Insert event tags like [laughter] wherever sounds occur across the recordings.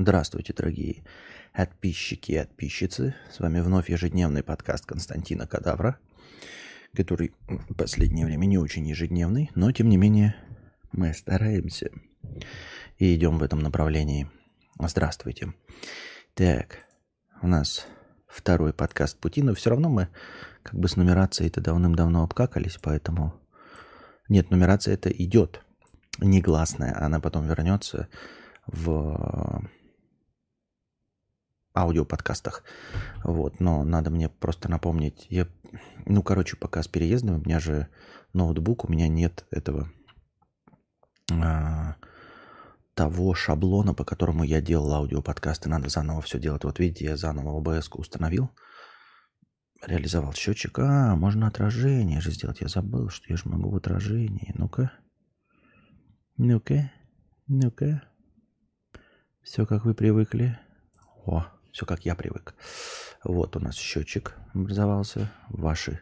Здравствуйте, дорогие подписчики и подписчицы. С вами вновь ежедневный подкаст Константина Кадавра, который в последнее время не очень ежедневный, но тем не менее мы стараемся и идем в этом направлении. Здравствуйте. Так, у нас второй подкаст пути, но все равно мы как бы с нумерацией-то давным-давно обкакались, поэтому... Нет, нумерация это идет негласная, она потом вернется в аудиоподкастах. Вот, но надо мне просто напомнить. Я, ну, короче, пока с переездом, у меня же ноутбук, у меня нет этого а, того шаблона, по которому я делал аудиоподкасты. Надо заново все делать. Вот видите, я заново OBS установил, реализовал счетчик. А, можно отражение же сделать. Я забыл, что я же могу в отражении. Ну-ка. Ну-ка. Ну-ка. Все, как вы привыкли. О, все, как я привык. Вот у нас счетчик образовался. Ваши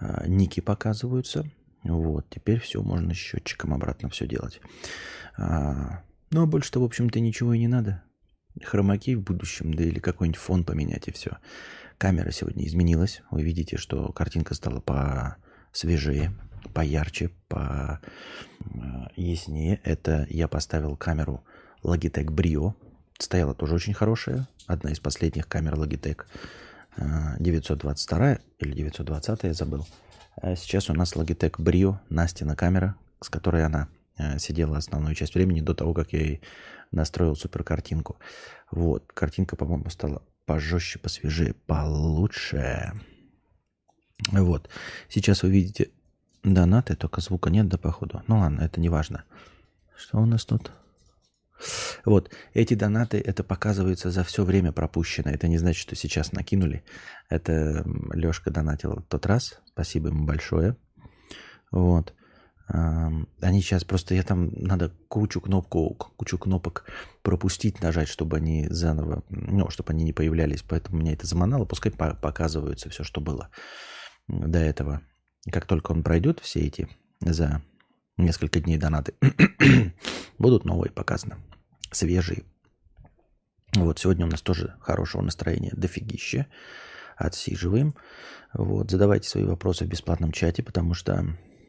э, ники показываются. Вот, теперь все, можно счетчиком обратно все делать. А, ну, а больше-то, в общем-то, ничего и не надо. Хромаки в будущем, да или какой-нибудь фон поменять, и все. Камера сегодня изменилась. Вы видите, что картинка стала посвежее, поярче, по яснее. Это я поставил камеру Logitech Brio. Стояла тоже очень хорошая. Одна из последних камер Logitech. 922 или 920, я забыл. А сейчас у нас Logitech Brio, Настина камера, с которой она э, сидела основную часть времени до того, как я ей настроил супер картинку. Вот, картинка, по-моему, стала пожестче, посвежее, получше. Вот, сейчас вы видите донаты, только звука нет, да, походу. Ну ладно, это не важно. Что у нас тут? Вот, эти донаты, это показывается за все время пропущено. Это не значит, что сейчас накинули. Это Лешка донатил тот раз. Спасибо ему большое. Вот. Они сейчас просто, я там надо кучу кнопку, кучу кнопок пропустить, нажать, чтобы они заново, ну, чтобы они не появлялись. Поэтому меня это заманало. Пускай показываются все, что было до этого. И как только он пройдет, все эти за несколько дней донаты, [clears throat] будут новые показаны, свежие. Вот, сегодня у нас тоже хорошего настроения дофигища. Отсиживаем. Вот, задавайте свои вопросы в бесплатном чате, потому что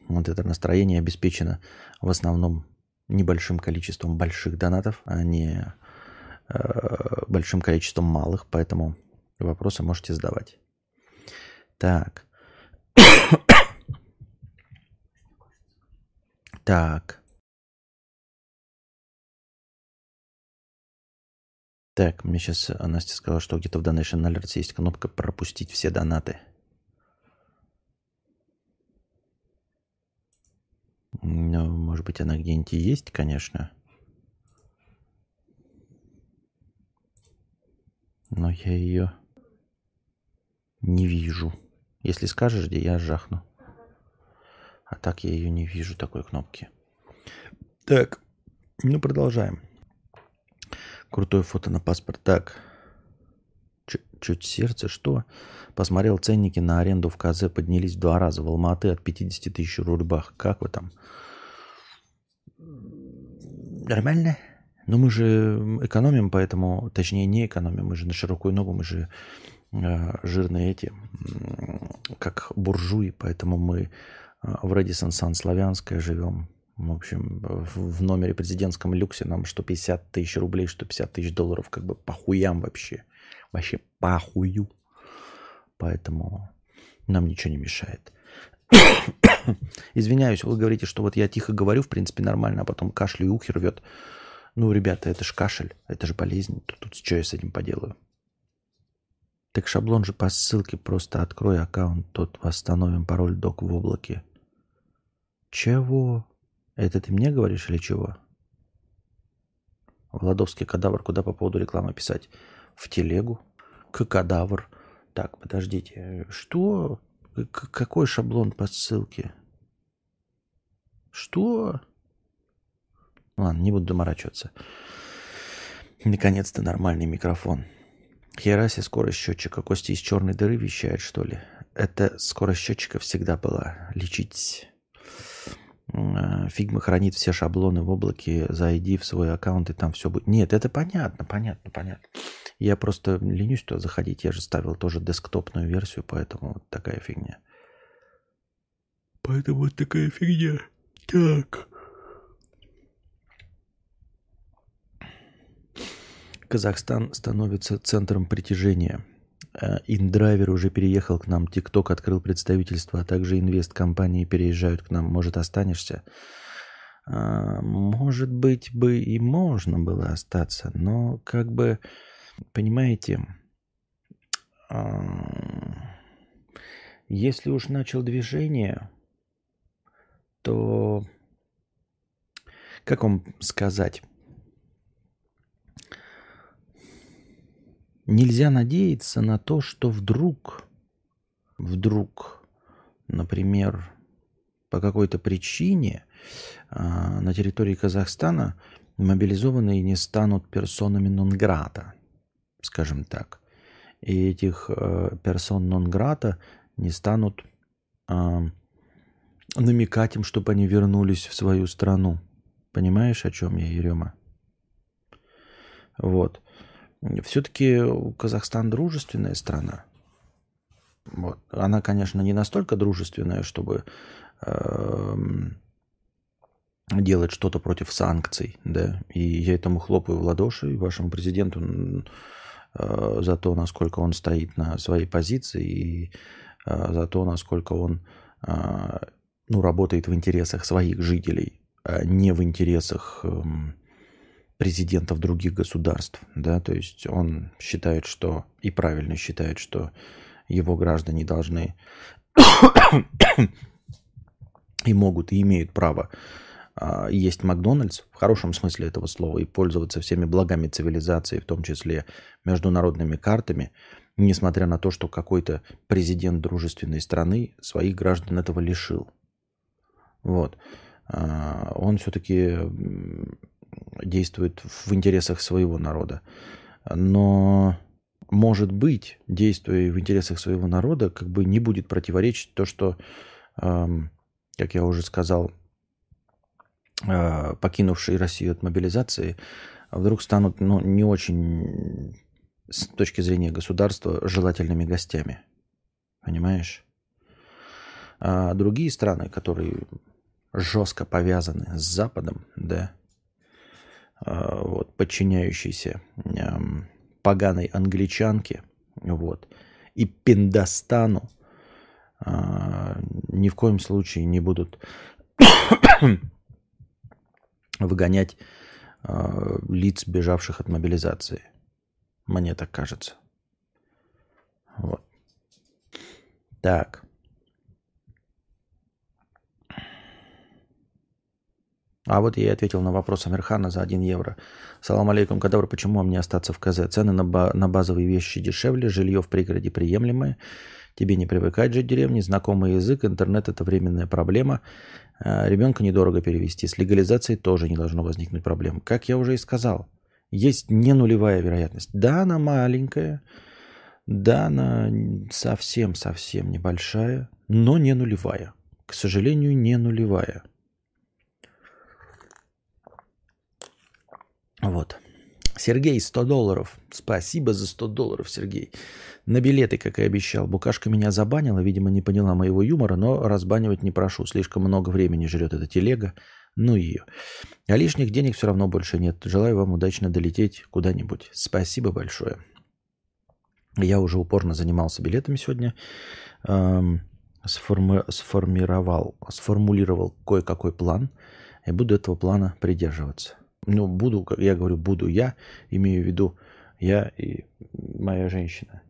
вот это настроение обеспечено в основном небольшим количеством больших донатов, а не э, большим количеством малых, поэтому вопросы можете задавать. Так. Так. Так, мне сейчас Настя сказала, что где-то в Donation Alerts есть кнопка «Пропустить все донаты». Ну, может быть, она где-нибудь есть, конечно. Но я ее не вижу. Если скажешь, где я жахну. А так я ее не вижу, такой кнопки. Так, ну продолжаем. Крутое фото на паспорт. Так, чуть сердце, что? Посмотрел ценники на аренду в КЗ, поднялись в два раза. В Алматы от 50 тысяч рубах. Как вы там? Нормально? Но мы же экономим, поэтому, точнее, не экономим, мы же на широкую ногу, мы же э, жирные эти, как буржуи, поэтому мы в Редисон Сан Славянская живем. В общем, в номере президентском люксе нам что 50 тысяч рублей, что 50 тысяч долларов, как бы похуям вообще. Вообще похую. Поэтому нам ничего не мешает. Извиняюсь, вы говорите, что вот я тихо говорю, в принципе, нормально, а потом кашлю и ухи рвет. Ну, ребята, это же кашель, это же болезнь. Тут, тут что я с этим поделаю? Так шаблон же по ссылке просто открой аккаунт, тут восстановим пароль док в облаке. Чего? Это ты мне говоришь или чего? Владовский кадавр, куда по поводу рекламы писать? В телегу. К кадавр. Так, подождите. Что? К какой шаблон по ссылке? Что? Ладно, не буду доморачиваться. Наконец-то нормальный микрофон. Хераси скорость счетчика. Кости из черной дыры вещает, что ли? Это скорость счетчика всегда была. Лечить Фигма хранит все шаблоны в облаке, зайди в свой аккаунт и там все будет. Нет, это понятно, понятно, понятно. Я просто ленюсь туда заходить. Я же ставил тоже десктопную версию, поэтому вот такая фигня. Поэтому вот такая фигня. Так. Казахстан становится центром притяжения. Э, Индрайвер уже переехал к нам, ТикТок открыл представительство, а также инвест-компании переезжают к нам. Может, останешься? А, может быть, бы и можно было остаться, но как бы, понимаете, а, если уж начал движение, то, как вам сказать, Нельзя надеяться на то, что вдруг, вдруг, например, по какой-то причине э, на территории Казахстана мобилизованные не станут персонами нон-грата, скажем так. И этих э, персон нон-грата не станут э, намекать им, чтобы они вернулись в свою страну. Понимаешь, о чем я, Ерема? Вот. Все-таки Казахстан дружественная страна. Вот. Она, конечно, не настолько дружественная, чтобы э, делать что-то против санкций, да. И я этому хлопаю в ладоши вашему президенту э, за то, насколько он стоит на своей позиции и э, за то, насколько он э, ну, работает в интересах своих жителей, а не в интересах э, президентов других государств, да, то есть он считает, что и правильно считает, что его граждане должны и могут и имеют право а, есть Макдональдс в хорошем смысле этого слова и пользоваться всеми благами цивилизации, в том числе международными картами, несмотря на то, что какой-то президент дружественной страны своих граждан этого лишил. Вот. А, он все-таки действует в интересах своего народа. Но, может быть, действуя в интересах своего народа, как бы не будет противоречить то, что, как я уже сказал, а, покинувшие Россию от мобилизации вдруг станут ну, не очень с точки зрения государства желательными гостями. Понимаешь? А другие страны, которые жестко повязаны с Западом, да, вот, подчиняющейся поганой англичанке, вот, и Пиндостану а, ни в коем случае не будут [coughs] выгонять а, лиц, бежавших от мобилизации. Мне так кажется. Вот. Так. А вот я и ответил на вопрос Амирхана за 1 евро. Салам алейкум, кадавр, почему мне остаться в КЗ? Цены на, ба- на базовые вещи дешевле, жилье в пригороде приемлемое. Тебе не привыкать жить в деревне, знакомый язык, интернет – это временная проблема. А, ребенка недорого перевести. С легализацией тоже не должно возникнуть проблем. Как я уже и сказал, есть не нулевая вероятность. Да, она маленькая, да, она совсем-совсем небольшая, но не нулевая. К сожалению, не нулевая. Вот. Сергей, 100 долларов. Спасибо за 100 долларов, Сергей. На билеты, как и обещал. Букашка меня забанила, видимо, не поняла моего юмора, но разбанивать не прошу. Слишком много времени жрет эта телега. Ну ее. А лишних денег все равно больше нет. Желаю вам удачно долететь куда-нибудь. Спасибо большое. Я уже упорно занимался билетами сегодня. Эм, сформи- сформировал, сформулировал кое-какой план. И буду этого плана придерживаться ну, буду, я говорю, буду я, имею в виду я и моя женщина.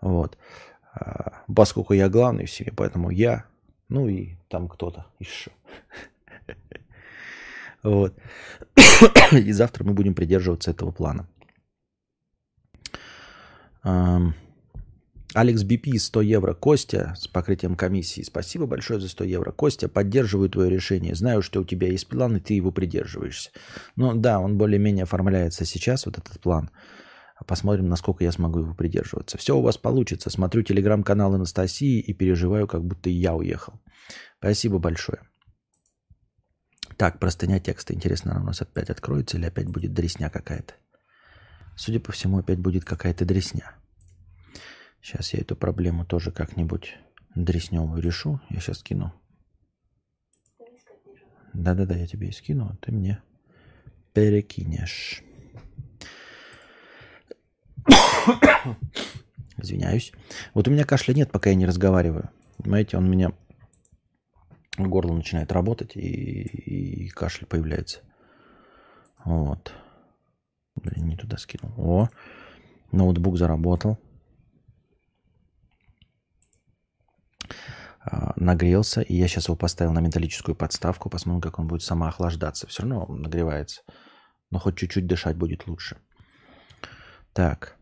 Вот. А, поскольку я главный в семье, поэтому я, ну и там кто-то еще. [laughs] Вот. И завтра мы будем придерживаться этого плана. Алекс Бипи 100 евро. Костя с покрытием комиссии. Спасибо большое за 100 евро. Костя, поддерживаю твое решение. Знаю, что у тебя есть план, и ты его придерживаешься. Ну да, он более-менее оформляется сейчас, вот этот план. Посмотрим, насколько я смогу его придерживаться. Все у вас получится. Смотрю телеграм-канал Анастасии и переживаю, как будто я уехал. Спасибо большое. Так, простыня текста. Интересно, она у нас опять откроется или опять будет дресня какая-то? Судя по всему, опять будет какая-то дресня. Сейчас я эту проблему тоже как-нибудь дресневую решу. Я сейчас скину. Да-да-да, я тебе и скину, а ты мне перекинешь. [coughs] Извиняюсь. Вот у меня кашля нет, пока я не разговариваю. Понимаете, он у меня горло начинает работать и, и кашель появляется. Вот. Блин, не туда скинул. О, ноутбук заработал. Нагрелся, и я сейчас его поставил на металлическую подставку, посмотрим, как он будет самоохлаждаться. Все равно он нагревается, но хоть чуть-чуть дышать будет лучше. Так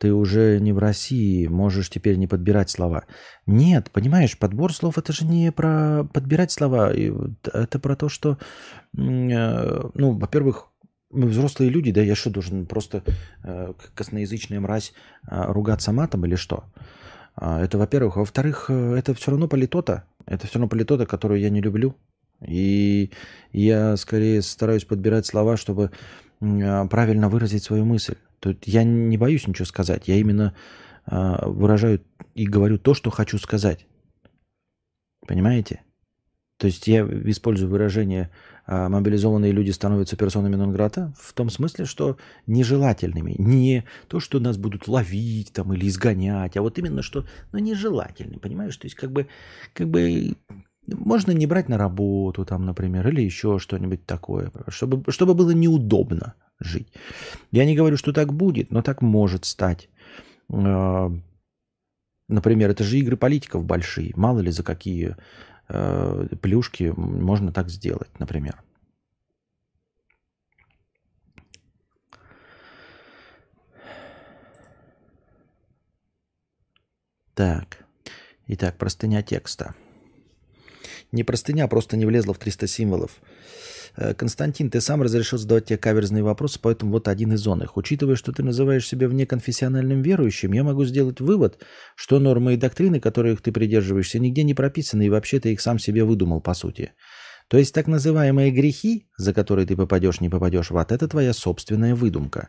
ты уже не в России, можешь теперь не подбирать слова. Нет, понимаешь, подбор слов это же не про подбирать слова, это про то, что, э, ну, во-первых, мы взрослые люди, да, я что, должен просто э, косноязычная мразь э, ругаться матом или что? А, это, во-первых. Во-вторых, это все равно политота. Это все равно политота, которую я не люблю. И я скорее стараюсь подбирать слова, чтобы правильно выразить свою мысль. Тут я не боюсь ничего сказать. Я именно э, выражаю и говорю то, что хочу сказать. Понимаете? То есть я использую выражение э, «мобилизованные люди становятся персонами нон-грата» в том смысле, что нежелательными. Не то, что нас будут ловить там, или изгонять, а вот именно что ну, нежелательны, понимаешь? То есть как бы, как бы можно не брать на работу, там, например, или еще что-нибудь такое, чтобы, чтобы было неудобно жить. Я не говорю, что так будет, но так может стать. А, например, это же игры политиков большие. Мало ли за какие э, плюшки можно так сделать, например. Так. Итак, простыня текста. Не простыня, просто не влезла в 300 символов. Э, Константин, ты сам разрешил задавать тебе каверзные вопросы, поэтому вот один из он их. Учитывая, что ты называешь себя внеконфессиональным верующим, я могу сделать вывод, что нормы и доктрины, которых ты придерживаешься, нигде не прописаны, и вообще ты их сам себе выдумал, по сути. То есть так называемые грехи, за которые ты попадешь, не попадешь в ад, это твоя собственная выдумка.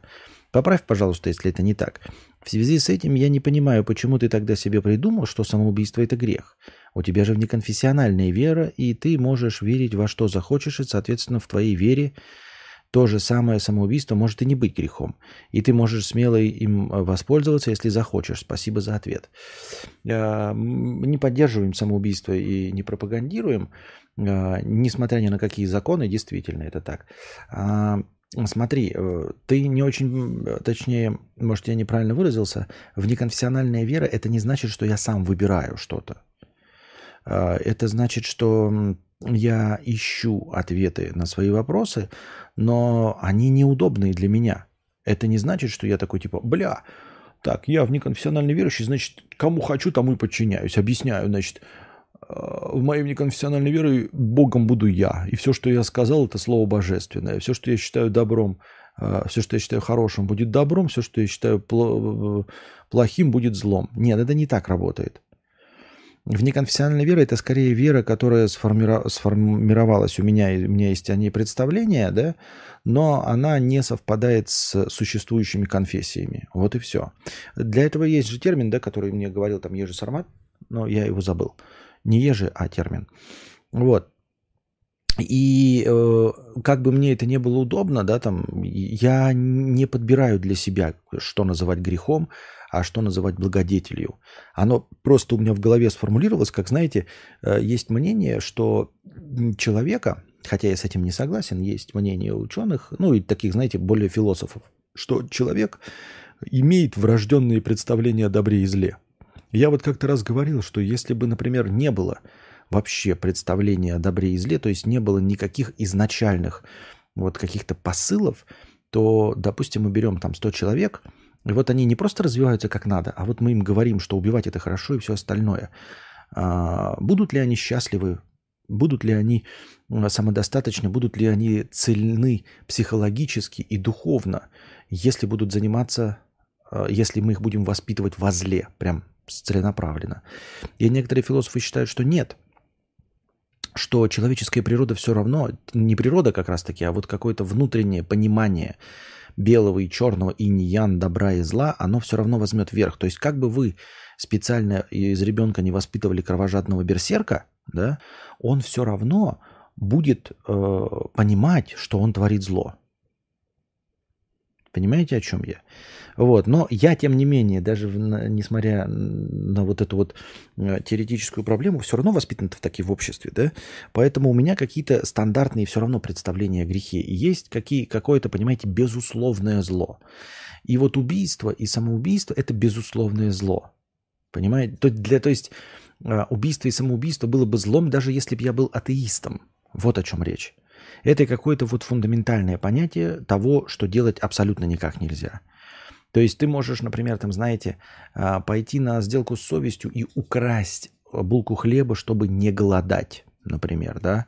Поправь, пожалуйста, если это не так. В связи с этим я не понимаю, почему ты тогда себе придумал, что самоубийство – это грех. У тебя же внеконфессиональная вера, и ты можешь верить во что захочешь, и, соответственно, в твоей вере то же самое самоубийство может и не быть грехом. И ты можешь смело им воспользоваться, если захочешь. Спасибо за ответ. А, не поддерживаем самоубийство и не пропагандируем, а, несмотря ни на какие законы, действительно, это так. Смотри, э, ты не очень, точнее, может, я неправильно выразился, внеконфессиональная вера – это не значит, что я сам выбираю что-то. А, это значит, что я ищу ответы на свои вопросы, но они неудобные для меня. Это не значит, что я такой типа, бля, так, я внеконфессиональный верующий, значит, кому хочу, тому и подчиняюсь. Объясняю, значит, в моей внеконфессиональной вере Богом буду я. И все, что я сказал, это слово божественное. Все, что я считаю добром, а, все, что я считаю хорошим, будет добром, все, что я считаю плохим, будет злом. Нет, это не так работает. Внеконфессиональная вера – это скорее вера, которая сформира... сформировалась у меня, у меня есть о ней представление, да, но она не совпадает с существующими конфессиями. Вот и все. Для этого есть же термин, да, который мне говорил там Ежи Сармат, но я его забыл. Не Ежи, а термин. Вот. И э, как бы мне это не было удобно, да, там, я не подбираю для себя, что называть грехом, а что называть благодетелью. Оно просто у меня в голове сформулировалось, как, знаете, э, есть мнение, что человека, хотя я с этим не согласен, есть мнение ученых, ну и таких, знаете, более философов, что человек имеет врожденные представления о добре и зле. Я вот как-то раз говорил, что если бы, например, не было вообще представления о добре и зле, то есть не было никаких изначальных вот каких-то посылов, то, допустим, мы берем там 100 человек – и вот они не просто развиваются как надо, а вот мы им говорим, что убивать это хорошо и все остальное. А, будут ли они счастливы? Будут ли они самодостаточны? Будут ли они цельны психологически и духовно, если будут заниматься, а, если мы их будем воспитывать во зле, прям целенаправленно? И некоторые философы считают, что нет. что человеческая природа все равно, не природа как раз таки, а вот какое-то внутреннее понимание белого и черного, и ниян, добра и зла, оно все равно возьмет верх. То есть как бы вы специально из ребенка не воспитывали кровожадного берсерка, да, он все равно будет э, понимать, что он творит зло. Понимаете, о чем я? Вот. Но я, тем не менее, даже в, несмотря на вот эту вот э, теоретическую проблему, все равно воспитан в таки в обществе, да? Поэтому у меня какие-то стандартные все равно представления о грехе. Есть какие, какое-то, понимаете, безусловное зло. И вот убийство и самоубийство – это безусловное зло. Понимаете? То, для, то есть э, убийство и самоубийство было бы злом, даже если бы я был атеистом. Вот о чем речь. Это какое-то вот фундаментальное понятие того, что делать абсолютно никак нельзя. То есть ты можешь, например, там, знаете, а, пойти на сделку с совестью и украсть булку хлеба, чтобы не голодать, например, да,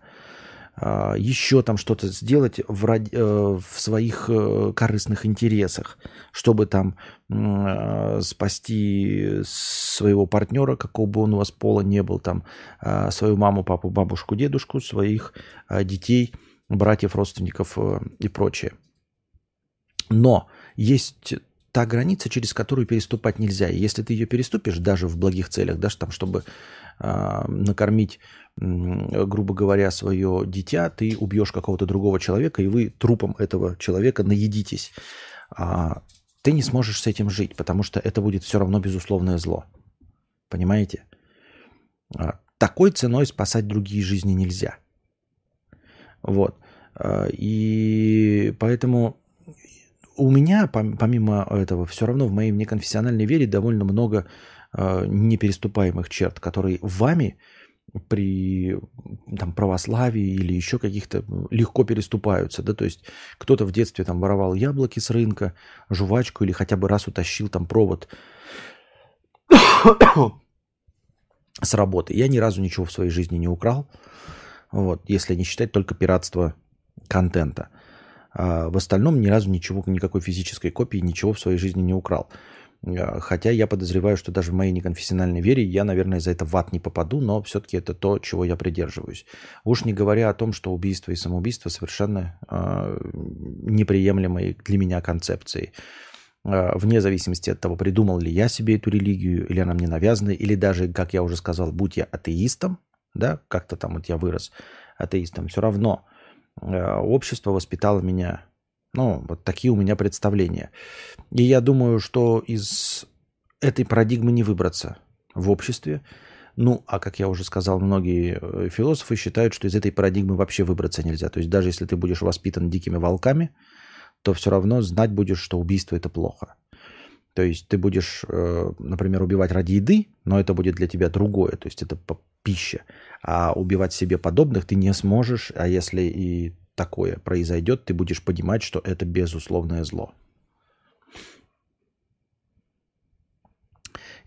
а, еще там что-то сделать в, ради, э, в своих э, корыстных интересах, чтобы там э, спасти своего партнера, какого бы он у вас пола не был, там а, свою маму, папу, бабушку, дедушку, своих детей, братьев, родственников и прочее. Но есть та граница, через которую переступать нельзя. И если ты ее переступишь, даже в благих целях, даже там, чтобы э, накормить, э, грубо говоря, свое дитя, ты убьешь какого-то другого человека, и вы трупом этого человека наедитесь. А ты не сможешь с этим жить, потому что это будет все равно безусловное зло. Понимаете? А, такой ценой спасать другие жизни нельзя. Вот. А, и поэтому у меня, помимо этого, все равно в моей неконфессиональной вере довольно много э, непереступаемых черт, которые вами при там, православии или еще каких-то легко переступаются. Да? То есть кто-то в детстве там воровал яблоки с рынка, жвачку или хотя бы раз утащил там провод [coughs] с работы. Я ни разу ничего в своей жизни не украл, вот, если не считать только пиратство контента. А в остальном ни разу ничего, никакой физической копии, ничего в своей жизни не украл. А, хотя я подозреваю, что даже в моей неконфессиональной вере я, наверное, за это в ад не попаду, но все-таки это то, чего я придерживаюсь. Уж не говоря о том, что убийство и самоубийство совершенно э, неприемлемые для меня концепции. Э, вне зависимости от того, придумал ли я себе эту религию, или она мне навязана, или даже, как я уже сказал, будь я атеистом, да, как-то там вот я вырос атеистом, все равно общество воспитало меня. Ну, вот такие у меня представления. И я думаю, что из этой парадигмы не выбраться в обществе. Ну, а как я уже сказал, многие э, философы считают, что из этой парадигмы вообще выбраться нельзя. То есть даже если ты будешь воспитан дикими волками, то все равно знать будешь, что убийство это плохо. То есть ты будешь, э, например, убивать ради еды, но это будет для тебя другое, то есть это пища. А убивать себе подобных ты не сможешь, а если и такое произойдет, ты будешь понимать, что это безусловное зло.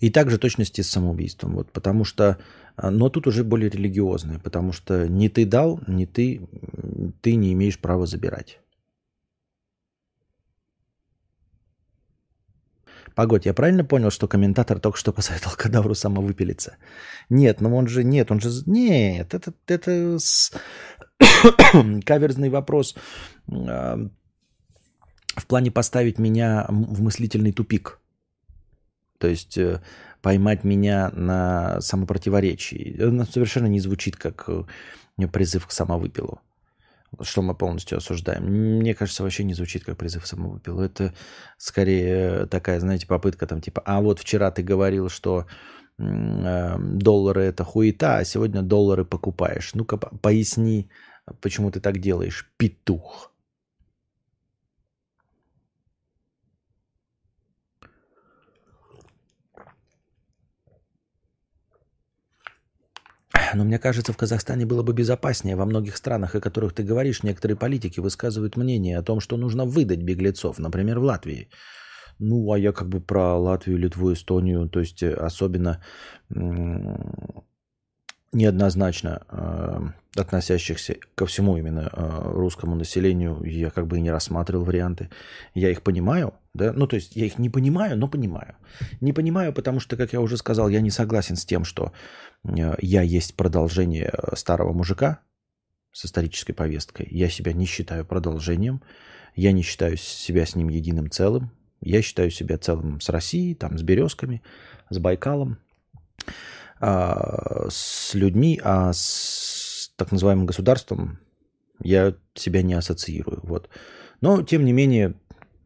И также точности с самоубийством. Вот, потому что, э, но тут уже более религиозное, потому что не ты дал, не ты, ты не имеешь права забирать. Погодь, я правильно понял, что комментатор только что посоветовал кадавру самовыпилиться? Нет, ну он же, нет, он же, нет, это, это с... [coughs] каверзный вопрос в плане поставить меня в мыслительный тупик. То есть э, поймать меня на самопротиворечии. Он совершенно не звучит как э, призыв к самовыпилу что мы полностью осуждаем. Мне кажется, вообще не звучит как призыв самовыпилу. Это скорее такая, знаете, попытка там типа, а вот вчера ты говорил, что э, доллары это хуета, а сегодня доллары покупаешь. Ну-ка поясни, почему ты так делаешь, петух. Но мне кажется, в Казахстане было бы безопаснее. Во многих странах, о которых ты говоришь, некоторые политики высказывают мнение о том, что нужно выдать беглецов, например, в Латвии. Ну, а я как бы про Латвию, Литву, Эстонию, то есть э, особенно неоднозначно э, относящихся ко всему именно э, русскому населению, я как бы и не рассматривал варианты. Я их понимаю, да, ну то есть я их не понимаю, но понимаю. Не понимаю, потому что, как я уже сказал, я не согласен с тем, что э, я есть продолжение старого мужика с исторической повесткой. Я себя не считаю продолжением, я не считаю себя с ним единым целым. Я считаю себя целым с Россией, там, с Березками, с Байкалом а, с людьми, а с так называемым государством я себя не ассоциирую. Вот. Но, тем не менее,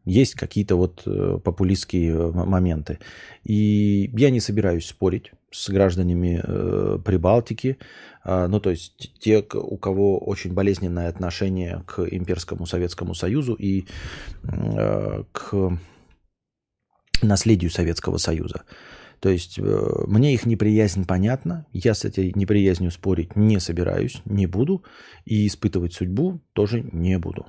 есть какие-то вот э, популистские э, моменты. И я не собираюсь спорить с гражданами э, Прибалтики, э, ну то есть те, у кого очень болезненное отношение к имперскому Советскому Союзу и э, к наследию Советского Союза. То есть э, мне их неприязнь понятна, я с этой неприязнью спорить не собираюсь, не буду, и испытывать судьбу тоже не буду.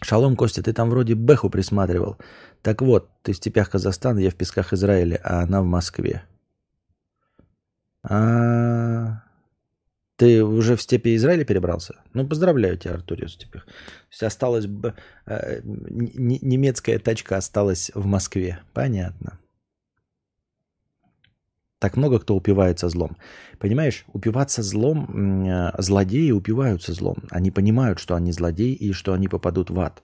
Шалом, Костя, ты там вроде Бэху присматривал. Так вот, ты в степях Казахстана, я в песках Израиля, а она в Москве. А, ты уже в степи Израиля перебрался? Ну, поздравляю тебя, Артуриус. То есть осталась бы... Э, немецкая тачка осталась в Москве. Понятно. Так много кто упивается злом. Понимаешь, упиваться злом, э, злодеи упиваются злом. Они понимают, что они злодеи и что они попадут в ад.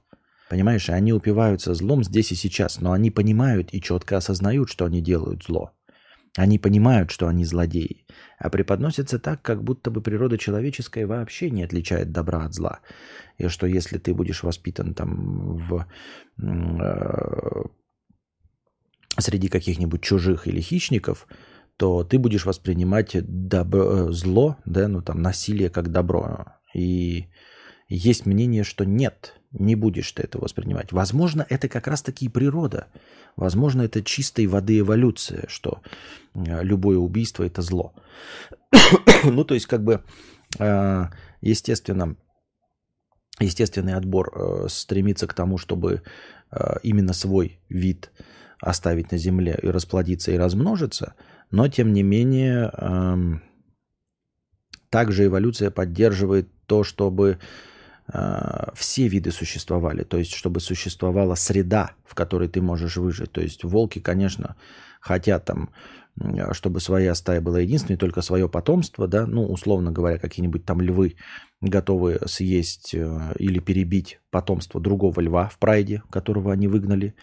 Понимаешь, они упиваются злом здесь и сейчас, но они понимают и четко осознают, что они делают зло. Они понимают, что они злодеи, а преподносятся так, как будто бы природа человеческая вообще не отличает добра от зла. И что если ты будешь воспитан там в, э, среди каких-нибудь чужих или хищников, то ты будешь воспринимать добро, э, зло, да, ну там насилие как добро. И есть мнение, что нет, не будешь ты это воспринимать. Возможно, это как раз-таки природа. Возможно, это чистой воды эволюция, что э, любое убийство – это зло. [coughs] ну, то есть, как бы, э, естественно, естественный отбор э, стремится к тому, чтобы именно свой вид оставить на Земле и расплодиться и размножиться, но, тем не менее, эм, также эволюция поддерживает то, чтобы все виды существовали, то есть чтобы существовала среда, в которой ты можешь выжить. То есть волки, конечно, хотят там, чтобы своя стая была единственной, только свое потомство, да, ну, условно говоря, какие-нибудь там львы готовы съесть э, или перебить потомство другого льва в прайде, которого они выгнали.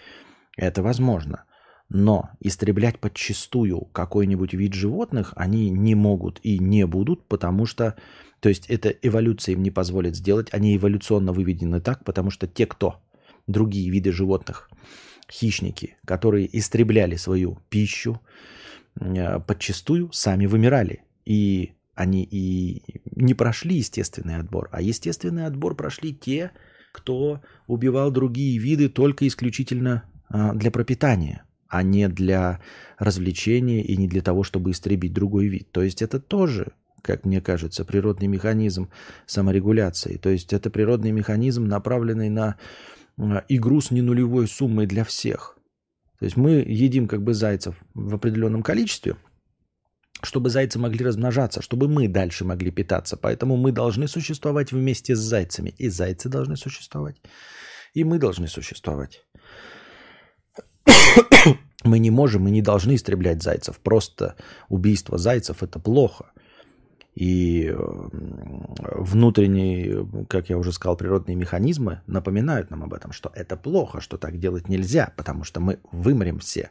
Это возможно. Но истреблять подчистую какой-нибудь вид животных они не могут и не будут, потому что то есть это эволюция им не позволит сделать. Они эволюционно выведены так, потому что те, кто другие виды животных, хищники, которые истребляли свою пищу, э, подчастую сами вымирали. И они и не прошли естественный отбор, а естественный отбор прошли те, кто убивал другие виды только исключительно э, для пропитания, а не для развлечения и не для того, чтобы истребить другой вид. То есть это тоже как мне кажется, природный механизм саморегуляции. То есть это природный механизм, направленный на а, игру с ненулевой суммой для всех. То есть мы едим как бы зайцев в определенном количестве, чтобы зайцы могли размножаться, чтобы мы дальше могли питаться. Поэтому мы должны существовать вместе с зайцами. И зайцы должны существовать, и мы должны существовать. [coughs] Мы не можем и не должны истреблять зайцев. Просто убийство зайцев – это плохо. И внутренние, как я уже сказал, природные механизмы напоминают нам об этом, что это плохо, что так делать нельзя, потому что мы вымрем все.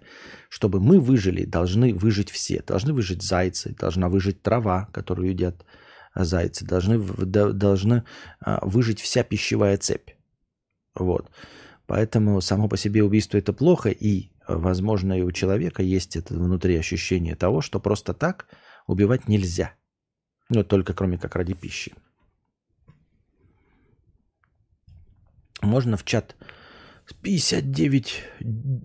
Чтобы мы выжили, должны выжить все. Должны выжить зайцы, должна выжить трава, которую едят зайцы, должны, должны а, выжить вся пищевая цепь. Вот. Поэтому само по себе убийство это плохо, и, возможно, и у человека есть это внутри ощущение того, что просто так убивать нельзя – но только кроме как ради пищи. Можно в чат 59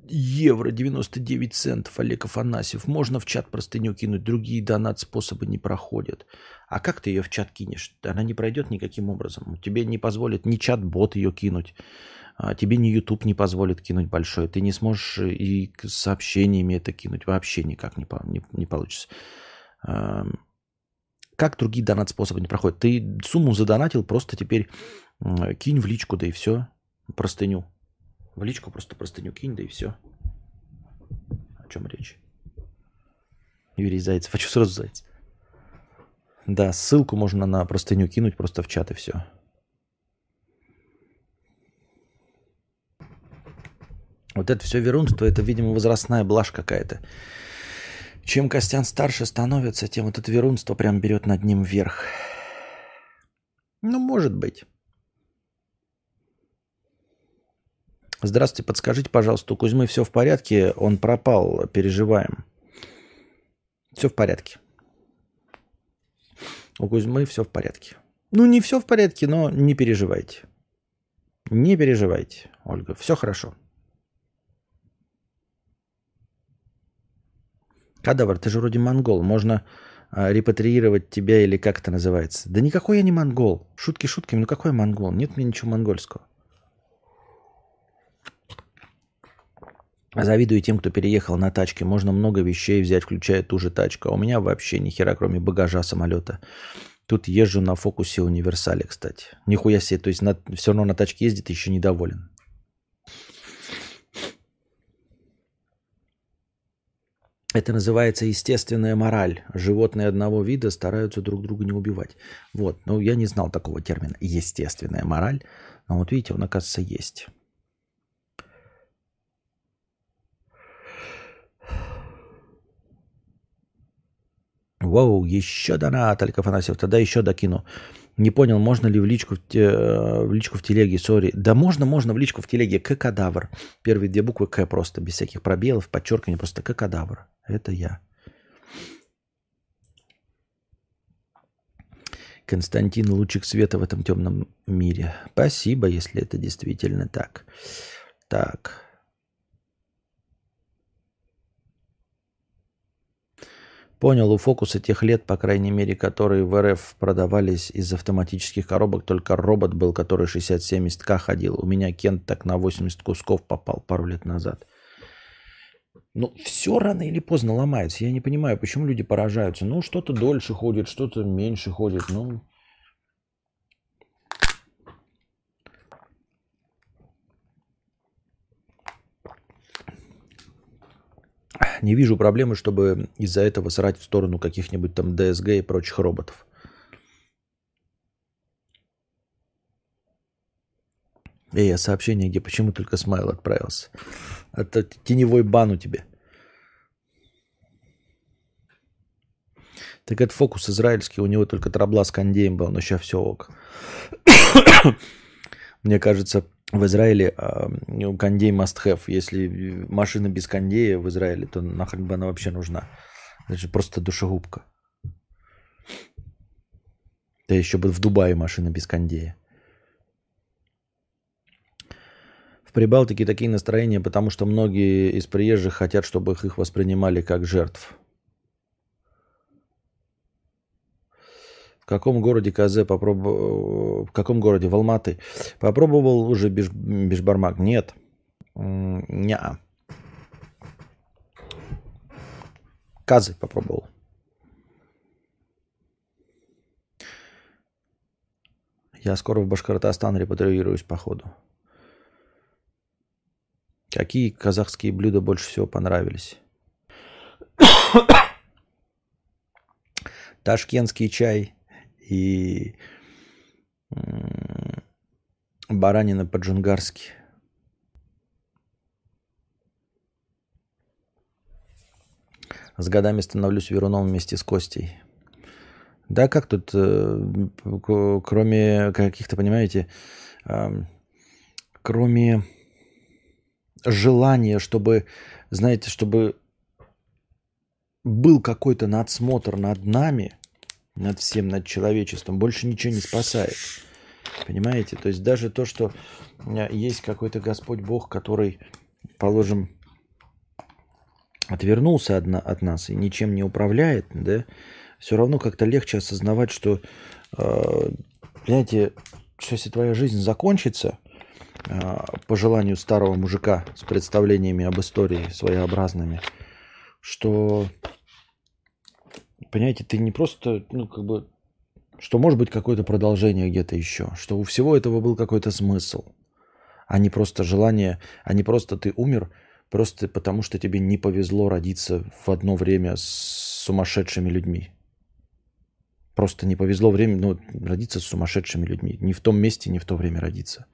евро 99 центов Олег Афанасьев. Можно в чат простыню кинуть, другие донат-способы не проходят. А как ты ее в чат кинешь? Она не пройдет никаким образом. Тебе не позволит ни чат-бот ее кинуть, А тебе ни YouTube не позволит кинуть большое. Ты не сможешь и сообщениями это кинуть. Вообще никак не, не, не получится. Как другие донат-способы не проходят? Ты сумму задонатил, просто теперь кинь в личку, да и все. Простыню. В личку просто простыню кинь, да и все. О чем речь? Юрий Зайцев. Хочу сразу Зайцев. Да, ссылку можно на простыню кинуть просто в чат и все. Вот это все верунство, это, видимо, возрастная блажь какая-то. Чем Костян старше становится, тем вот это верунство прям берет над ним вверх. Ну, может быть. Здравствуйте, подскажите, пожалуйста, у Кузьмы все в порядке? Он пропал, переживаем. Все в порядке. У Кузьмы все в порядке. Ну, не все в порядке, но не переживайте. Не переживайте, Ольга, все хорошо. Кадавр, ты же вроде монгол. Можно а, репатриировать тебя или как это называется. Да никакой я не монгол. Шутки шутками, ну какой я монгол? Нет мне ничего монгольского. Завидую тем, кто переехал на тачке. Можно много вещей взять, включая ту же тачку. А у меня вообще ни хера, кроме багажа самолета. Тут езжу на фокусе универсале, кстати. Нихуя себе, то есть на, все равно на тачке ездит еще недоволен. Это называется естественная мораль. Животные одного вида стараются друг друга не убивать. Вот, ну я не знал такого термина. Естественная мораль. Но вот видите, он, оказывается, есть. Вау, еще донат, Алька Афанасьев. Тогда еще докину. Не понял, можно ли в личку в, э, в личку в телеге, сори. Да можно, можно в личку в телеге. К-кадавр. Первые две буквы К просто, без всяких пробелов, подчеркивания, просто К-кадавр. Это я. Константин, лучик света в этом темном мире. Спасибо, если это действительно так. Так. Понял, у фокуса тех лет, по крайней мере, которые в РФ продавались из автоматических коробок, только робот был, который 60-70к ходил. У меня Кент так на 80 кусков попал пару лет назад. Ну, все рано или поздно ломается. Я не понимаю, почему люди поражаются. Ну, что-то дольше ходит, что-то меньше ходит. Ну, Не вижу проблемы, чтобы из-за этого срать в сторону каких-нибудь там ДСГ и прочих роботов. Эй, а сообщение где? Почему только смайл отправился? Это теневой бан у тебя. Так это фокус израильский, у него только тробла с кондеем был, но сейчас все ок. [coughs] Мне кажется, в Израиле э, кондей must have. Если машина без кондея в Израиле, то нахрен бы она вообще нужна. Это же просто душегубка. Да еще бы в Дубае машина без кондея. В Прибалтике такие настроения, потому что многие из приезжих хотят, чтобы их воспринимали как жертв. В каком городе КЗ попробовал? В каком городе? В Алматы. Попробовал уже биш... бишбармак? Нет. Не. Казы попробовал. Я скоро в Башкортостан репатриируюсь, походу. Какие казахские блюда больше всего понравились? [coughs] Ташкентский чай и баранина по-джунгарски. С годами становлюсь веруном вместе с Костей. Да, как тут, э, кроме каких-то, понимаете, кроме желания, чтобы, знаете, чтобы был какой-то надсмотр над нами – над всем, над человечеством, больше ничего не спасает. Понимаете? То есть даже то, что есть какой-то Господь Бог, который, положим, отвернулся от, от нас и ничем не управляет, да, все равно как-то легче осознавать, что, э, знаете, что если твоя жизнь закончится, а, по желанию старого мужика с представлениями об истории своеобразными, что, понимаете, ты не просто, ну, как бы, что может быть какое-то продолжение где-то еще, что у всего этого был какой-то смысл, а не просто желание, а не просто ты умер, просто потому что тебе не повезло родиться в одно время с сумасшедшими людьми. Просто не повезло время, ну, родиться с сумасшедшими людьми. Не в том месте, не в то время родиться.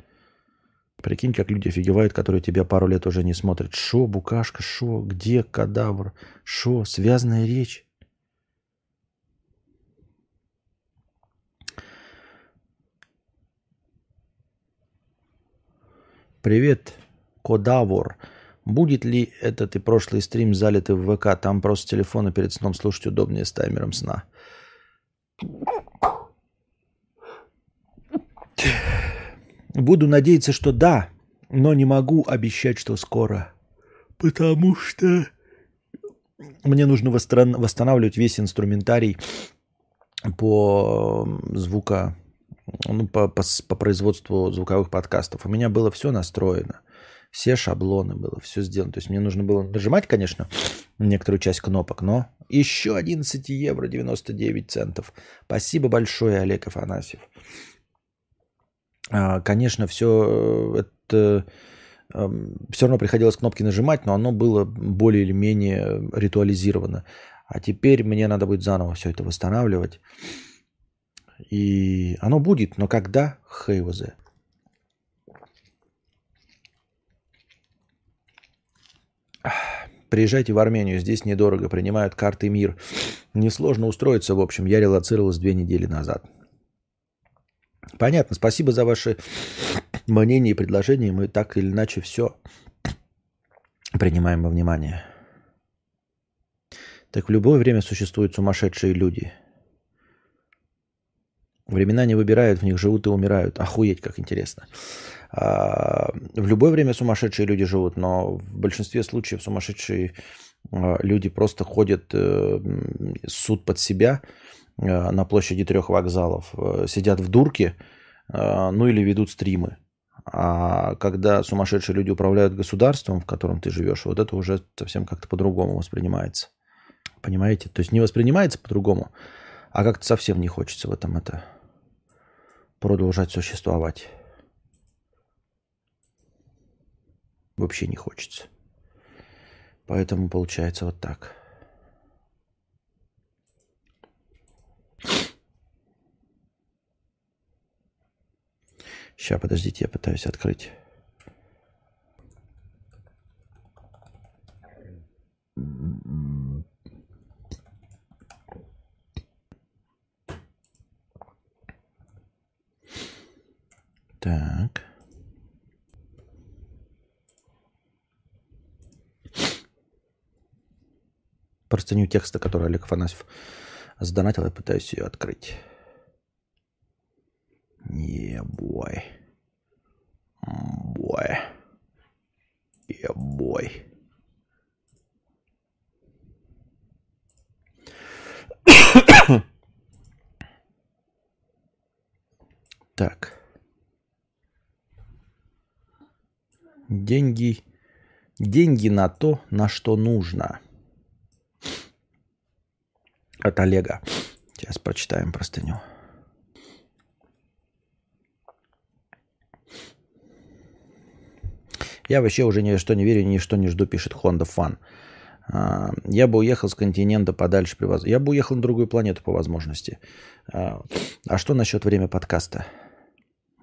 Прикинь, как люди офигевают, которые тебя пару лет уже не смотрят. Шо, букашка, шо, где кадавр, шо, связанная речь. Привет, Кодавор. Будет ли этот и прошлый стрим залитый в ВК? Там просто телефона перед сном слушать удобнее с таймером сна. Буду надеяться, что да, но не могу обещать, что скоро. Потому что мне нужно восстанавливать весь инструментарий по звука, ну, по, по, по производству звуковых подкастов. У меня было все настроено. Все шаблоны было, все сделано. То есть мне нужно было нажимать, конечно, некоторую часть кнопок, но еще 11 евро 99 центов. Спасибо большое, Олег Афанасьев. А, конечно, все э, это все равно приходилось кнопки нажимать, но оно было более или менее ритуализировано. А теперь мне надо будет заново все это восстанавливать. И оно будет, но когда? Хейвозе. Приезжайте в Армению, здесь недорого, принимают карты МИР. Несложно устроиться, в общем. Я релацировался две недели назад. Понятно, спасибо за ваши мнения и предложения. Мы так или иначе все принимаем во внимание. Так в любое время существуют сумасшедшие люди. Времена не выбирают, в них живут и умирают. Охуеть, как интересно. А, в любое время сумасшедшие люди живут, но в большинстве случаев сумасшедшие а, люди просто ходят э, суд под себя э, на площади трех вокзалов, э, сидят в дурке, ну или ведут стримы. А когда сумасшедшие люди управляют государством, в котором ты живешь, вот это уже совсем как-то по-другому воспринимается. Понимаете? То есть не воспринимается по-другому, а как-то совсем не хочется в этом это продолжать существовать. Вообще не хочется. Поэтому получается вот так. Сейчас, подождите, я пытаюсь открыть. Так. простыню текста, который Олег Афанасьев сдонатил, я пытаюсь ее открыть. Boy. Yeah, boy. так. Деньги. Деньги на то, на что нужно от Олега. Сейчас прочитаем простыню. Я вообще уже ни что не верю, ни что не жду, пишет Honda Fan. А, я бы уехал с континента подальше. При воз... Я бы уехал на другую планету по возможности. А, а что насчет время подкаста?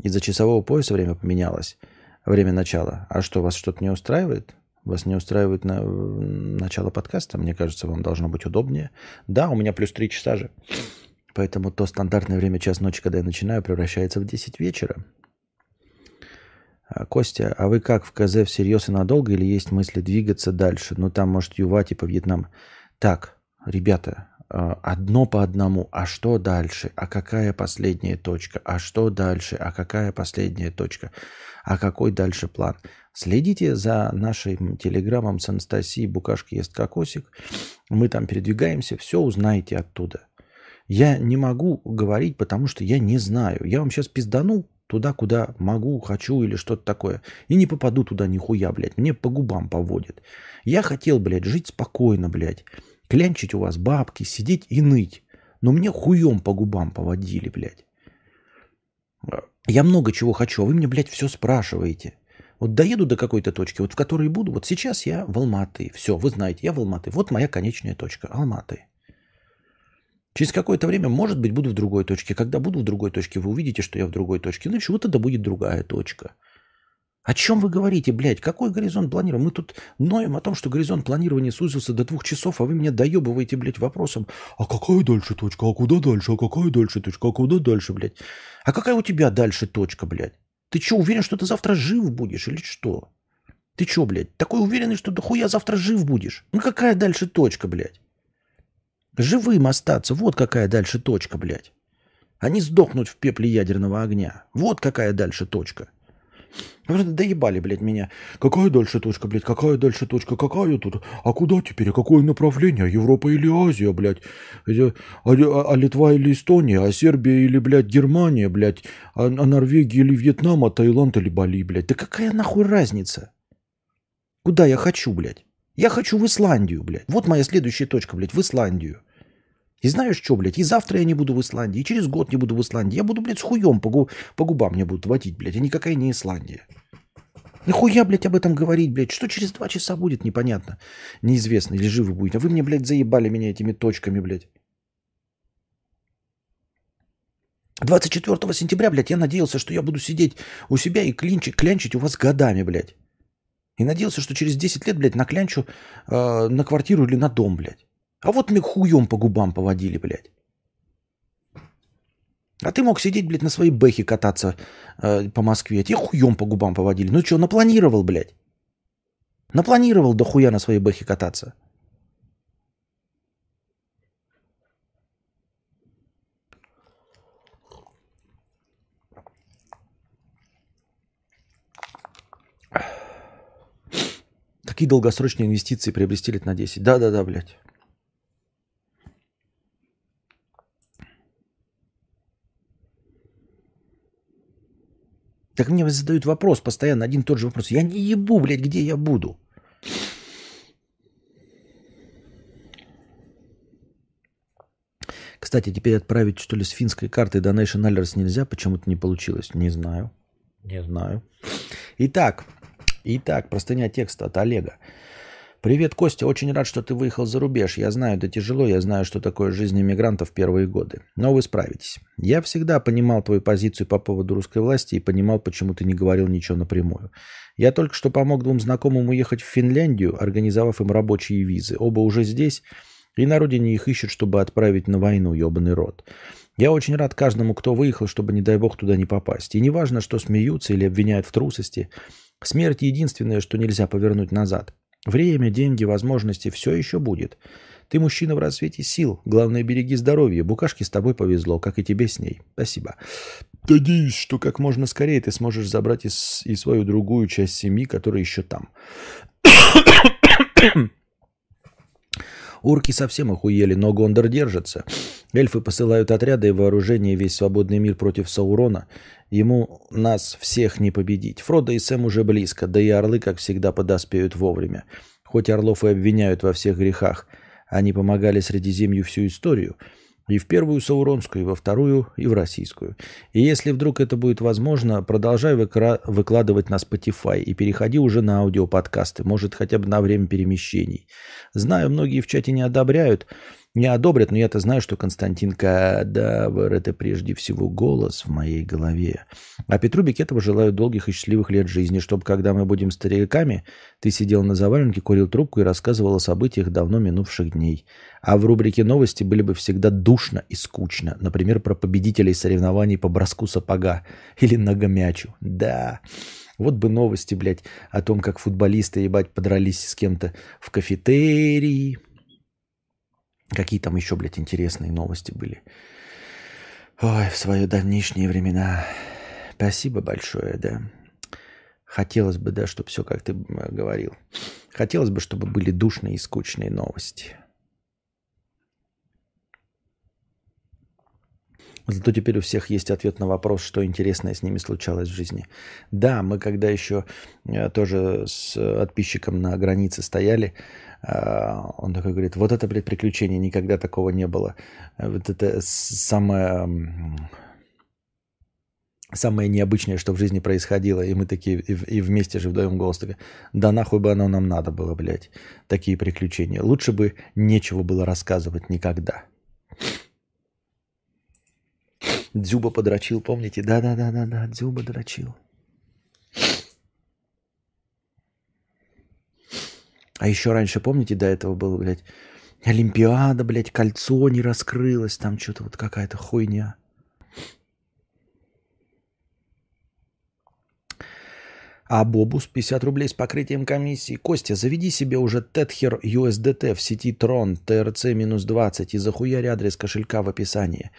Из-за часового пояса время поменялось. Время начала. А что, вас что-то не устраивает? Вас не устраивает на, начало подкаста? Мне кажется, вам должно быть удобнее. Да, у меня плюс 3 часа же. Поэтому то стандартное время час ночи, когда я начинаю, превращается в 10 вечера. А, Костя, а вы как в КЗ всерьез и надолго или есть мысли двигаться дальше? Ну там, может, Юва, типа Вьетнам. Так, ребята, одно по одному. А что дальше? А какая последняя точка? А что дальше? А какая последняя точка? А какой дальше план? Следите за нашим телеграммом с Анастасией Букашки ест кокосик. Мы там передвигаемся, все узнаете оттуда. Я не могу говорить, потому что я не знаю. Я вам сейчас пиздану туда, куда могу, хочу или что-то такое. И не попаду туда нихуя, блядь. Мне по губам поводит. Я хотел, блядь, жить спокойно, блядь. Клянчить у вас бабки, сидеть и ныть. Но мне хуем по губам поводили, блядь. Я много чего хочу, а вы мне, блядь, все спрашиваете. Вот доеду до какой-то точки, вот в которой буду. Вот сейчас я в Алматы. Все, вы знаете, я в Алматы. Вот моя конечная точка. Алматы. Через какое-то время, может быть, буду в другой точке. Когда буду в другой точке, вы увидите, что я в другой точке. Ну, чего тогда будет другая точка. О чем вы говорите, блядь? Какой горизонт планирования? Мы тут ноем о том, что горизонт планирования сузился до двух часов, а вы меня доебываете, блядь, вопросом, а какая дальше точка, а куда дальше, а какая дальше точка, а куда дальше, блядь? А какая у тебя дальше точка, блядь? Ты что, уверен, что ты завтра жив будешь или что? Ты что, блядь, такой уверенный, что дохуя завтра жив будешь? Ну какая дальше точка, блядь? Живым остаться, вот какая дальше точка, блядь. А не сдохнуть в пепле ядерного огня. Вот какая дальше точка. Доебали, блядь, меня. Какая дальше точка, блядь, какая дальше точка, какая тут? А куда теперь? А какое направление? Европа или Азия, блядь? А, а, а Литва или Эстония? А Сербия или, блядь, Германия, блядь? А, а Норвегия или Вьетнам? А Таиланд или Бали, блядь? Да какая нахуй разница? Куда я хочу, блядь? Я хочу в Исландию, блядь. Вот моя следующая точка, блядь, в Исландию. И знаешь что, блядь, и завтра я не буду в Исландии, и через год не буду в Исландии. Я буду, блядь, с хуем по, гу- по губам мне будут водить, блядь, а никакая не Исландия. Нахуя, блядь, об этом говорить, блядь? Что через два часа будет, непонятно. Неизвестно, или живы будете. А вы мне, блядь, заебали меня этими точками, блядь. 24 сентября, блядь, я надеялся, что я буду сидеть у себя и клинчить, клянчить у вас годами, блядь. И надеялся, что через 10 лет, блядь, наклянчу э, на квартиру или на дом, блядь. А вот мне хуем по губам поводили, блядь. А ты мог сидеть, блядь, на своей бэхе кататься э, по Москве. Тебе хуем по губам поводили. Ну что, напланировал, блядь? Напланировал до хуя на своей бэхе кататься. Какие долгосрочные инвестиции приобрести лет на 10? Да-да-да, блядь. Так мне задают вопрос постоянно, один и тот же вопрос. Я не ебу, блядь, где я буду. Кстати, теперь отправить, что ли, с финской карты Donation Alerts нельзя? Почему-то не получилось. Не знаю. Не знаю. Итак, итак, простыня текста от Олега. Привет, Костя. Очень рад, что ты выехал за рубеж. Я знаю, это тяжело. Я знаю, что такое жизнь иммигрантов в первые годы. Но вы справитесь. Я всегда понимал твою позицию по поводу русской власти и понимал, почему ты не говорил ничего напрямую. Я только что помог двум знакомым уехать в Финляндию, организовав им рабочие визы. Оба уже здесь, и на родине их ищут, чтобы отправить на войну, ебаный рот. Я очень рад каждому, кто выехал, чтобы, не дай бог, туда не попасть. И не важно, что смеются или обвиняют в трусости. Смерть единственное, что нельзя повернуть назад. Время, деньги, возможности – все еще будет. Ты мужчина в расцвете сил. Главное, береги здоровье. Букашке с тобой повезло, как и тебе с ней. Спасибо. Надеюсь, что как можно скорее ты сможешь забрать и, и свою другую часть семьи, которая еще там. Урки совсем охуели, но Гондор держится. Эльфы посылают отряды и вооружение весь свободный мир против Саурона. Ему нас всех не победить. Фродо и Сэм уже близко, да и орлы, как всегда, подоспеют вовремя. Хоть орлов и обвиняют во всех грехах, они помогали Средиземью всю историю – и в первую Сауронскую, и во вторую, и в российскую. И если вдруг это будет возможно, продолжай выкра- выкладывать на Spotify и переходи уже на аудиоподкасты, может хотя бы на время перемещений. Знаю, многие в чате не одобряют, не одобрят, но я-то знаю, что Константин Кадавр – это прежде всего голос в моей голове. А Петру Бекетову желаю долгих и счастливых лет жизни, чтобы, когда мы будем стариками, ты сидел на заваленке, курил трубку и рассказывал о событиях давно минувших дней. А в рубрике «Новости» были бы всегда душно и скучно. Например, про победителей соревнований по броску сапога или ногомячу. Да, вот бы новости, блядь, о том, как футболисты, ебать, подрались с кем-то в кафетерии, Какие там еще, блядь, интересные новости были. Ой, в свои давнишние времена. Спасибо большое, да. Хотелось бы, да, чтобы все, как ты говорил. Хотелось бы, чтобы были душные и скучные новости. Зато теперь у всех есть ответ на вопрос, что интересное с ними случалось в жизни. Да, мы когда еще э, тоже с подписчиком на границе стояли, э, он такой говорит, вот это, блядь, приключение, никогда такого не было. Вот это самое, самое необычное, что в жизни происходило. И мы такие, и, и вместе же вдвоем голос такой, да нахуй бы оно нам надо было, блядь, такие приключения. Лучше бы нечего было рассказывать никогда. Дзюба подрочил, помните? Да-да-да-да-да, Дзюба дрочил. А еще раньше, помните, до этого было, блядь, Олимпиада, блядь, кольцо не раскрылось, там что-то вот какая-то хуйня. А Бобус 50 рублей с покрытием комиссии. Костя, заведи себе уже Tether USDT в сети Tron TRC-20 и захуярь адрес кошелька в описании.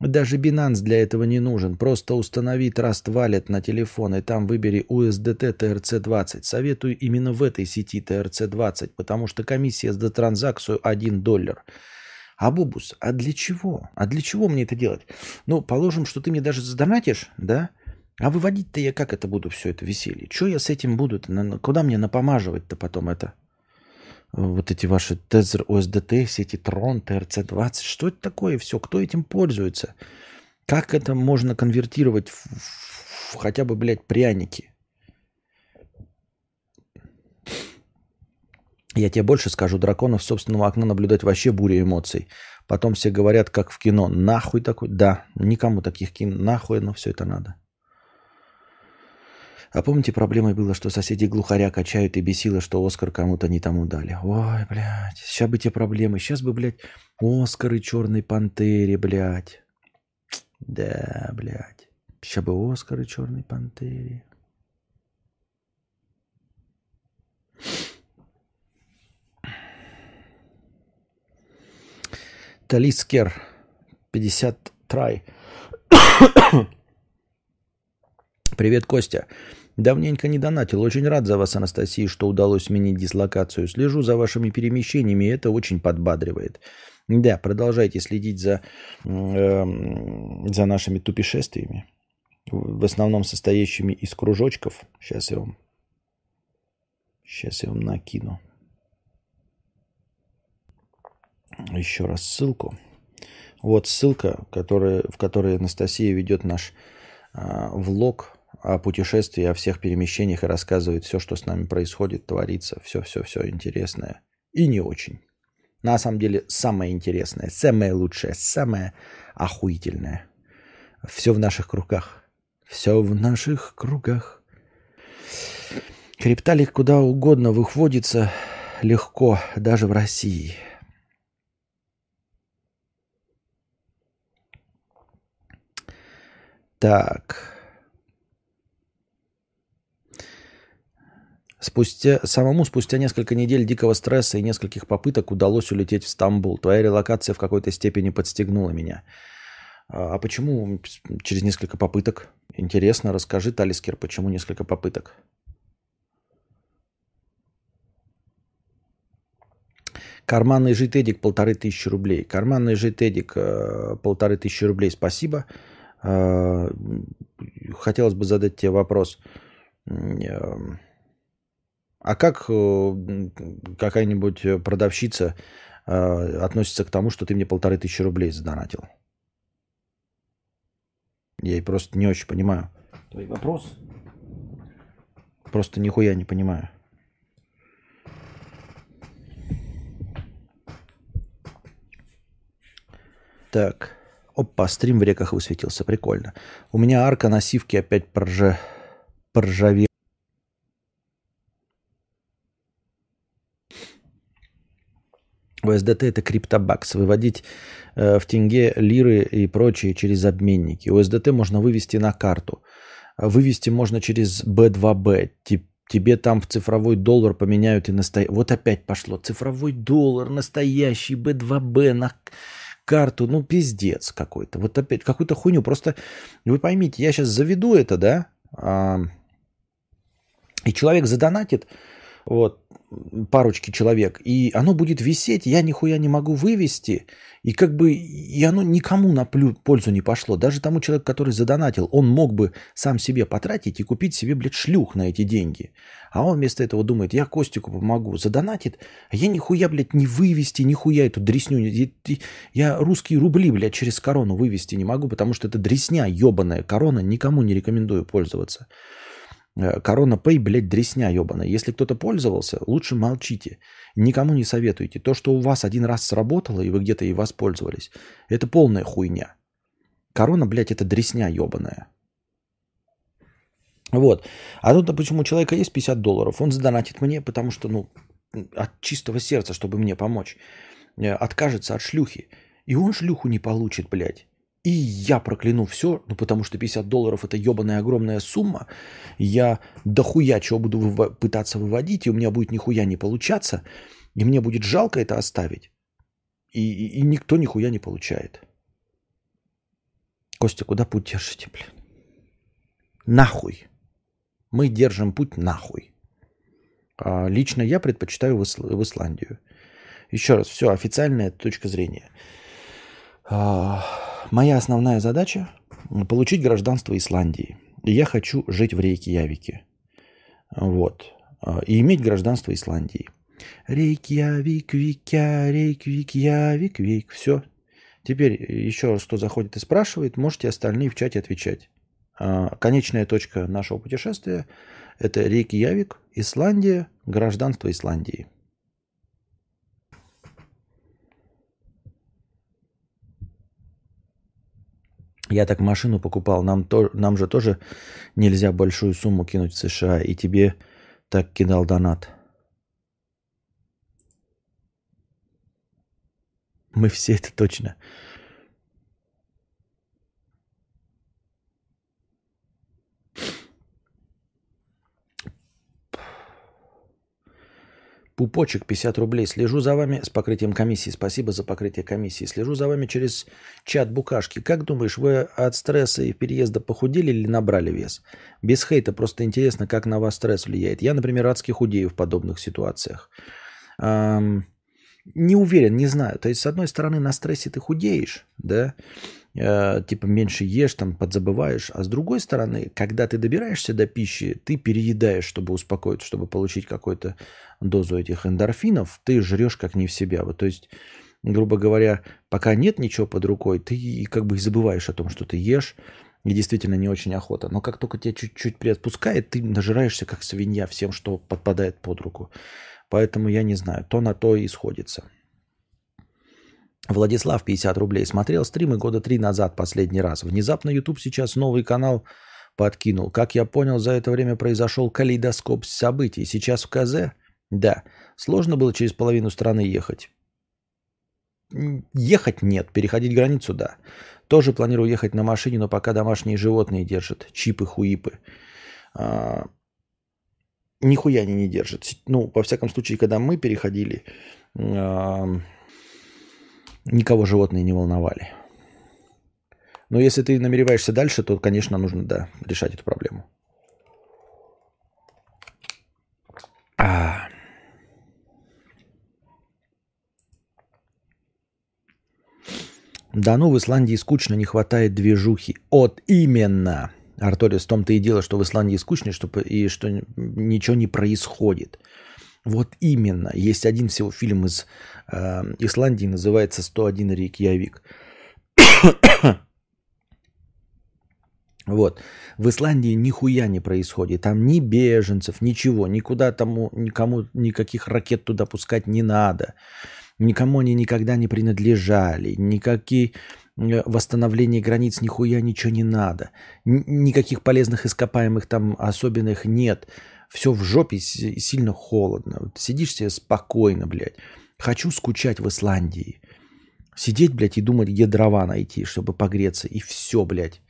Даже Binance для этого не нужен. Просто установи Trust Wallet на телефон и там выбери USDT TRC20. Советую именно в этой сети TRC20, потому что комиссия за транзакцию 1 доллар. А Бубус, а для чего? А для чего мне это делать? Ну, положим, что ты мне даже задонатишь, да? А выводить-то я как это буду все это веселье? Что я с этим буду? -то? Куда мне напомаживать-то потом это? Вот эти ваши Tether OSDT, сети Tron, TRC20. Что это такое все? Кто этим пользуется? Как это можно конвертировать в, в, в хотя бы, блядь, пряники? Я тебе больше скажу, драконов собственного окна наблюдать вообще буря эмоций. Потом все говорят, как в кино. Нахуй такой? Да, никому таких кино. Нахуй, но все это надо. А помните, проблемой было, что соседи глухаря качают и бесило, что Оскар кому-то не тому дали. Ой, блядь, сейчас бы те проблемы. Сейчас бы, блядь, Оскар и Черной Пантере, блядь. Да, блядь. Сейчас бы Оскар и Черной Пантере. Талискер, 50 трай. [coughs] Привет, Костя. Давненько не донатил. Очень рад за вас, Анастасия, что удалось сменить дислокацию. Слежу за вашими перемещениями, и это очень подбадривает. Да, продолжайте следить за, э, за нашими тупешествиями, в основном состоящими из кружочков. Сейчас я вам, сейчас я вам накину. Еще раз ссылку. Вот ссылка, которая, в которой Анастасия ведет наш э, влог о путешествии, о всех перемещениях и рассказывает все, что с нами происходит, творится, все-все-все интересное. И не очень. На самом деле самое интересное, самое лучшее, самое охуительное. Все в наших руках. Все в наших кругах. Крипталик куда угодно выходится легко, даже в России. Так. Спустя, самому спустя несколько недель дикого стресса и нескольких попыток удалось улететь в Стамбул. Твоя релокация в какой-то степени подстегнула меня. А, а почему через несколько попыток? Интересно, расскажи, Талискер, почему несколько попыток? Карманный житедик полторы тысячи рублей. Карманный житедик э, полторы тысячи рублей. Спасибо. А, хотелось бы задать тебе вопрос. А как э, какая-нибудь продавщица э, относится к тому, что ты мне полторы тысячи рублей задонатил? Я просто не очень понимаю. Твой вопрос? Просто нихуя не понимаю. Так. Опа, стрим в реках высветился. Прикольно. У меня арка на сивке опять поржа... поржавела. USDT это криптобакс. Выводить э, в тенге лиры и прочие через обменники. USDT можно вывести на карту. Вывести можно через B2B. Тебе там в цифровой доллар поменяют и настоящий. Вот опять пошло. Цифровой доллар, настоящий B2B на карту. Ну, пиздец какой-то. Вот опять какую-то хуйню. Просто вы поймите, я сейчас заведу это, да? А, и человек задонатит вот, парочки человек, и оно будет висеть, я нихуя не могу вывести, и как бы и оно никому на пользу не пошло. Даже тому человеку, который задонатил, он мог бы сам себе потратить и купить себе, блядь, шлюх на эти деньги. А он вместо этого думает, я Костику помогу, задонатит, а я нихуя, блядь, не вывести, нихуя эту дресню. Я русские рубли, блядь, через корону вывести не могу, потому что это дресня ебаная. Корона никому не рекомендую пользоваться. Э, корона Пэй, блядь, дресня ебаная. Если кто-то пользовался, лучше молчите. Никому не советуйте. То, что у вас один раз сработало, и вы где-то и воспользовались, это полная хуйня. Корона, блядь, это дресня ебаная. Вот. А тут, почему у человека есть 50 долларов, он задонатит мне, потому что, ну, от чистого сердца, чтобы мне помочь, э, откажется от шлюхи. И он шлюху не получит, блядь. И я прокляну все, ну потому что 50 долларов это ебаная огромная сумма. Я дохуя чего буду выво- пытаться выводить, и у меня будет нихуя не получаться. И мне будет жалко это оставить. И, и, и никто нихуя не получает. Костя, куда путь держите, блин? Нахуй. Мы держим путь нахуй. А лично я предпочитаю в, Исл- в Исландию. Еще раз, все, официальная точка зрения. А, моя основная задача – получить гражданство Исландии. Я хочу жить в Рейкьявике. Вот. А, и иметь гражданство Исландии. Рейкьявик, Викя, Рейквик, Явик, Вик. Все. Теперь еще раз, кто заходит и спрашивает, можете остальные в чате отвечать. А, конечная точка нашего путешествия – это Рейкьявик, Исландия, гражданство Исландии. Я так машину покупал, нам, то, нам же тоже нельзя большую сумму кинуть в США, и тебе так кидал донат. Мы все это точно. Пупочек 50 рублей. Слежу за вами с покрытием комиссии. Спасибо за покрытие комиссии. Слежу за вами через чат Букашки. Как думаешь, вы от стресса и переезда похудели или набрали вес? Без хейта, просто интересно, как на вас стресс влияет. Я, например, адски худею в подобных ситуациях. Эм, не уверен, не знаю. То есть, с одной стороны, на стрессе ты худеешь, да, э, типа меньше ешь, там подзабываешь. А с другой стороны, когда ты добираешься до пищи, ты переедаешь, чтобы успокоиться, чтобы получить какую-то дозу этих эндорфинов, ты жрешь как не в себя. Вот, то есть, грубо говоря, пока нет ничего под рукой, ты как бы забываешь о том, что ты ешь, и действительно не очень охота. Но как только тебя чуть-чуть приотпускает, ты нажираешься как свинья всем, что подпадает под руку. Поэтому я не знаю, то на то и сходится. Владислав, 50 рублей. Смотрел стримы года три назад последний раз. Внезапно YouTube сейчас новый канал подкинул. Как я понял, за это время произошел калейдоскоп событий. Сейчас в КЗ? Да. Сложно было через половину страны ехать. Ехать нет, переходить границу, да. Тоже планирую ехать на машине, но пока домашние животные держат. Чипы-хуипы. А, нихуя они не держат. Ну, во всяком случае, когда мы переходили, а, никого животные не волновали. Но если ты намереваешься дальше, то, конечно, нужно, да, решать эту проблему. А. Да ну, в Исландии скучно, не хватает движухи. От именно. Арторис, в том-то и дело, что в Исландии скучно, что, и что ничего не происходит. Вот именно. Есть один всего фильм из э, Исландии, называется «101 Рейкьявик». вот. В Исландии нихуя не происходит. Там ни беженцев, ничего. Никуда тому, никому никаких ракет туда пускать не надо. Никому они никогда не принадлежали. Никакие Э, восстановления границ нихуя ничего не надо. Никаких полезных ископаемых там особенных нет. Все в жопе, сильно холодно. Вот сидишь себе спокойно, блядь. Хочу скучать в Исландии. Сидеть, блядь, и думать, где дрова найти, чтобы погреться. И все, блядь.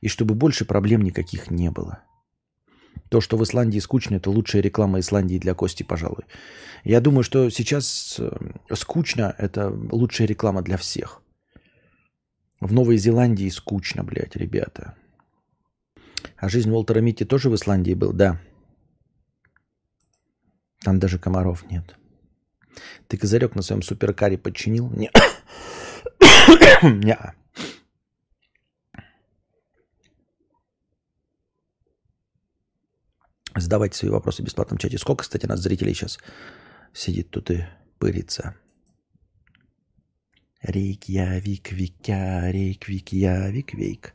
И чтобы больше проблем никаких не было. То, что в Исландии скучно, это лучшая реклама Исландии для Кости, пожалуй. Я думаю, что сейчас э, скучно, это лучшая реклама для всех. В Новой Зеландии скучно, блядь, ребята. А жизнь Уолтера Митти тоже в Исландии был, да. Там даже комаров нет. Ты козырек на своем суперкаре подчинил? Не. Не. Задавайте свои вопросы в бесплатном чате. Сколько, кстати, нас зрителей сейчас сидит тут и пырится? Рейкьявик, Викя, Рейквик, Явик, Вейк.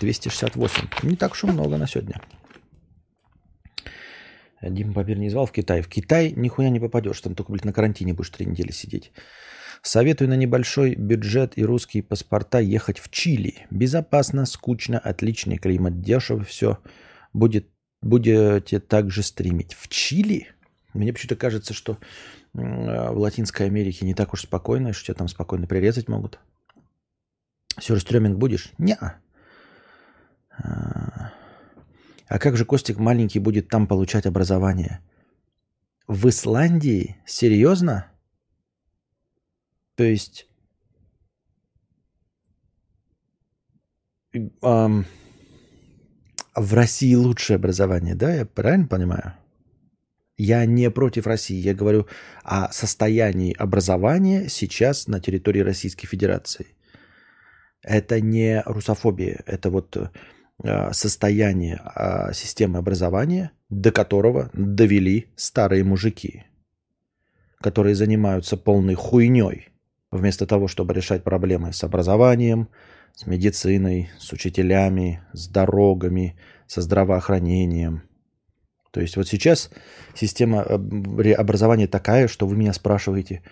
268. Не так уж и много на сегодня. Дима Папир не звал в Китай. В Китай нихуя не попадешь. Там только, блядь, на карантине будешь три недели сидеть. Советую на небольшой бюджет и русские паспорта ехать в Чили. Безопасно, скучно, отличный климат, дешево все. Будет, будете также стримить. В Чили? Мне почему-то кажется, что в Латинской Америке не так уж спокойно, что тебя там спокойно прирезать могут. Сюрстреминг будешь? Не-а. А как же Костик маленький будет там получать образование? В Исландии? Серьезно? То есть... Эм, в России лучшее образование, да? Я правильно понимаю? Я не против России. Я говорю о состоянии образования сейчас на территории Российской Федерации. Это не русофобия. Это вот состояние а, системы образования, до которого довели старые мужики, которые занимаются полной хуйней, вместо того, чтобы решать проблемы с образованием, с медициной, с учителями, с дорогами, со здравоохранением. То есть вот сейчас система э, образования такая, что вы меня спрашиваете,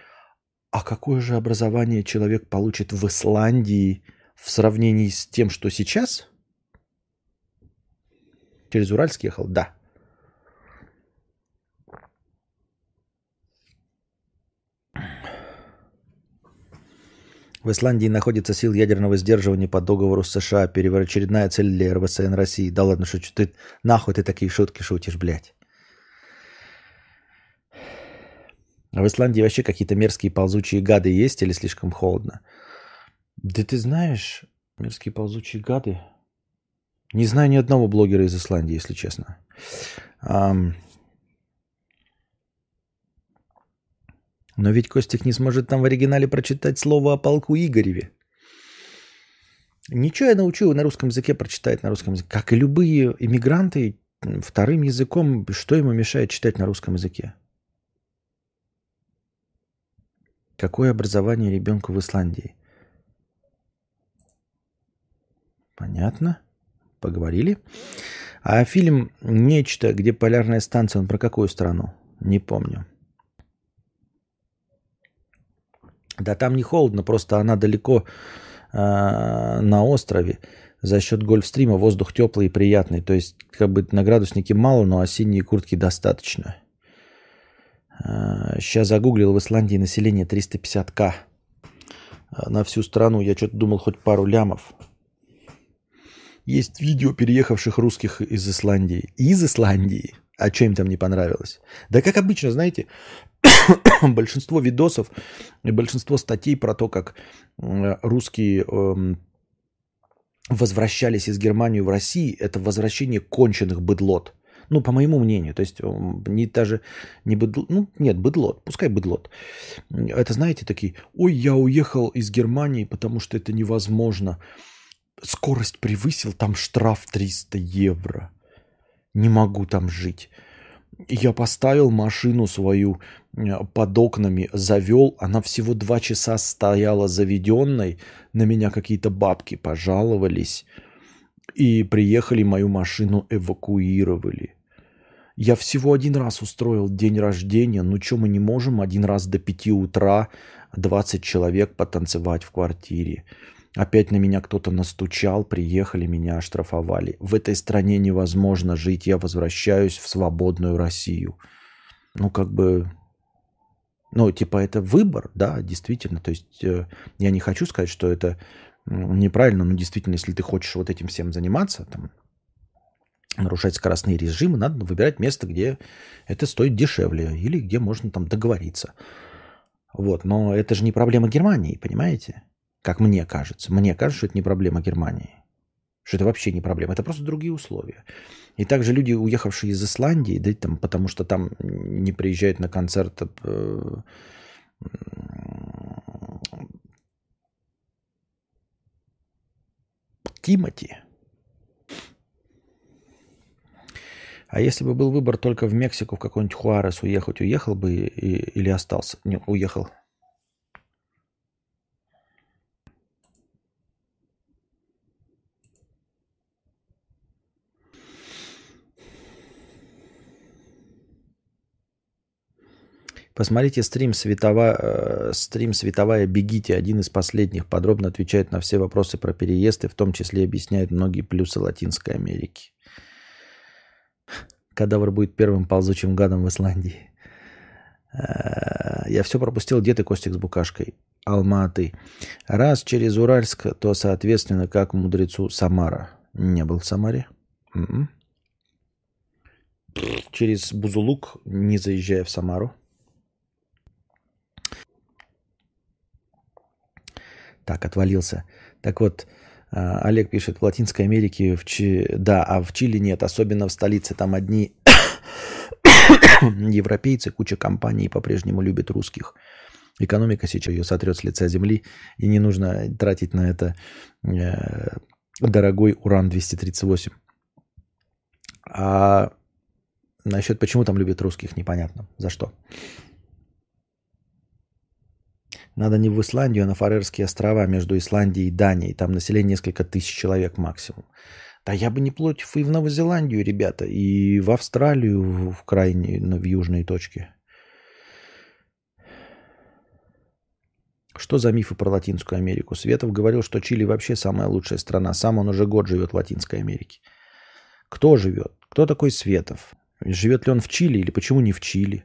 а какое же образование человек получит в Исландии в сравнении с тем, что сейчас – Через Уральск ехал? Да. В Исландии находится сил ядерного сдерживания по договору с США. Первоочередная цель для РВСН России. Да ладно, что ты нахуй ты такие шутки шутишь, блядь. А в Исландии вообще какие-то мерзкие ползучие гады есть или слишком холодно? Да ты знаешь, мерзкие ползучие гады. Не знаю ни одного блогера из Исландии, если честно. Но ведь Костик не сможет там в оригинале прочитать слово о полку Игореве. Ничего я научу его на русском языке прочитать на русском языке. Как и любые иммигранты, вторым языком, что ему мешает читать на русском языке? Какое образование ребенку в Исландии? Понятно поговорили. А фильм «Нечто», где полярная станция, он про какую страну? Не помню. Да там не холодно, просто она далеко э, на острове. За счет гольфстрима воздух теплый и приятный. То есть, как бы на градуснике мало, но осенние куртки достаточно. Э, сейчас загуглил в Исландии население 350к на всю страну. Я что-то думал хоть пару лямов. Есть видео переехавших русских из Исландии. Из Исландии. А что им там не понравилось? Да как обычно, знаете, [coughs] большинство видосов и большинство статей про то, как русские эм, возвращались из Германии в Россию, это возвращение конченых быдлот. Ну, по моему мнению. То есть, эм, не даже не быдлот, ну, нет, быдлот, пускай быдлот. Это, знаете, такие, ой, я уехал из Германии, потому что это невозможно скорость превысил, там штраф 300 евро. Не могу там жить. Я поставил машину свою э, под окнами, завел, она всего два часа стояла заведенной, на меня какие-то бабки пожаловались и приехали мою машину эвакуировали. Я всего один раз устроил день рождения, ну что мы не можем один раз до пяти утра 20 человек потанцевать в квартире. Опять на меня кто-то настучал, приехали, меня оштрафовали. В этой стране невозможно жить, я возвращаюсь в свободную Россию. Ну, как бы, Ну, типа, это выбор, да, действительно. То есть э, я не хочу сказать, что это неправильно, но действительно, если ты хочешь вот этим всем заниматься, там, нарушать скоростные режимы, надо выбирать место, где это стоит дешевле или где можно там договориться. Вот, но это же не проблема Германии, понимаете? Как мне кажется. Мне кажется, что это не проблема Германии. Что это вообще не проблема. Это просто другие условия. И также люди, уехавшие из Исландии, да, там, потому что там не приезжают на концерт э, Тимати. А если бы был выбор только в Мексику, в какой-нибудь Хуарес уехать, уехал бы и, или остался? Не, уехал. Посмотрите стрим, светова, э, стрим «Световая бегите», один из последних, подробно отвечает на все вопросы про переезд и в том числе объясняет многие плюсы Латинской Америки. Кадавр будет первым ползучим гадом в Исландии. Э, я все пропустил. Где ты, Костик, с букашкой? Алматы. Раз через Уральск, то, соответственно, как мудрецу Самара. Не был в Самаре. М-м. Через Бузулук, не заезжая в Самару. Так, отвалился. Так вот, а, Олег пишет, в Латинской Америке, в Чи... да, а в Чили нет, особенно в столице, там одни [coughs] европейцы, куча компаний по-прежнему любят русских. Экономика сейчас ее сотрет с лица земли, и не нужно тратить на это э, дорогой уран-238. А насчет почему там любят русских, непонятно. За что? Надо не в Исландию, а на Фарерские острова между Исландией и Данией. Там население несколько тысяч человек максимум. Да я бы не против и в Новую Зеландию, ребята, и в Австралию в крайней, в южной точке. Что за мифы про Латинскую Америку? Светов говорил, что Чили вообще самая лучшая страна. Сам он уже год живет в Латинской Америке. Кто живет? Кто такой Светов? Живет ли он в Чили или почему не в Чили?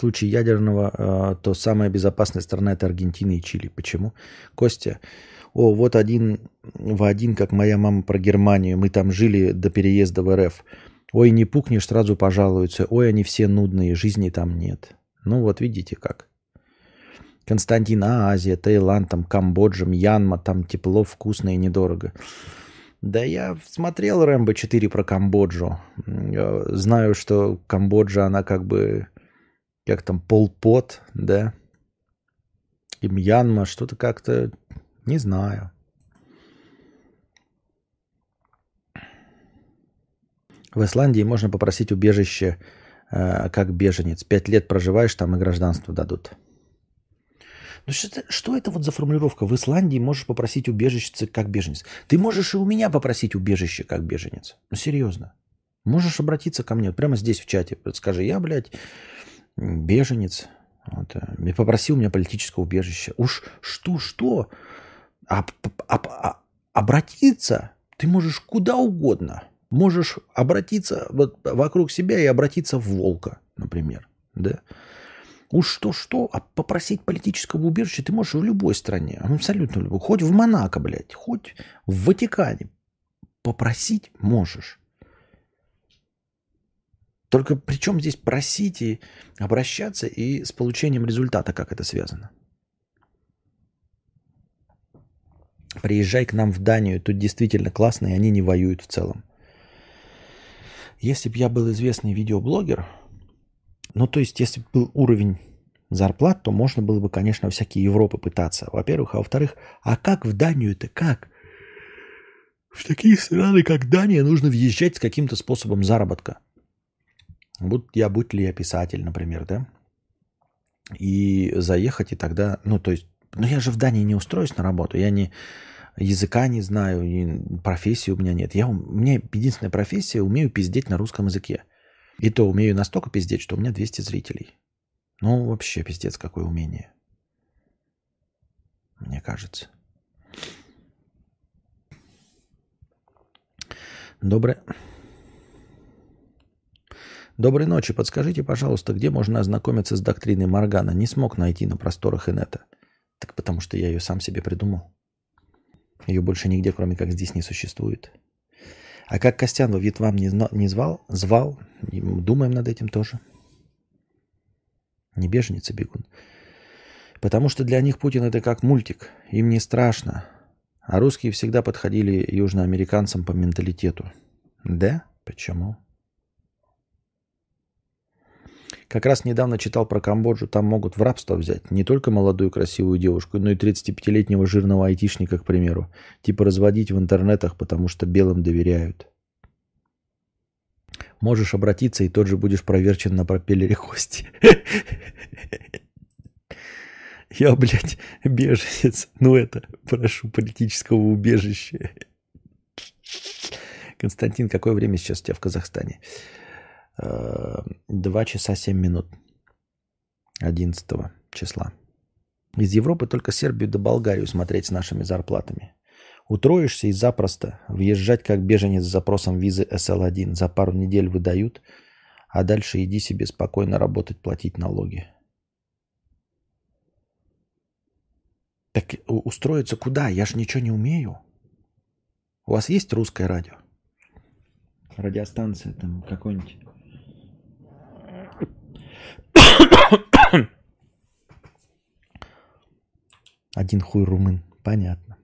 Случае ядерного, а, то самая безопасная страна это Аргентина и Чили. Почему? Костя, о, вот один в один, как моя мама про Германию. Мы там жили до переезда в РФ. Ой, не пукнешь, сразу пожалуются. Ой, они все нудные, жизни там нет. Ну вот видите как. Константин, а, Азия, Таиланд, там Камбоджа, Мьянма, там тепло, вкусно и недорого. Да я смотрел Рэмбо 4 про Камбоджу. Знаю, что Камбоджа, она как бы как там, Полпот, да, и Мьянма, что-то как-то, не знаю. В Исландии можно попросить убежище э, как беженец. Пять лет проживаешь там и гражданство дадут. Ну что, что это вот за формулировка? В Исландии можешь попросить убежище как беженец. Ты можешь и у меня попросить убежище как беженец. Ну серьезно. Можешь обратиться ко мне прямо здесь в чате. Скажи, я, блядь, беженец, вот, и попросил меня политического убежища. Уж что-что, а, а, а, обратиться ты можешь куда угодно. Можешь обратиться вот вокруг себя и обратиться в волка, например. Да? Уж что-что, а попросить политического убежища ты можешь в любой стране. Абсолютно любой. Хоть в Монако, блядь, хоть в Ватикане. Попросить можешь. Только при чем здесь просить и обращаться и с получением результата, как это связано? Приезжай к нам в Данию, тут действительно классно, и они не воюют в целом. Если бы я был известный видеоблогер, ну то есть если бы был уровень зарплат, то можно было бы, конечно, всякие Европы пытаться, во-первых. А во-вторых, а как в Данию-то, как? В такие страны, как Дания, нужно въезжать с каким-то способом заработка. Будь я, будь ли я писатель, например, да? И заехать, и тогда, ну, то есть, ну, я же в Дании не устроюсь на работу, я не языка не знаю, и профессии у меня нет. Я, у меня единственная профессия, умею пиздеть на русском языке. И то умею настолько пиздеть, что у меня 200 зрителей. Ну, вообще пиздец, какое умение. Мне кажется. Добрый... Доброй ночи. Подскажите, пожалуйста, где можно ознакомиться с доктриной Моргана? Не смог найти на просторах инета. Так потому что я ее сам себе придумал. Ее больше нигде, кроме как здесь, не существует. А как Костян во Вьетнам не, не звал? Звал. Думаем над этим тоже. Не беженец, бегун. Потому что для них Путин это как мультик. Им не страшно. А русские всегда подходили южноамериканцам по менталитету. Да? Почему? Как раз недавно читал про Камбоджу. Там могут в рабство взять не только молодую красивую девушку, но и 35-летнего жирного айтишника, к примеру. Типа разводить в интернетах, потому что белым доверяют. Можешь обратиться, и тот же будешь проверчен на пропеллере кости. [laughs] Я, блядь, беженец. Ну это, прошу политического убежища. Константин, какое время сейчас у тебя в Казахстане? Э, два часа семь минут. 11 числа. Из Европы только Сербию да Болгарию смотреть с нашими зарплатами. Утроишься и запросто въезжать как беженец с запросом визы SL1. За пару недель выдают, а дальше иди себе спокойно работать, платить налоги. Так устроиться куда? Я же ничего не умею. У вас есть русское радио? Радиостанция там какой-нибудь. Один хуй румын. Понятно.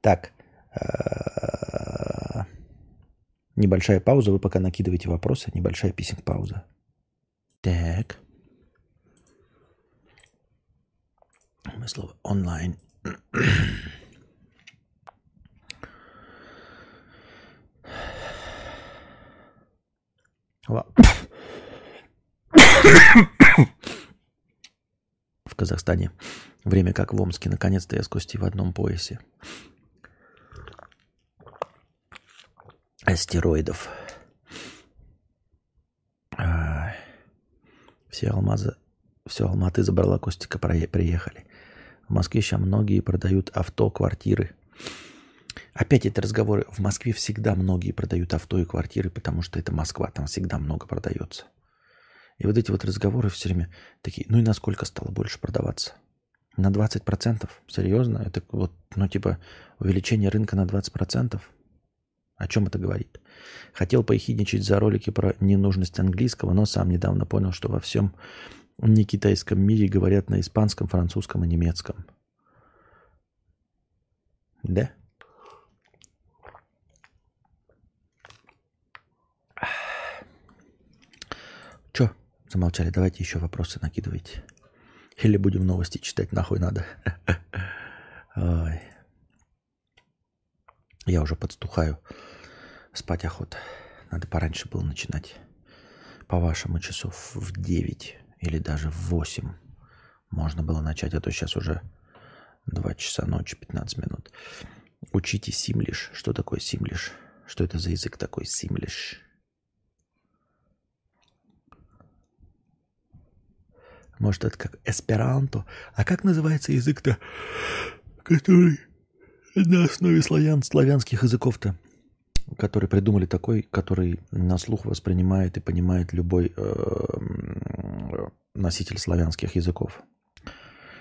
Так. Э, небольшая пауза. Вы пока накидываете вопросы. Небольшая писинг пауза. Так. Мы слово онлайн. В Казахстане время как в Омске. Наконец-то я с Костей в одном поясе. Астероидов. Все алмазы, все Алматы забрала Костика, приехали. В Москве сейчас многие продают авто, квартиры. Опять эти разговоры. В Москве всегда многие продают авто и квартиры, потому что это Москва, там всегда много продается. И вот эти вот разговоры все время такие, ну и насколько стало больше продаваться? На 20%? Серьезно? Это вот, ну типа, увеличение рынка на 20%? О чем это говорит? Хотел поехидничать за ролики про ненужность английского, но сам недавно понял, что во всем не китайском мире говорят на испанском, французском и немецком. Да? Чё? Замолчали. Давайте еще вопросы накидывайте. Или будем новости читать, нахуй надо. [laughs] Ой. Я уже подстухаю. Спать охота. Надо пораньше было начинать. По вашему часов в 9 или даже в 8 можно было начать, а то сейчас уже 2 часа ночи, 15 минут. Учите симлиш. Что такое симлиш? Что это за язык такой симлиш? Может, это как эсперанто? А как называется язык-то, который на основе славян, славянских языков-то? Который придумали такой, который на слух воспринимает и понимает любой э, носитель славянских языков.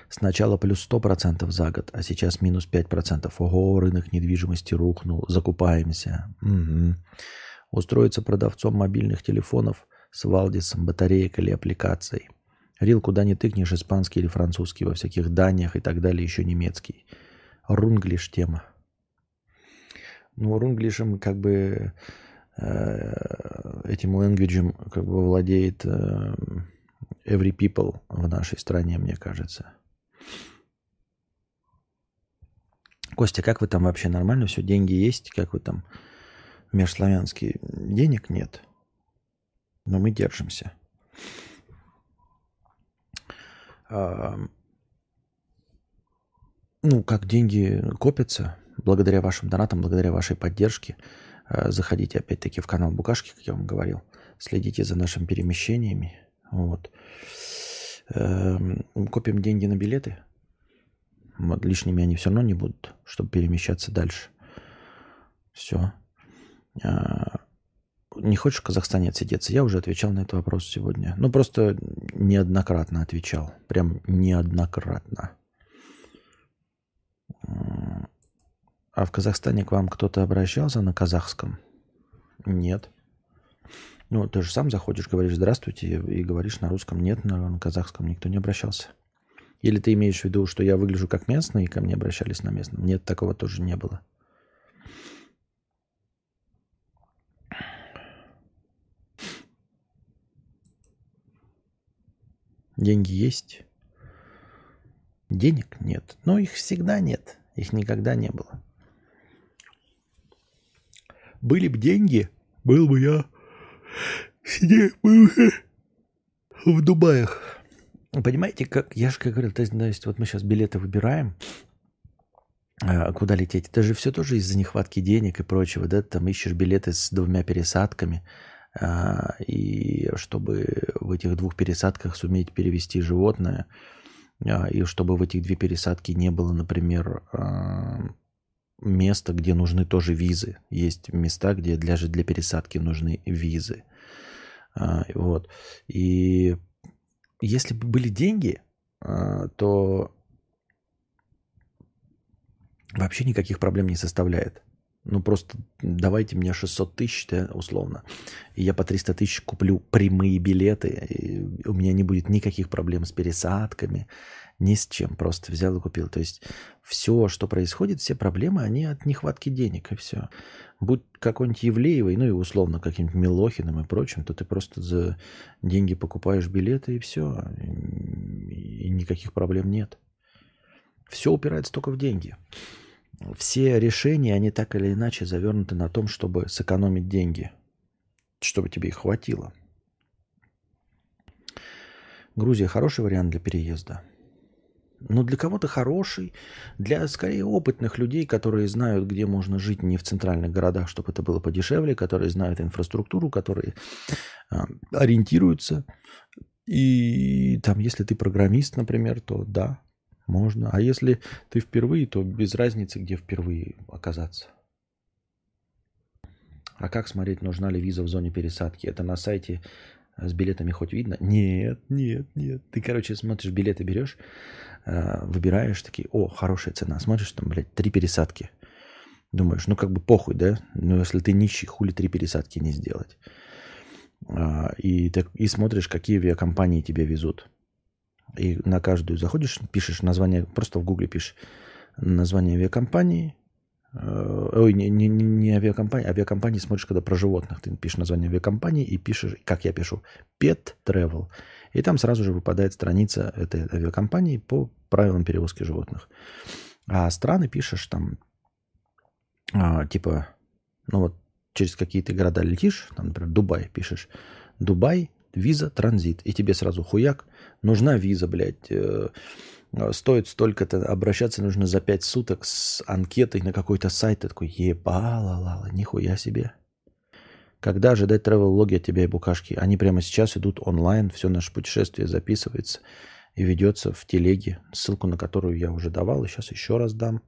Сначала плюс 100% за год, а сейчас минус 5%. Ого, рынок недвижимости рухнул, закупаемся. Угу. Устроиться продавцом мобильных телефонов с Валдисом, батареек или аппликацией. Рил куда не тыкнешь, испанский или французский, во всяких Даниях и так далее, еще немецкий. Рунглиш тема. Ну, рунглишем как бы э, этим лэнгвиджем как бы владеет э, every people в нашей стране, мне кажется. Костя, как вы там вообще нормально все? Деньги есть? Как вы там межславянские? Денег нет. Но мы держимся ну, как деньги копятся, благодаря вашим донатам, благодаря вашей поддержке. А, заходите опять-таки в канал Букашки, как я вам говорил. Следите за нашими перемещениями. Вот. Эм, копим деньги на билеты. Вот, лишними они все равно не будут, чтобы перемещаться дальше. Все. Не хочешь в Казахстане отсидеться? Я уже отвечал на этот вопрос сегодня. Ну, просто неоднократно отвечал. Прям неоднократно. А в Казахстане к вам кто-то обращался на казахском? Нет. Ну, ты же сам заходишь, говоришь «здравствуйте» и говоришь на русском. Нет, на казахском никто не обращался. Или ты имеешь в виду, что я выгляжу как местный, и ко мне обращались на местном? Нет, такого тоже не было. Деньги есть? Денег нет. Но их всегда нет. Их никогда не было. Были бы деньги, был бы я сидел в Дубаях. Понимаете, как я же как говорил, то есть, вот мы сейчас билеты выбираем, а, куда лететь. Это же все тоже из-за нехватки денег и прочего, да? Там ищешь билеты с двумя пересадками, и чтобы в этих двух пересадках суметь перевести животное, а, и чтобы в этих две пересадки не было, например, места, где нужны тоже визы. Есть места, где для, для пересадки нужны визы. Вот. И если бы были деньги, то вообще никаких проблем не составляет. Ну, просто давайте мне 600 тысяч, да, условно, и я по 300 тысяч куплю прямые билеты, и у меня не будет никаких проблем с пересадками, ни с чем. Просто взял и купил. То есть все, что происходит, все проблемы, они от нехватки денег, и все. Будь какой-нибудь Евлеевой, ну и условно каким-нибудь Милохиным и прочим, то ты просто за деньги покупаешь билеты, и все. И никаких проблем нет. Все упирается только в деньги все решения, они так или иначе завернуты на том, чтобы сэкономить деньги, чтобы тебе их хватило. Грузия хороший вариант для переезда. Но для кого-то хороший, для скорее опытных людей, которые знают, где можно жить не в центральных городах, чтобы это было подешевле, которые знают инфраструктуру, которые э, ориентируются. И там, если ты программист, например, то да, можно. А если ты впервые, то без разницы, где впервые оказаться. А как смотреть, нужна ли виза в зоне пересадки? Это на сайте с билетами хоть видно? Нет, нет, нет. Ты, короче, смотришь, билеты берешь, э, выбираешь такие, о, хорошая цена. Смотришь, там, блядь, три пересадки. Думаешь, ну как бы похуй, да? Но если ты нищий, хули три пересадки не сделать? А, и, так, и смотришь, какие авиакомпании тебе везут. И на каждую заходишь, пишешь название, просто в гугле пишешь название авиакомпании. Э, ой, не, не, не авиакомпания, авиакомпании смотришь, когда про животных. Ты пишешь название авиакомпании и пишешь, как я пишу, Pet Travel. И там сразу же выпадает страница этой авиакомпании по правилам перевозки животных. А страны пишешь там, а, типа, ну вот через какие-то города летишь, там, например, Дубай пишешь, Дубай, виза, транзит. И тебе сразу хуяк, нужна виза, блядь, э, стоит столько-то, обращаться нужно за 5 суток с анкетой на какой-то сайт. Ты такой, ебала-лала, нихуя себе. Когда ожидать travel-логи от тебя и букашки? Они прямо сейчас идут онлайн, все наше путешествие записывается и ведется в телеге, ссылку на которую я уже давал, и сейчас еще раз дам.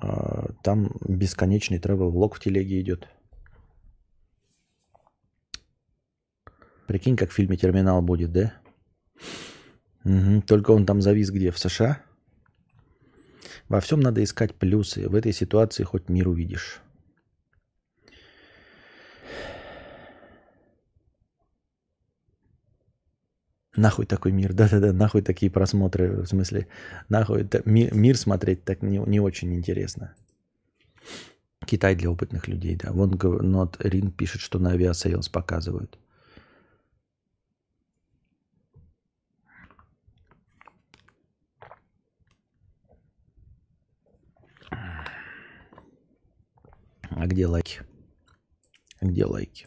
А, там бесконечный travel-влог в телеге идет. Прикинь, как в фильме «Терминал» будет, да? Только он там завис где? В США? Во всем надо искать плюсы. В этой ситуации хоть мир увидишь. Нахуй такой мир. [laughs] Да-да-да, нахуй такие просмотры. В смысле, нахуй это, мир, мир смотреть так не, не очень интересно. Китай для опытных людей, да. Вон Нот Рин пишет, что на Aviasales показывают. А где лайки? Где лайки?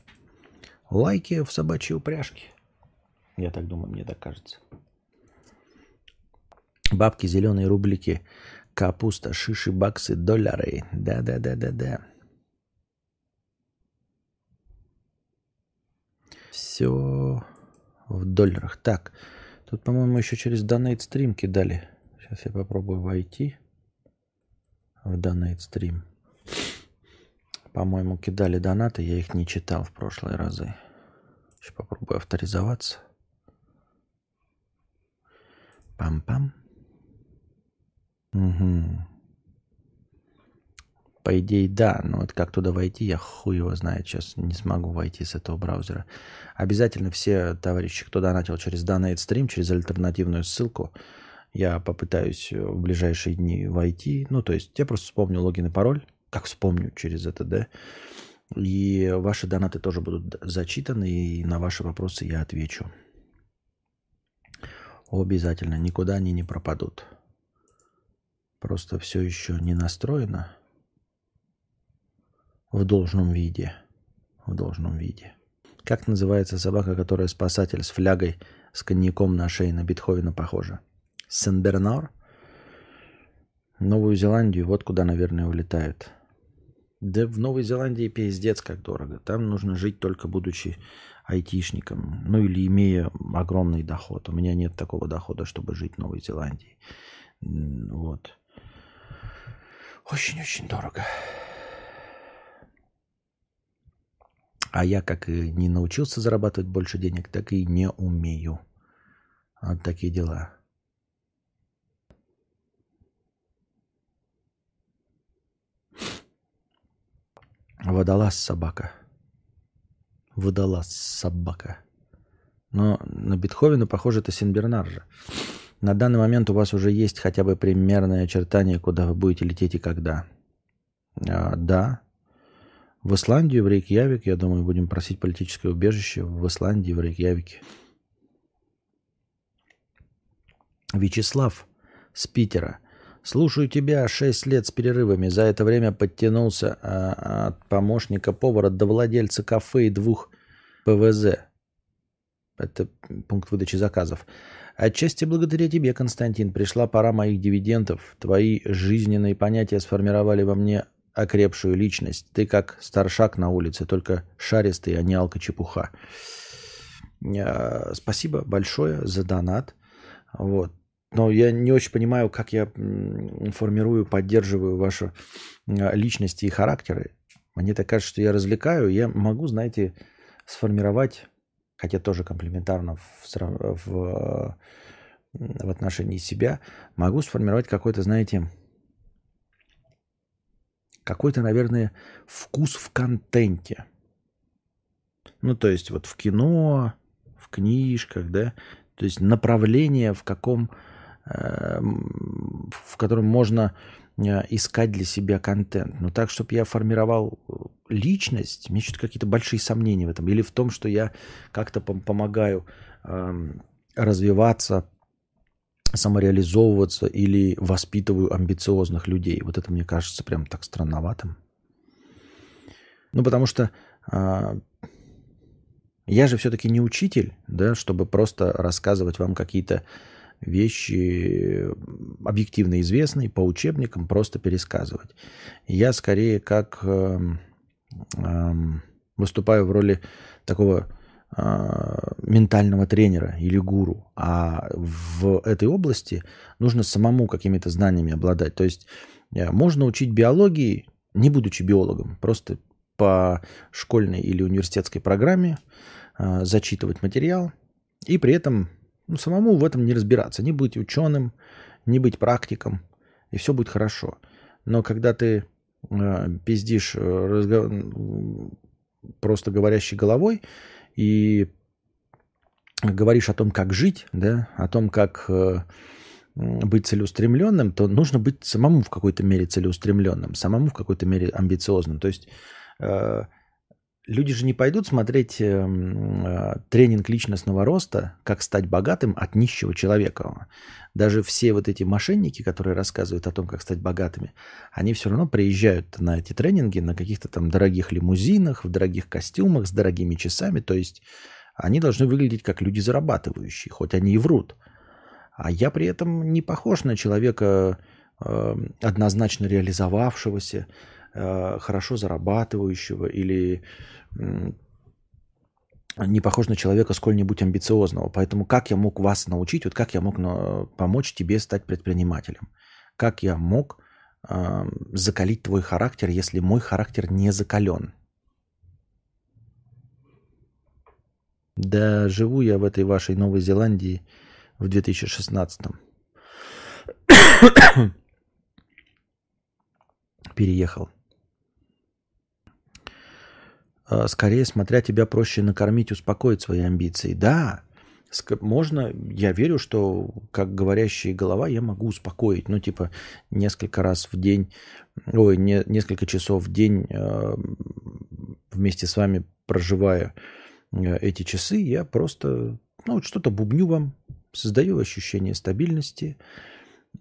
Лайки в собачьей упряжке. Я так думаю, мне так кажется. Бабки, зеленые рублики, капуста, шиши, баксы, доллары. Да-да-да-да-да. Все в долларах. Так, тут, по-моему, еще через Donate Stream кидали. Сейчас я попробую войти в Donate Stream. По-моему, кидали донаты, я их не читал в прошлые разы. Сейчас попробую авторизоваться. Пам-пам. Угу. По идее, да, но вот как туда войти, я хуй его знает. Сейчас не смогу войти с этого браузера. Обязательно все товарищи, кто донатил через Donate Stream, через альтернативную ссылку, я попытаюсь в ближайшие дни войти. Ну, то есть я просто вспомню логин и пароль, как вспомню через это, да. И ваши донаты тоже будут зачитаны, и на ваши вопросы я отвечу. Обязательно, никуда они не пропадут. Просто все еще не настроено в должном виде. В должном виде. Как называется собака, которая спасатель с флягой с коньяком на шее на Бетховена похожа? Сен-Бернар? Новую Зеландию, вот куда, наверное, улетают. Да в Новой Зеландии пиздец как дорого. Там нужно жить только будучи айтишником. Ну или имея огромный доход. У меня нет такого дохода, чтобы жить в Новой Зеландии. Вот. Очень-очень дорого. А я как и не научился зарабатывать больше денег, так и не умею. Вот такие дела. Водолаз собака. Водолаз собака. Но на Бетховена, похоже, это Синбернар же. На данный момент у вас уже есть хотя бы примерное очертание, куда вы будете лететь и когда. А, да. В Исландию, в Рейкьявик, я думаю, будем просить политическое убежище в Исландии, в Рейкьявике. Вячеслав с Питера. Слушаю тебя шесть лет с перерывами. За это время подтянулся а, от помощника повара до владельца кафе и двух ПВЗ. Это пункт выдачи заказов. Отчасти благодаря тебе, Константин, пришла пора моих дивидендов. Твои жизненные понятия сформировали во мне окрепшую личность. Ты как старшак на улице, только шаристый, а не алка-чепуха. А, спасибо большое за донат. Вот. Но я не очень понимаю, как я формирую, поддерживаю ваши а, личности и характеры. Мне так кажется, что я развлекаю. Я могу, знаете, сформировать, хотя тоже комплиментарно в, в, в отношении себя, могу сформировать какой-то, знаете, какой-то, наверное, вкус в контенте. Ну, то есть вот в кино, в книжках, да, то есть направление, в каком в котором можно э, искать для себя контент. Но так, чтобы я формировал э, личность, мне что-то какие-то большие сомнения в этом. Или в том, что я как-то помогаю эм, развиваться, самореализовываться или воспитываю амбициозных людей. Вот это мне кажется прям так странноватым. Ну, потому что э, я же все-таки не учитель, да, чтобы просто рассказывать вам какие-то вещи объективно известные, по учебникам просто пересказывать. Я скорее как э, э, выступаю в роли такого э, ментального тренера или гуру, а в этой области нужно самому какими-то знаниями обладать. То есть э, можно учить биологии, не будучи биологом, просто по школьной или университетской программе э, зачитывать материал и при этом ну, самому в этом не разбираться, не быть ученым, не быть практиком, и все будет хорошо. Но когда ты э, пиздишь э, разго... просто говорящей головой и говоришь о том, как жить, да, о том, как э, быть целеустремленным, то нужно быть самому в какой-то мере целеустремленным, самому в какой-то мере амбициозным. То есть э, Люди же не пойдут смотреть эм, э, тренинг личностного роста, как стать богатым от нищего человека. Даже все вот эти мошенники, которые рассказывают о том, как стать богатыми, они все равно приезжают на эти тренинги на каких-то там дорогих лимузинах, в дорогих костюмах, с дорогими часами. То есть они должны выглядеть как люди зарабатывающие, хоть они и врут. А я при этом не похож на человека э, однозначно реализовавшегося, хорошо зарабатывающего или не похож на человека сколь-нибудь амбициозного. Поэтому как я мог вас научить, вот как я мог помочь тебе стать предпринимателем? Как я мог э, закалить твой характер, если мой характер не закален? Да живу я в этой вашей Новой Зеландии в 2016 [coughs] Переехал. А, скорее, смотря тебя проще накормить, успокоить свои амбиции. Да, можно, я верю, что как говорящая голова я могу успокоить. Ну, типа, несколько раз в день, ой, не, несколько часов в день э, вместе с вами проживая Э, эти часы я просто ну, что-то бубню вам, создаю ощущение стабильности,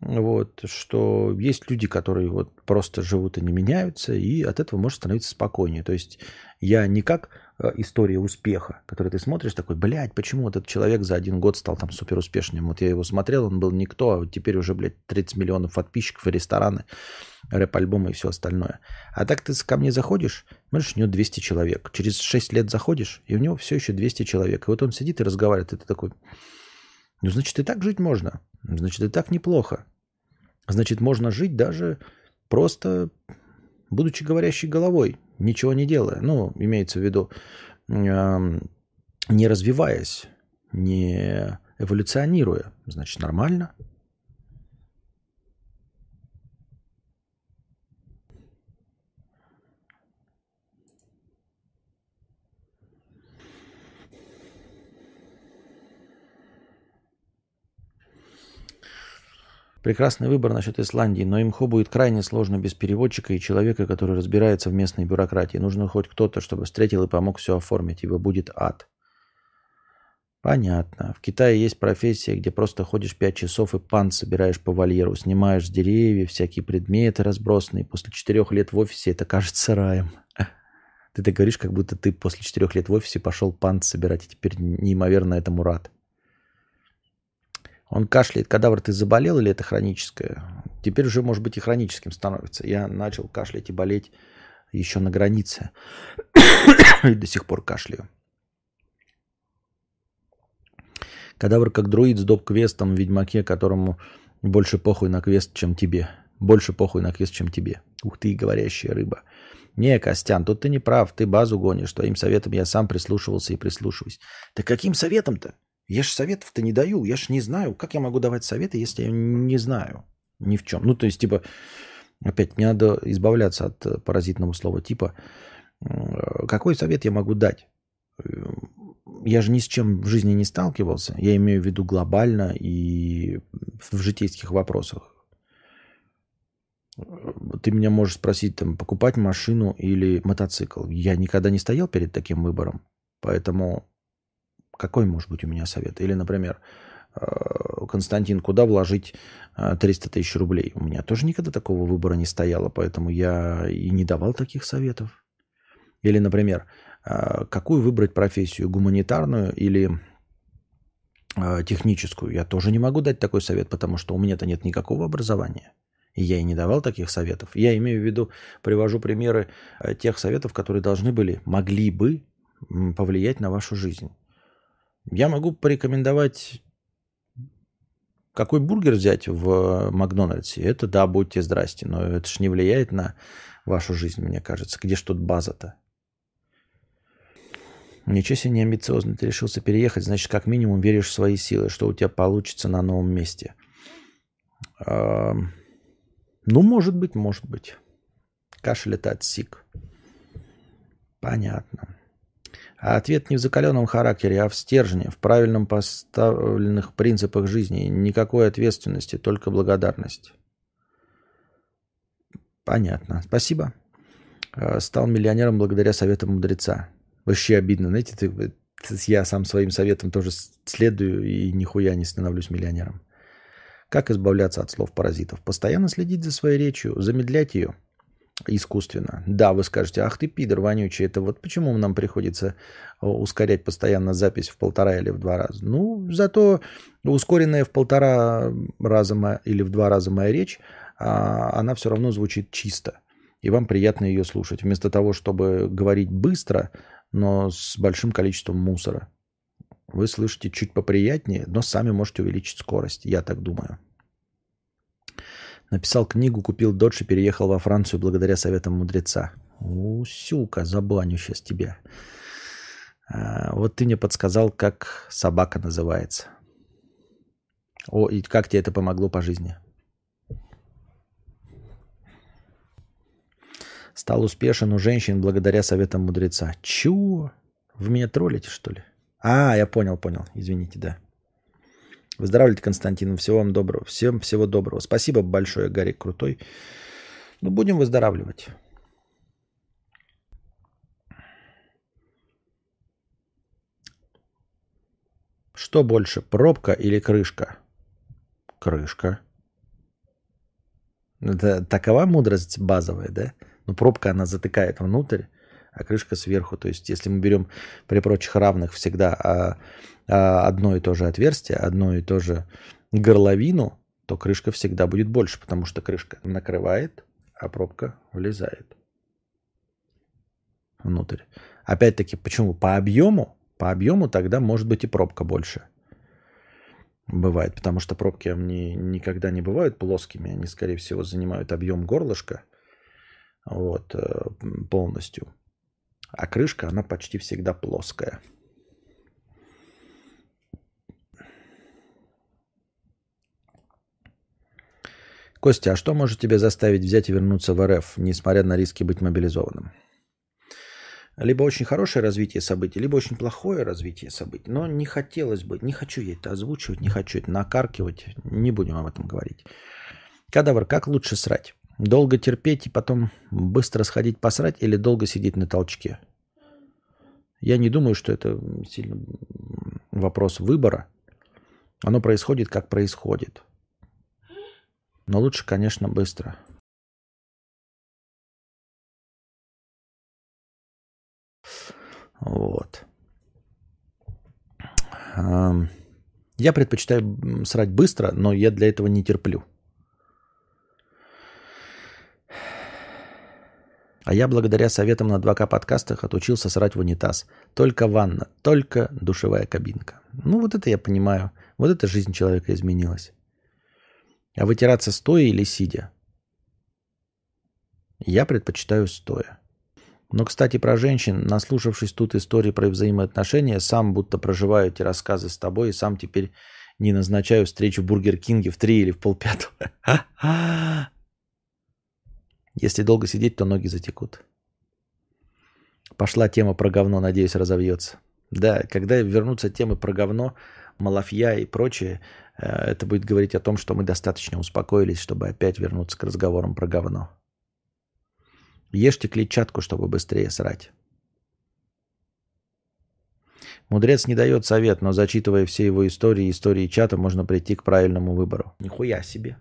вот, что есть люди, которые вот просто живут и не меняются, и от этого может становиться спокойнее. То есть я не как э, история успеха, которую ты смотришь, такой, блядь, почему этот человек за один год стал там супер успешным. Вот я его смотрел, он был никто, а вот теперь уже, блядь, 30 миллионов подписчиков, и рестораны, рэп-альбомы и все остальное. А так ты ко мне заходишь, смотришь, у него 200 человек. Через 6 лет заходишь, и у него все еще 200 человек. И вот он сидит и разговаривает, и ты такой, ну, значит, и так жить можно. Значит, и так неплохо. Значит, можно жить даже просто будучи говорящей головой, ничего не делая. Ну, имеется в виду, не развиваясь, не эволюционируя. Значит, нормально. Прекрасный выбор насчет Исландии, но имхо будет крайне сложно без переводчика и человека, который разбирается в местной бюрократии. Нужно хоть кто-то, чтобы встретил и помог все оформить, ибо будет ад. Понятно. В Китае есть профессия, где просто ходишь 5 часов и пан собираешь по вольеру, снимаешь с деревьев всякие предметы разбросанные. После 4 лет в офисе это кажется раем. Ты так говоришь, как будто ты после 4 лет в офисе пошел пант собирать и теперь неимоверно этому рад. Он кашляет. Кадавр, ты заболел или это хроническое? Теперь уже, может быть, и хроническим становится. Я начал кашлять и болеть еще на границе. [coughs] и до сих пор кашляю. Кадавр как друид с доп-квестом в Ведьмаке, которому больше похуй на квест, чем тебе. Больше похуй на квест, чем тебе. Ух ты, говорящая рыба. Не, Костян, тут ты не прав, ты базу гонишь. Твоим советом я сам прислушивался и прислушиваюсь. Да каким советом-то? Я же советов-то не даю, я же не знаю. Как я могу давать советы, если я не знаю ни в чем? Ну, то есть, типа, опять не надо избавляться от э, паразитного слова типа. Какой совет я могу дать? Я же ни с чем в жизни не сталкивался. Я имею в виду глобально и в житейских вопросах. Ты меня можешь спросить, там, покупать машину или мотоцикл. Я никогда не стоял перед таким выбором. Поэтому какой может быть у меня совет? Или, например, э, Константин, куда вложить 300 э, тысяч рублей? У меня тоже никогда такого выбора не стояло, поэтому я и не давал таких советов. Или, например, э, какую выбрать профессию, гуманитарную или техническую? Я тоже не могу дать такой совет, потому что у меня-то нет никакого образования. И я и не давал таких советов. Я имею в виду, привожу примеры тех советов, которые должны были, могли бы повлиять на вашу жизнь. Я могу порекомендовать, какой бургер взять в Макдональдсе. Это да, будьте здрасте, но это ж не влияет на вашу жизнь, мне кажется. Где ж тут база-то? Ничего себе не амбициозно. Ты решился переехать, значит, как минимум веришь в свои силы, что у тебя получится на новом месте. Ну, может быть, может быть. Кашель это отсик. Понятно. А ответ не в закаленном характере, а в стержне, в правильном поставленных принципах жизни. Никакой ответственности, только благодарность. Понятно. Спасибо. А, стал миллионером благодаря советам мудреца. Вообще обидно. Знаете, ты, я сам своим советом тоже следую и нихуя не становлюсь миллионером. Как избавляться от слов паразитов? Постоянно следить за своей речью, замедлять ее – искусственно. Да, вы скажете, ах ты пидор вонючий, это вот почему нам приходится э, ускорять постоянно запись в полтора или в два раза. Ну, зато ускоренная в полтора раза или в два раза моя речь, а, она все равно звучит чисто. И вам приятно ее слушать. Вместо того, чтобы говорить быстро, но с большим количеством мусора. Вы слышите чуть поприятнее, но сами можете увеличить скорость. Я так думаю. Написал книгу, купил додж и переехал во Францию благодаря советам мудреца. У, сюка, забаню сейчас тебя. А, вот ты мне подсказал, как собака называется. О, и как тебе это помогло по жизни? Стал успешен у женщин благодаря советам мудреца. Чего? Вы меня троллите, что ли? А, я понял, понял. Извините, да. Выздоравливайте, Константин. Всего вам доброго. Всем всего доброго. Спасибо большое, Гарик Крутой. Ну, будем выздоравливать. Что больше, пробка или крышка? Крышка. Это такова мудрость базовая, да? Ну, пробка, она затыкает внутрь, а крышка сверху. То есть, если мы берем при прочих равных всегда а, а, одно и то же отверстие, одно и то же горловину, то крышка всегда будет больше, потому что крышка накрывает, а пробка влезает внутрь. Опять-таки, почему? По объему, по объему тогда может быть и пробка больше. Бывает, потому что пробки они никогда не бывают плоскими, они, скорее всего, занимают объем горлышка вот, э, полностью. А крышка, она почти всегда плоская. Костя, а что может тебя заставить взять и вернуться в РФ, несмотря на риски быть мобилизованным? Либо очень хорошее развитие событий, либо очень плохое развитие событий. Но не хотелось бы, не хочу я это озвучивать, не хочу это накаркивать, не будем об этом говорить. Кадавр, как лучше срать? Долго терпеть и потом быстро сходить посрать или долго сидеть на толчке? Я не думаю, что это сильно вопрос выбора. Оно происходит, как происходит. Но лучше, конечно, быстро. Вот. Я предпочитаю срать быстро, но я для этого не терплю. А я благодаря советам на 2К подкастах отучился срать в унитаз. Только ванна, только душевая кабинка. Ну вот это я понимаю. Вот эта жизнь человека изменилась. А вытираться стоя или сидя? Я предпочитаю стоя. Но, кстати, про женщин, наслушавшись тут истории про взаимоотношения, сам будто проживаю эти рассказы с тобой и сам теперь не назначаю встречу в Бургер Кинге в три или в полпятого. [laughs] Если долго сидеть, то ноги затекут. Пошла тема про говно, надеюсь, разовьется. Да, когда вернутся темы про говно, малафья и прочее, э, это будет говорить о том, что мы достаточно успокоились, чтобы опять вернуться к разговорам про говно. Ешьте клетчатку, чтобы быстрее срать. Мудрец не дает совет, но зачитывая все его истории и истории чата, можно прийти к правильному выбору. Нихуя себе.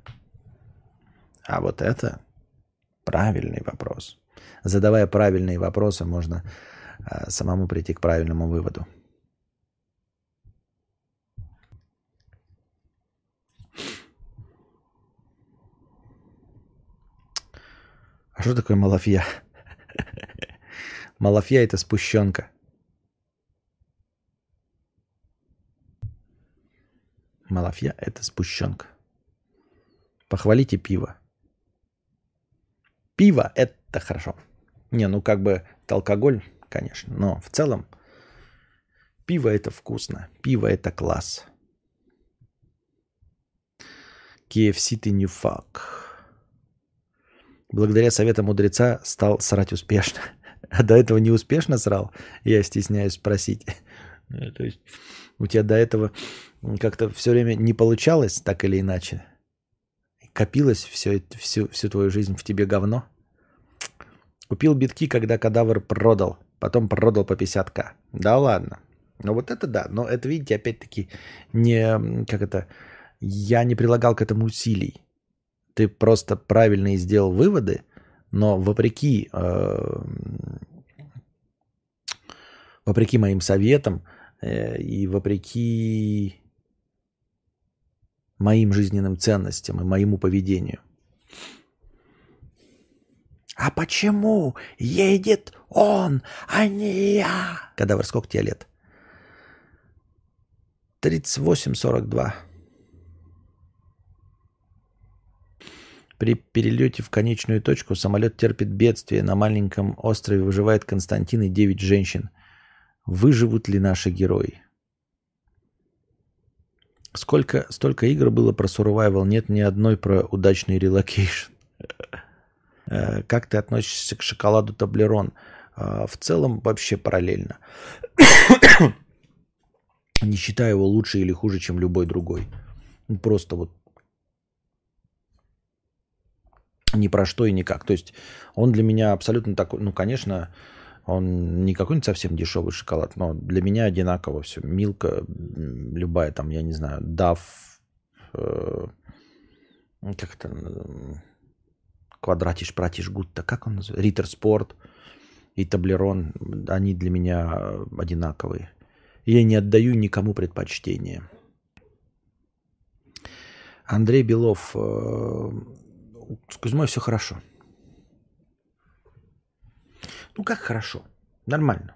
А вот это Правильный вопрос. Задавая правильные вопросы, можно э, самому прийти к правильному выводу. А что такое малафья? [laughs] Малафья это спущенка. Малафья это спущенка. Похвалите пиво. Пиво – это хорошо. Не, ну как бы это алкоголь, конечно, но в целом пиво – это вкусно, пиво – это класс. KFC ты не фак. Благодаря советам мудреца стал срать успешно. [laughs] А до этого не успешно срал? Я стесняюсь спросить. [laughs] Ну, то есть у тебя до этого как-то все время не получалось так или иначе? Копилось все, всю, всю твою жизнь в тебе говно? Купил битки, когда кадавр продал. Потом продал по 50к. Да ладно. Ну вот это да. Но это, видите, опять-таки, не... Как это... Я не прилагал к этому усилий. Ты просто правильно сделал выводы, но вопреки... Э, вопреки моим советам э, и вопреки моим жизненным ценностям и моему поведению – а почему едет он, а не я? Кадавр, сколько тебе лет? 38-42. При перелете в конечную точку самолет терпит бедствие. На маленьком острове выживает Константин и 9 женщин. Выживут ли наши герои? Сколько, столько игр было про survival, нет ни одной про удачный relocation. Э, как ты относишься к шоколаду Тоблерон? Э, в целом вообще параллельно. [coughs] Не считаю его лучше или хуже, чем любой другой. Просто вот ни про что и никак. То есть он для меня абсолютно такой, ну, конечно, он не какой-нибудь совсем дешевый шоколад, но для меня одинаково все. Милка, любая там, я не знаю, Дав, э, как это, Квадратиш, Пратиш, Гутта, как он называется? Риттер Спорт и Таблерон, они для меня одинаковые. Я не отдаю никому предпочтение. Андрей Белов, э, с Кузьмой все хорошо. Ну как хорошо? Нормально.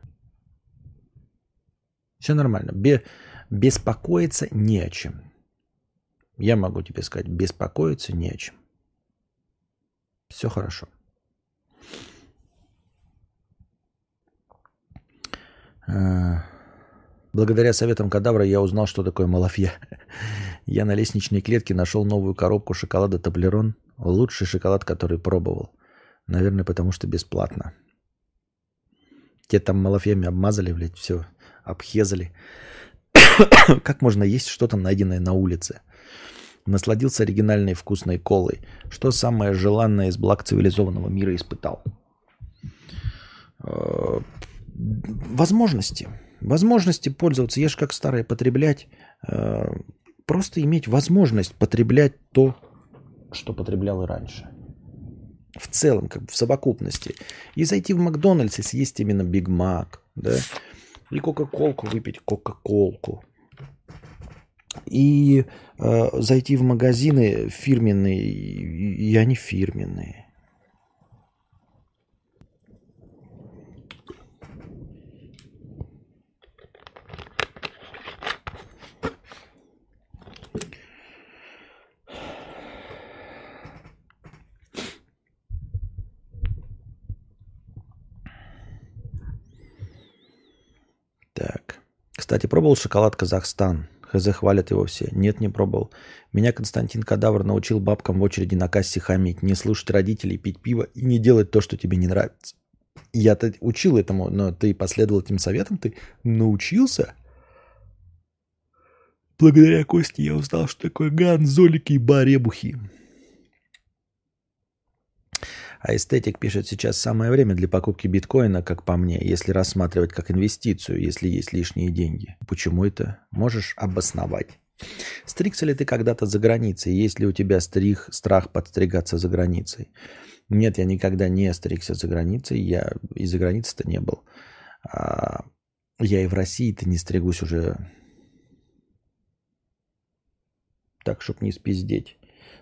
Все нормально. Бе беспокоиться не о чем. Я могу тебе сказать, беспокоиться не о чем. Все хорошо. А, благодаря советам кадавра я узнал, что такое малафья. Я на лестничной клетке нашел новую коробку шоколада Таблерон Лучший шоколад, который пробовал. Наверное, потому что бесплатно. Те там малафьями обмазали, блядь, все, обхезали. [coughs] как можно есть что-то, найденное на улице? Насладился оригинальной вкусной колой. Что самое желанное из благ цивилизованного мира испытал? Э, возможности. Возможности пользоваться. Я же как старый потреблять. Э, просто иметь возможность потреблять то, что потреблял и раньше. В целом, как в совокупности. И зайти в Макдональдс и съесть именно Биг Мак, да, и Кока-Колку выпить Кока-Колку. И э, зайти в магазины фирменные, и они фирменные. Так. Кстати, пробовал шоколад Казахстан. ХЗ хвалят его все. Нет, не пробовал. Меня Константин Кадавр научил бабкам в очереди на кассе хамить, не слушать родителей, пить пиво и не делать то, что тебе не нравится. Я-то учил этому, но ты последовал этим советам, ты научился? Благодаря Косте я узнал, что такое ганзолики и баребухи. А эстетик пишет, сейчас самое время для покупки биткоина, как по мне, если рассматривать как инвестицию, если есть лишние деньги. Почему это? Можешь обосновать. Стригся ли ты когда-то за границей? Есть ли у тебя стриг, страх подстригаться за границей? Нет, я никогда не стригся за границей. Я и за границей-то не был. А я и в России-то не стригусь уже так, чтобы не спиздеть.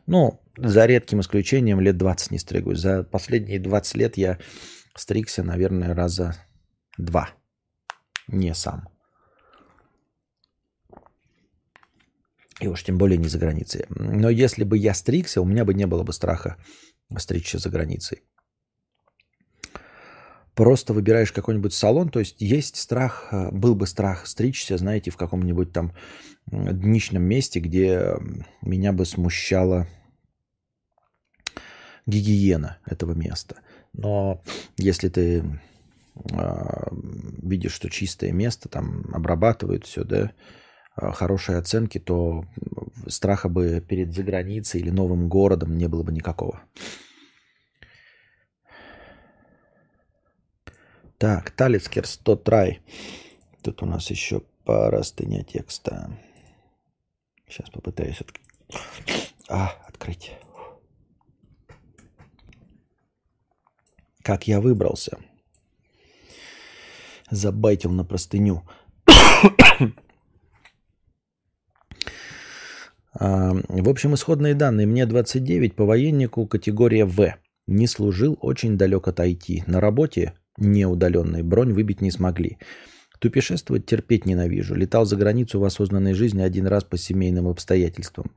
Ну, за редким исключением лет 20 не стригусь. За последние 20 лет я стригся, наверное, раза два. Не сам. И уж тем более не за границей. Но если бы я стригся, у меня бы не было бы страха стричься за границей. Просто выбираешь какой-нибудь салон, то есть есть страх, э, был бы страх стричься, знаете, в каком-нибудь там дничном месте, где меня бы смущало гигиена этого места. Но если ты э, видишь, что чистое место, там обрабатывают все, да, а, хорошие оценки, то страха бы перед заграницей или новым городом не было бы никакого. Так, Талицкер 100 трай. Тут у нас еще простыня текста. Сейчас попытаюсь от... а, открыть. Как я выбрался? Забайтил на простыню. А, в общем, исходные данные. Мне 29, по военнику категория В. Не служил, очень далек от IT. На работе неудаленной бронь выбить не смогли. Тупешествовать терпеть ненавижу. Летал за границу в осознанной жизни один раз по семейным обстоятельствам.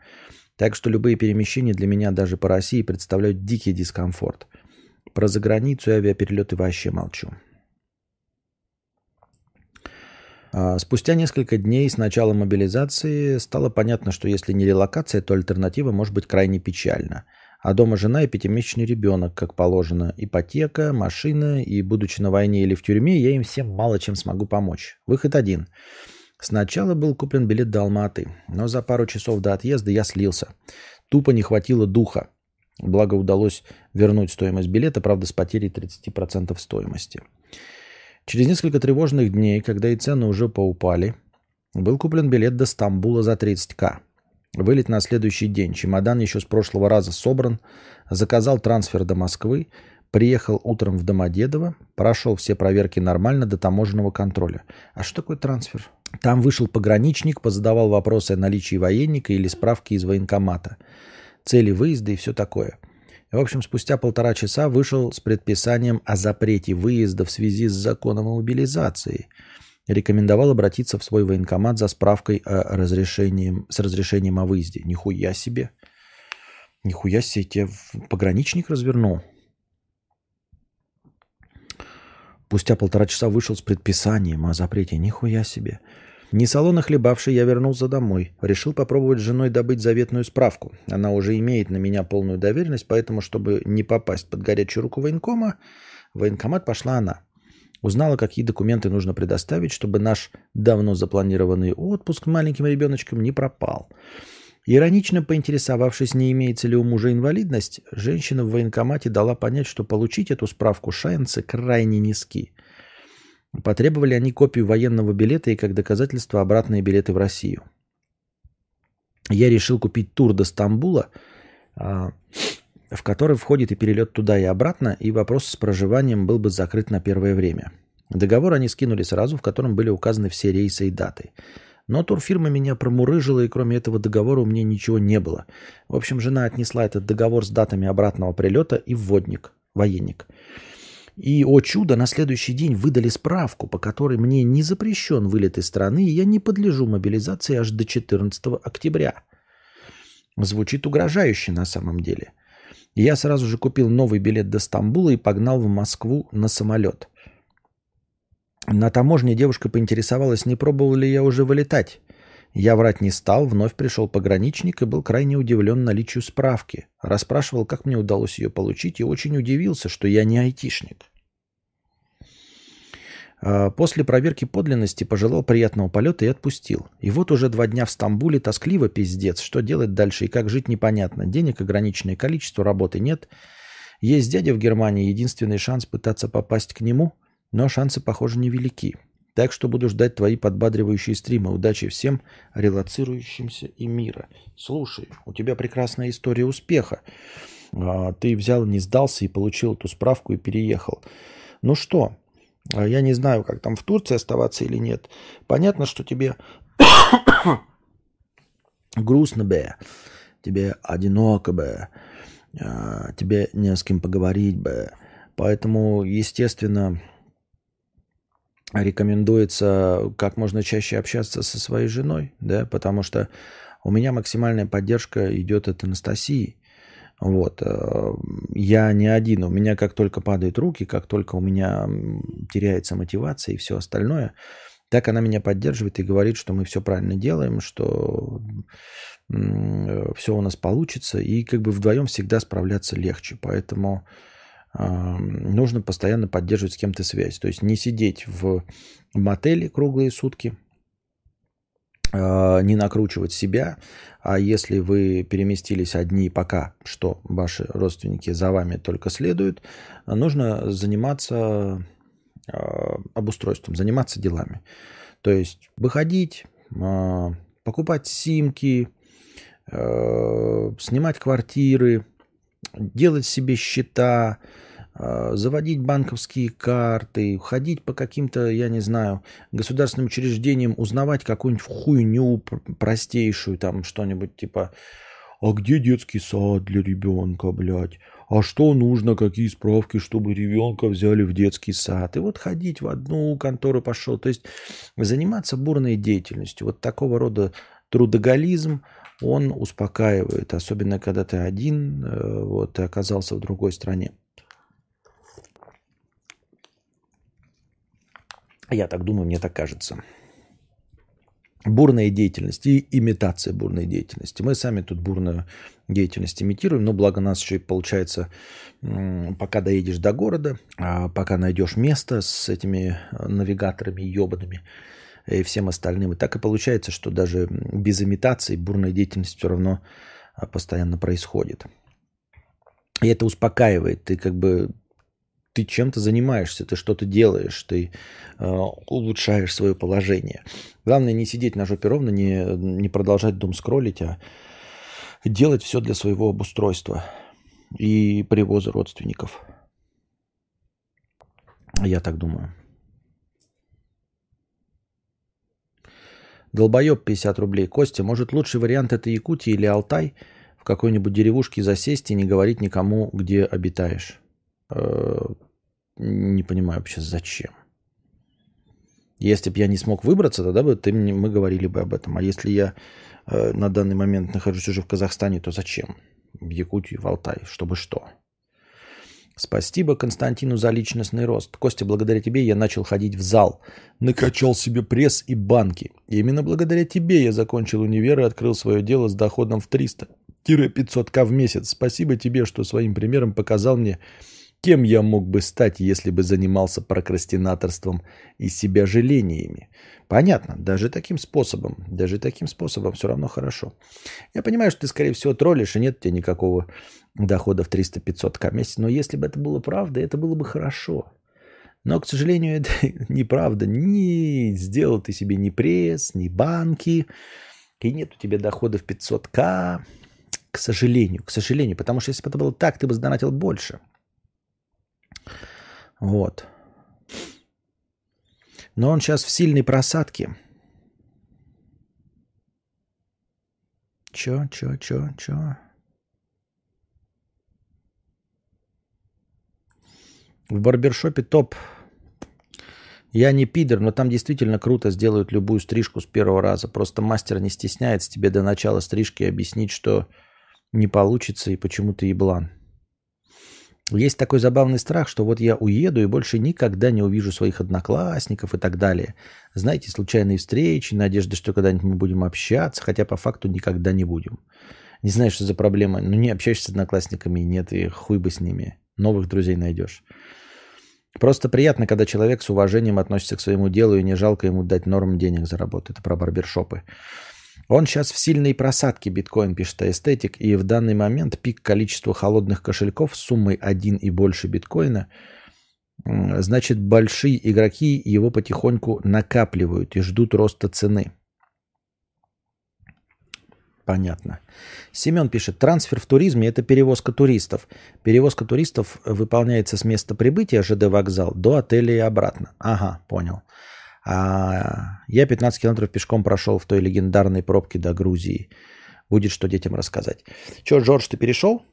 Так что любые перемещения для меня даже по России представляют дикий дискомфорт. Про заграницу и авиаперелеты вообще молчу. А, спустя несколько дней с начала мобилизации стало понятно, что если не релокация, то альтернатива может быть крайне печальна. А дома жена и пятимесячный ребенок, как положено. Ипотека, машина, и будучи на войне или в тюрьме, я им всем мало чем смогу помочь. Выход один. Сначала был куплен билет до Алматы, но за пару часов до отъезда я слился. Тупо не хватило духа. Благо удалось вернуть стоимость билета, правда, с потерей 30% стоимости. Через несколько тревожных дней, когда и цены уже поупали, был куплен билет до Стамбула за 30к. Вылет на следующий день. Чемодан еще с прошлого раза собран. Заказал трансфер до Москвы. Приехал утром в Домодедово. Прошел все проверки нормально до таможенного контроля. А что такое трансфер? Там вышел пограничник, позадавал вопросы о наличии военника или справки из военкомата. Цели выезда и все такое. В общем, спустя полтора часа вышел с предписанием о запрете выезда в связи с законом о мобилизации. Рекомендовал обратиться в свой военкомат за справкой о разрешении, с разрешением о выезде. Нихуя себе. Нихуя себе, тебе пограничник развернул. Спустя полтора часа вышел с предписанием о запрете. Нихуя себе. Не салона хлебавший, я вернулся домой. Решил попробовать с женой добыть заветную справку. Она уже имеет на меня полную доверенность, поэтому, чтобы не попасть под горячую руку военкома, в военкомат пошла она. Узнала, какие документы нужно предоставить, чтобы наш давно запланированный отпуск маленьким ребеночком не пропал. Иронично поинтересовавшись, не имеется ли у мужа инвалидность, женщина в военкомате дала понять, что получить эту справку шансы крайне низки. Потребовали они копию военного билета и как доказательство обратные билеты в Россию. Я решил купить тур до Стамбула, а, в который входит и перелет туда и обратно, и вопрос с проживанием был бы закрыт на первое время. Договор они скинули сразу, в котором были указаны все рейсы и даты. Но турфирма меня промурыжила, и кроме этого договора у меня ничего не было. В общем, жена отнесла этот договор с датами обратного прилета и вводник, военник. И, о чудо, на следующий день выдали справку, по которой мне не запрещен вылет из страны, и я не подлежу мобилизации аж до 14 октября. Звучит угрожающе на самом деле. Я сразу же купил новый билет до Стамбула и погнал в Москву на самолет. На таможне девушка поинтересовалась, не пробовал ли я уже вылетать. Я врать не стал, вновь пришел пограничник и был крайне удивлен наличию справки. Расспрашивал, как мне удалось ее получить, и очень удивился, что я не айтишник. А, после проверки подлинности пожелал приятного полета и отпустил. И вот уже два дня в Стамбуле тоскливо пиздец. Что делать дальше и как жить непонятно. Денег ограниченное количество, работы нет. Есть дядя в Германии, единственный шанс пытаться попасть к нему – но шансы, похоже, невелики. Так что буду ждать твои подбадривающие стримы. Удачи всем релацирующимся и мира. Слушай, у тебя прекрасная история успеха. А, ты взял, не сдался и получил эту справку и переехал. Ну что, я не знаю, как там в Турции оставаться или нет. Понятно, что тебе [coughs] грустно бы, тебе одиноко бы, а, тебе не с кем поговорить бы. Поэтому, естественно, рекомендуется как можно чаще общаться со своей женой, да, потому что у меня максимальная поддержка идет от Анастасии. Вот. Э, я не один. У меня как только падают руки, как только у меня теряется мотивация и все остальное, так она меня поддерживает и говорит, что мы все правильно делаем, что все у нас получится, и как бы вдвоем всегда справляться легче. Поэтому нужно постоянно поддерживать с кем-то связь. То есть не сидеть в мотеле круглые сутки, а, не накручивать себя, а если вы переместились одни пока, что ваши родственники за вами только следуют, нужно заниматься а, обустройством, заниматься делами. То есть выходить, а, покупать симки, снимать квартиры, делать себе счета, заводить банковские карты, ходить по каким-то, я не знаю, государственным учреждениям, узнавать какую-нибудь хуйню простейшую, там что-нибудь типа, а где детский сад для ребенка, блядь? А что нужно, какие справки, чтобы ребенка взяли в детский сад? И вот ходить в одну контору пошел. То есть заниматься бурной деятельностью. Вот такого рода трудоголизм, он успокаивает, особенно когда ты один, э, вот, ты оказался в другой стране. Я так думаю, мне так кажется. Бурная деятельность и имитация бурной деятельности. Мы сами тут бурную деятельность имитируем, но благо нас еще и получается, пока доедешь до города, а пока найдешь место с этими э, навигаторами ебаными и всем остальным. И так и получается, что даже без имитации бурная деятельность все равно а, постоянно происходит. И это успокаивает. Ты как бы ты чем-то занимаешься, ты что-то делаешь, ты э, улучшаешь свое положение. Главное не сидеть на жопе ровно, не, не продолжать дом скроллить, а делать все для своего обустройства и привоза родственников. Я так думаю. Долбоеб 50 рублей. Костя, может лучший вариант это Якутия или Алтай? В какой-нибудь деревушке засесть и не говорить никому, где обитаешь. Не понимаю вообще зачем. Если бы я не смог выбраться, тогда бы ты, мы говорили бы об этом. А если я э, на данный момент нахожусь уже в Казахстане, то зачем? В Якутии, в Алтай, чтобы что? Спасибо Константину за личностный рост. Костя, благодаря тебе я начал ходить в зал. Накачал себе пресс и банки. И именно благодаря тебе я закончил универ и открыл свое дело с доходом в 300-500к в месяц. Спасибо тебе, что своим примером показал мне, Кем я мог бы стать, если бы занимался прокрастинаторством и себя жалениями? Понятно, даже таким способом, даже таким способом все равно хорошо. Я понимаю, что ты, скорее всего, троллишь, и нет у тебя никакого дохода в 300-500 к месяц, но если бы это было правда, это было бы хорошо. Но, к сожалению, это [laughs] неправда. Не сделал ты себе ни пресс, ни банки, и нет у тебя дохода в 500к. К сожалению, к сожалению. Потому что если бы это было так, ты бы сдонатил больше – вот. Но он сейчас в сильной просадке. Чё, чё, чё, чё? В барбершопе топ. Я не пидор, но там действительно круто сделают любую стрижку с первого раза. Просто мастер не стесняется тебе до начала стрижки объяснить, что не получится и почему ты еблан. Есть такой забавный страх, что вот я уеду и больше никогда не увижу своих одноклассников и так далее. Знаете, случайные встречи, надежда, что когда-нибудь мы будем общаться, хотя по факту никогда не будем. Не знаю, что за проблема. Ну, не общаешься с одноклассниками, нет, и хуй бы с ними. Новых друзей найдешь. Просто приятно, когда человек с уважением относится к своему делу и не жалко ему дать норм денег заработать. Это про барбершопы. Он сейчас в сильной просадке, биткоин, пишет эстетик, и в данный момент пик количества холодных кошельков с суммой 1 и больше биткоина, значит, большие игроки его потихоньку накапливают и ждут роста цены. Понятно. Семен пишет, трансфер в туризме – это перевозка туристов. Перевозка туристов выполняется с места прибытия ЖД вокзал до отеля и обратно. Ага, понял. А я 15 километров пешком прошел в той легендарной пробке до Грузии. Будет что детям рассказать. Че, Джордж, ты перешел?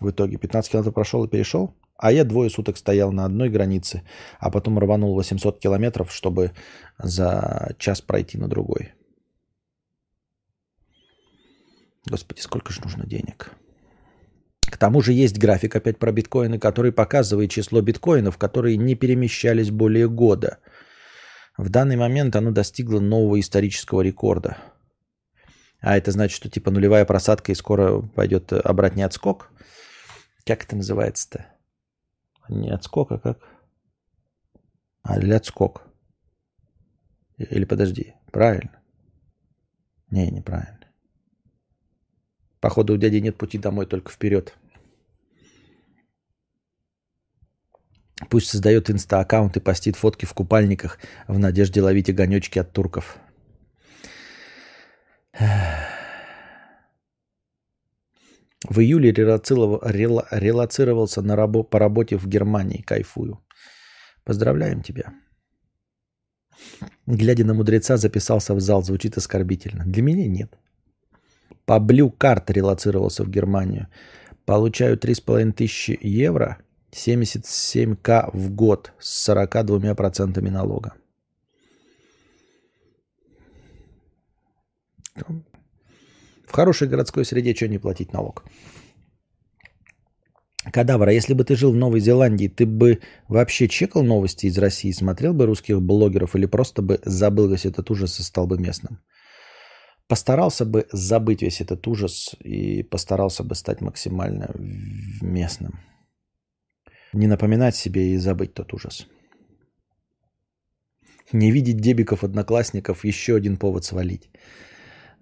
В итоге 15 километров прошел и перешел? А я двое суток стоял на одной границе, а потом рванул 800 километров, чтобы за час пройти на другой. Господи, сколько же нужно денег? К тому же есть график опять про биткоины, который показывает число биткоинов, которые не перемещались более года – в данный момент оно достигло нового исторического рекорда. А это значит, что типа нулевая просадка и скоро пойдет обратный отскок. Как это называется-то? Не отскок, а как? А, или отскок. Или подожди, правильно? Не, неправильно. Походу у дяди нет пути домой, только вперед. Пусть создает инста-аккаунт и постит фотки в купальниках в надежде ловить огонечки от турков. В июле релацировался на рабо, по работе в Германии. Кайфую. Поздравляем тебя. Глядя на мудреца, записался в зал. Звучит оскорбительно. Для меня нет. По Blue Card релацировался в Германию. Получаю 3,5 тысячи евро – 77к в год с 42% налога. В хорошей городской среде что не платить налог? Кадавра, если бы ты жил в Новой Зеландии, ты бы вообще чекал новости из России, смотрел бы русских блогеров или просто бы забыл весь этот ужас и стал бы местным? Постарался бы забыть весь этот ужас и постарался бы стать максимально местным. Не напоминать себе и забыть тот ужас. Не видеть дебиков одноклассников – еще один повод свалить.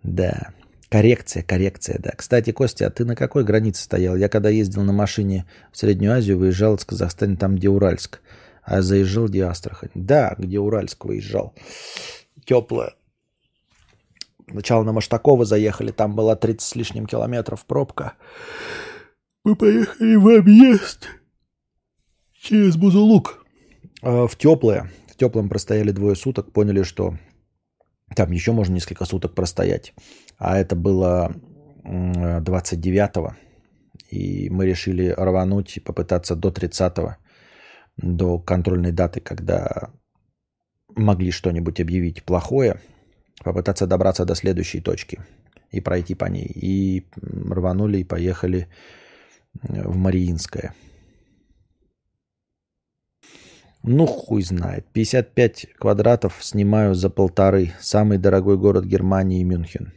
Да. Коррекция, коррекция, да. Кстати, Костя, а ты на какой границе стоял? Я когда ездил на машине в Среднюю Азию, выезжал из Казахстана, там, где Уральск. А заезжал, где Астрахань. Да, где Уральск выезжал. Теплое. Сначала на Маштакова заехали, там была 30 с лишним километров пробка. Мы поехали в объезд через Бузулук. А, в теплое. В теплом простояли двое суток, поняли, что там еще можно несколько суток простоять. А это было 29-го. И мы решили рвануть и попытаться до 30-го, до контрольной даты, когда могли что-нибудь объявить плохое, попытаться добраться до следующей точки и пройти по ней. И рванули и поехали в Мариинское. Ну, хуй знает. 55 квадратов снимаю за полторы. Самый дорогой город Германии – Мюнхен.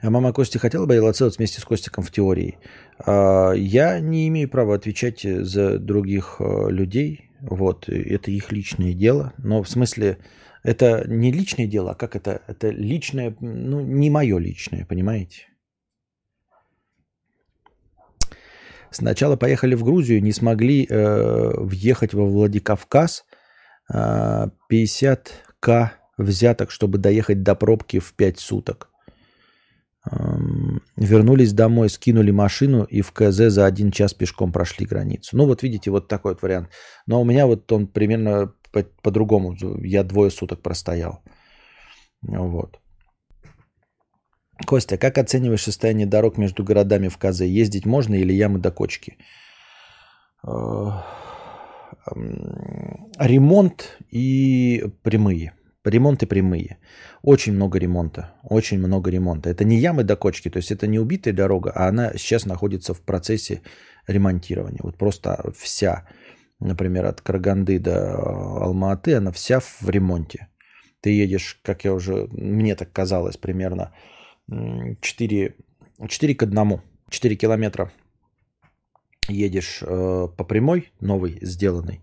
А мама Кости хотела бы релацировать вместе с Костиком в теории. А, я не имею права отвечать за других а, людей. Вот, это их личное дело. Но в смысле, это не личное дело, а как это? Это личное, ну, не мое личное, понимаете? Сначала поехали в Грузию, не смогли э, въехать во Владикавказ. Э, 50к взяток, чтобы доехать до пробки в 5 суток. Эм, вернулись домой, скинули машину и в КЗ за один час пешком прошли границу. Ну вот видите, вот такой вот вариант. Но у меня вот он примерно по-другому. По Я двое суток простоял. Вот. Костя, как оцениваешь состояние дорог между городами в КЗ? Ездить можно или ямы до кочки? Э, ремонт и прямые. Ремонт и прямые. Очень много ремонта. Очень много ремонта. Это не ямы до кочки, то есть это не убитая дорога, а она сейчас находится в процессе ремонтирования. Вот просто вся, например, от Караганды до Алматы, она вся в ремонте. Ты едешь, как я уже, мне так казалось, примерно 4, 4 к 1, 4 километра едешь э, по прямой, новый, сделанный,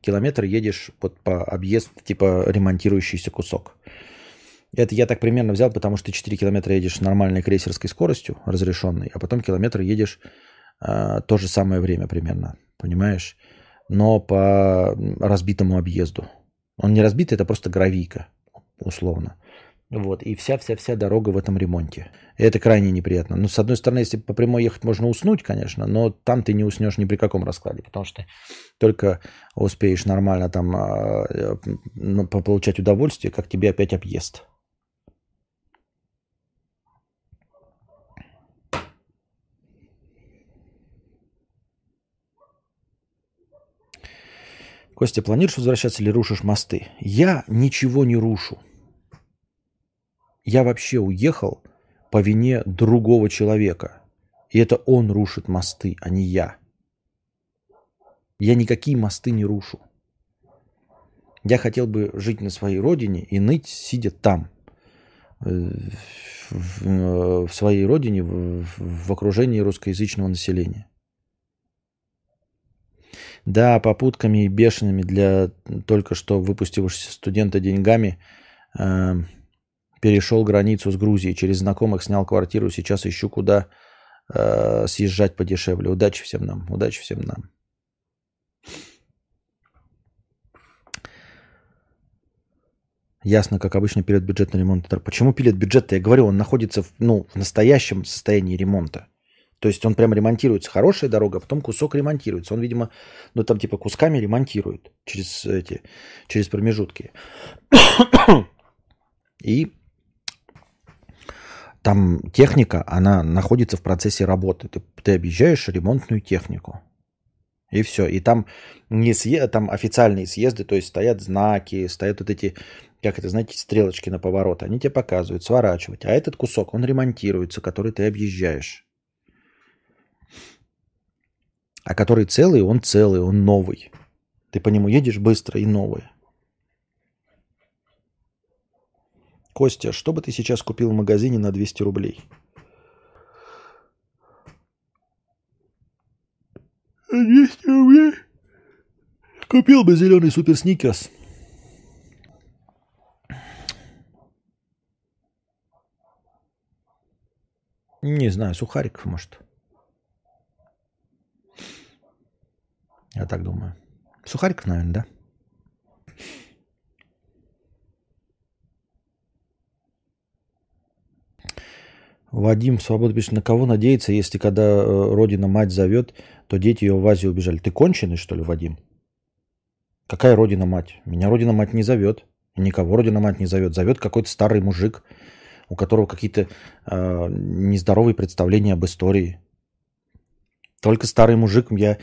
километр едешь вот по объезд, типа ремонтирующийся кусок. Это я так примерно взял, потому что 4 километра едешь нормальной крейсерской скоростью, разрешенной, а потом километр едешь э, то же самое время примерно, понимаешь? Но по разбитому объезду. Он не разбитый, это просто гравийка, условно. Вот, и вся-вся-вся дорога в этом ремонте. И это крайне неприятно. Ну, с одной стороны, если по прямой ехать, можно уснуть, конечно, но там ты не уснешь ни при каком раскладе, потому что только успеешь нормально там э, ну, получать удовольствие, как тебе опять объезд. Костя, планируешь возвращаться или рушишь мосты? Я ничего не рушу. Я вообще уехал по вине другого человека. И это он рушит мосты, а не я. Я никакие мосты не рушу. Я хотел бы жить на своей родине и ныть, сидя там, э, в, в своей родине, в, в окружении русскоязычного населения. Да, попутками и бешеными для только что выпустившегося студента деньгами э, Перешел границу с Грузией, через знакомых снял квартиру, сейчас ищу, куда э, съезжать подешевле. Удачи всем нам, удачи всем нам. Ясно, как обычно, пилят бюджетный ремонт. Почему пилят бюджет? Я говорю, он находится в, ну, в настоящем состоянии ремонта. То есть он прям ремонтируется. Хорошая дорога, а потом кусок ремонтируется. Он, видимо, ну там типа кусками ремонтирует через эти, через промежутки. [coughs] И там техника, она находится в процессе работы. Ты, ты объезжаешь ремонтную технику. И все. И там не съезд, там официальные съезды, то есть стоят знаки, стоят вот эти, как это, знаете, стрелочки на поворот. Они тебе показывают сворачивать. А этот кусок, он ремонтируется, который ты объезжаешь. А который целый, он целый, он новый. Ты по нему едешь быстро и новый. Костя, что бы ты сейчас купил в магазине на 200 рублей? 200 рублей? Купил бы зеленый супер сникерс. Не знаю, сухариков, может. Я так думаю. Сухариков, наверное, да? Вадим Свобода пишет, на кого надеяться, если когда э, родина мать зовет, то дети ее в Азию убежали. Ты конченый, что ли, Вадим? Какая родина мать? Меня родина мать не зовет. Никого родина мать не зовет. Зовет какой-то старый мужик, у которого какие-то э, нездоровые представления об истории. Только старый мужик, я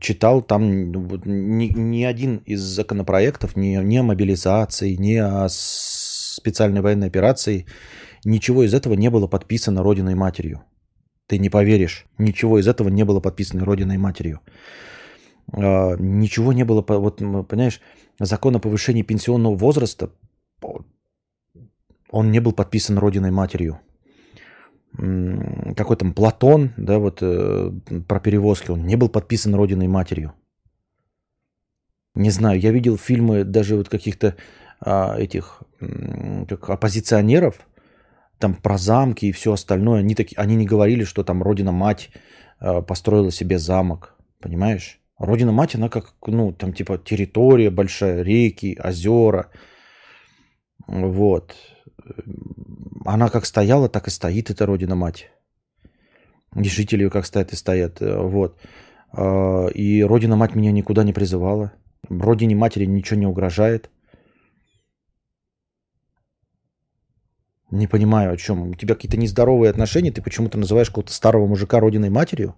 читал, там ни, ни один из законопроектов, ни, ни о мобилизации, ни о специальной военной операции, ничего из этого не было подписано родиной матерью. Ты не поверишь, ничего из этого не было подписано родиной матерью. А, ничего не было, вот понимаешь, закон о повышении пенсионного возраста, он не был подписан родиной матерью какой там Платон, да, вот э, про перевозки, он не был подписан родиной матерью. Не знаю, я видел фильмы даже вот каких-то а, этих как оппозиционеров, там про замки и все остальное, они, таки, они не говорили, что там родина-мать а, построила себе замок, понимаешь? Родина-мать, она как, ну, там типа территория большая, реки, озера, вот она как стояла, так и стоит, эта Родина-мать. И жители ее как стоят и стоят. Э, вот. А, и Родина-мать меня никуда не призывала. Родине матери ничего не угрожает. Не понимаю, о чем. У тебя какие-то нездоровые отношения, ты почему-то называешь какого-то старого мужика родиной матерью?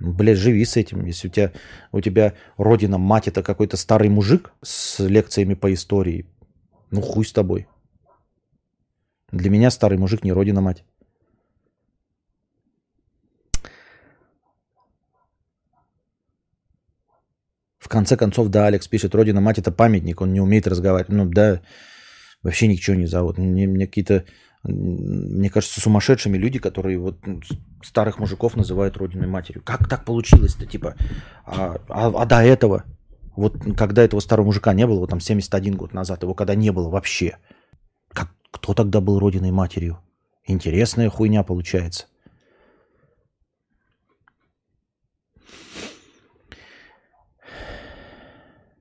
Блядь, живи с этим. Если у тебя, у тебя родина мать это какой-то старый мужик с лекциями по истории, ну хуй с тобой. Для меня старый мужик не родина мать. В конце концов, да, Алекс пишет, родина мать это памятник, он не умеет разговаривать. Ну да, вообще ничего не зовут. Мне, мне какие-то, мне кажется, сумасшедшими люди, которые вот старых мужиков называют родиной матерью. Как так получилось-то, типа? А, а, а до этого, вот когда этого старого мужика не было, вот там 71 год назад, его когда не было вообще – кто тогда был родиной матерью? Интересная хуйня получается.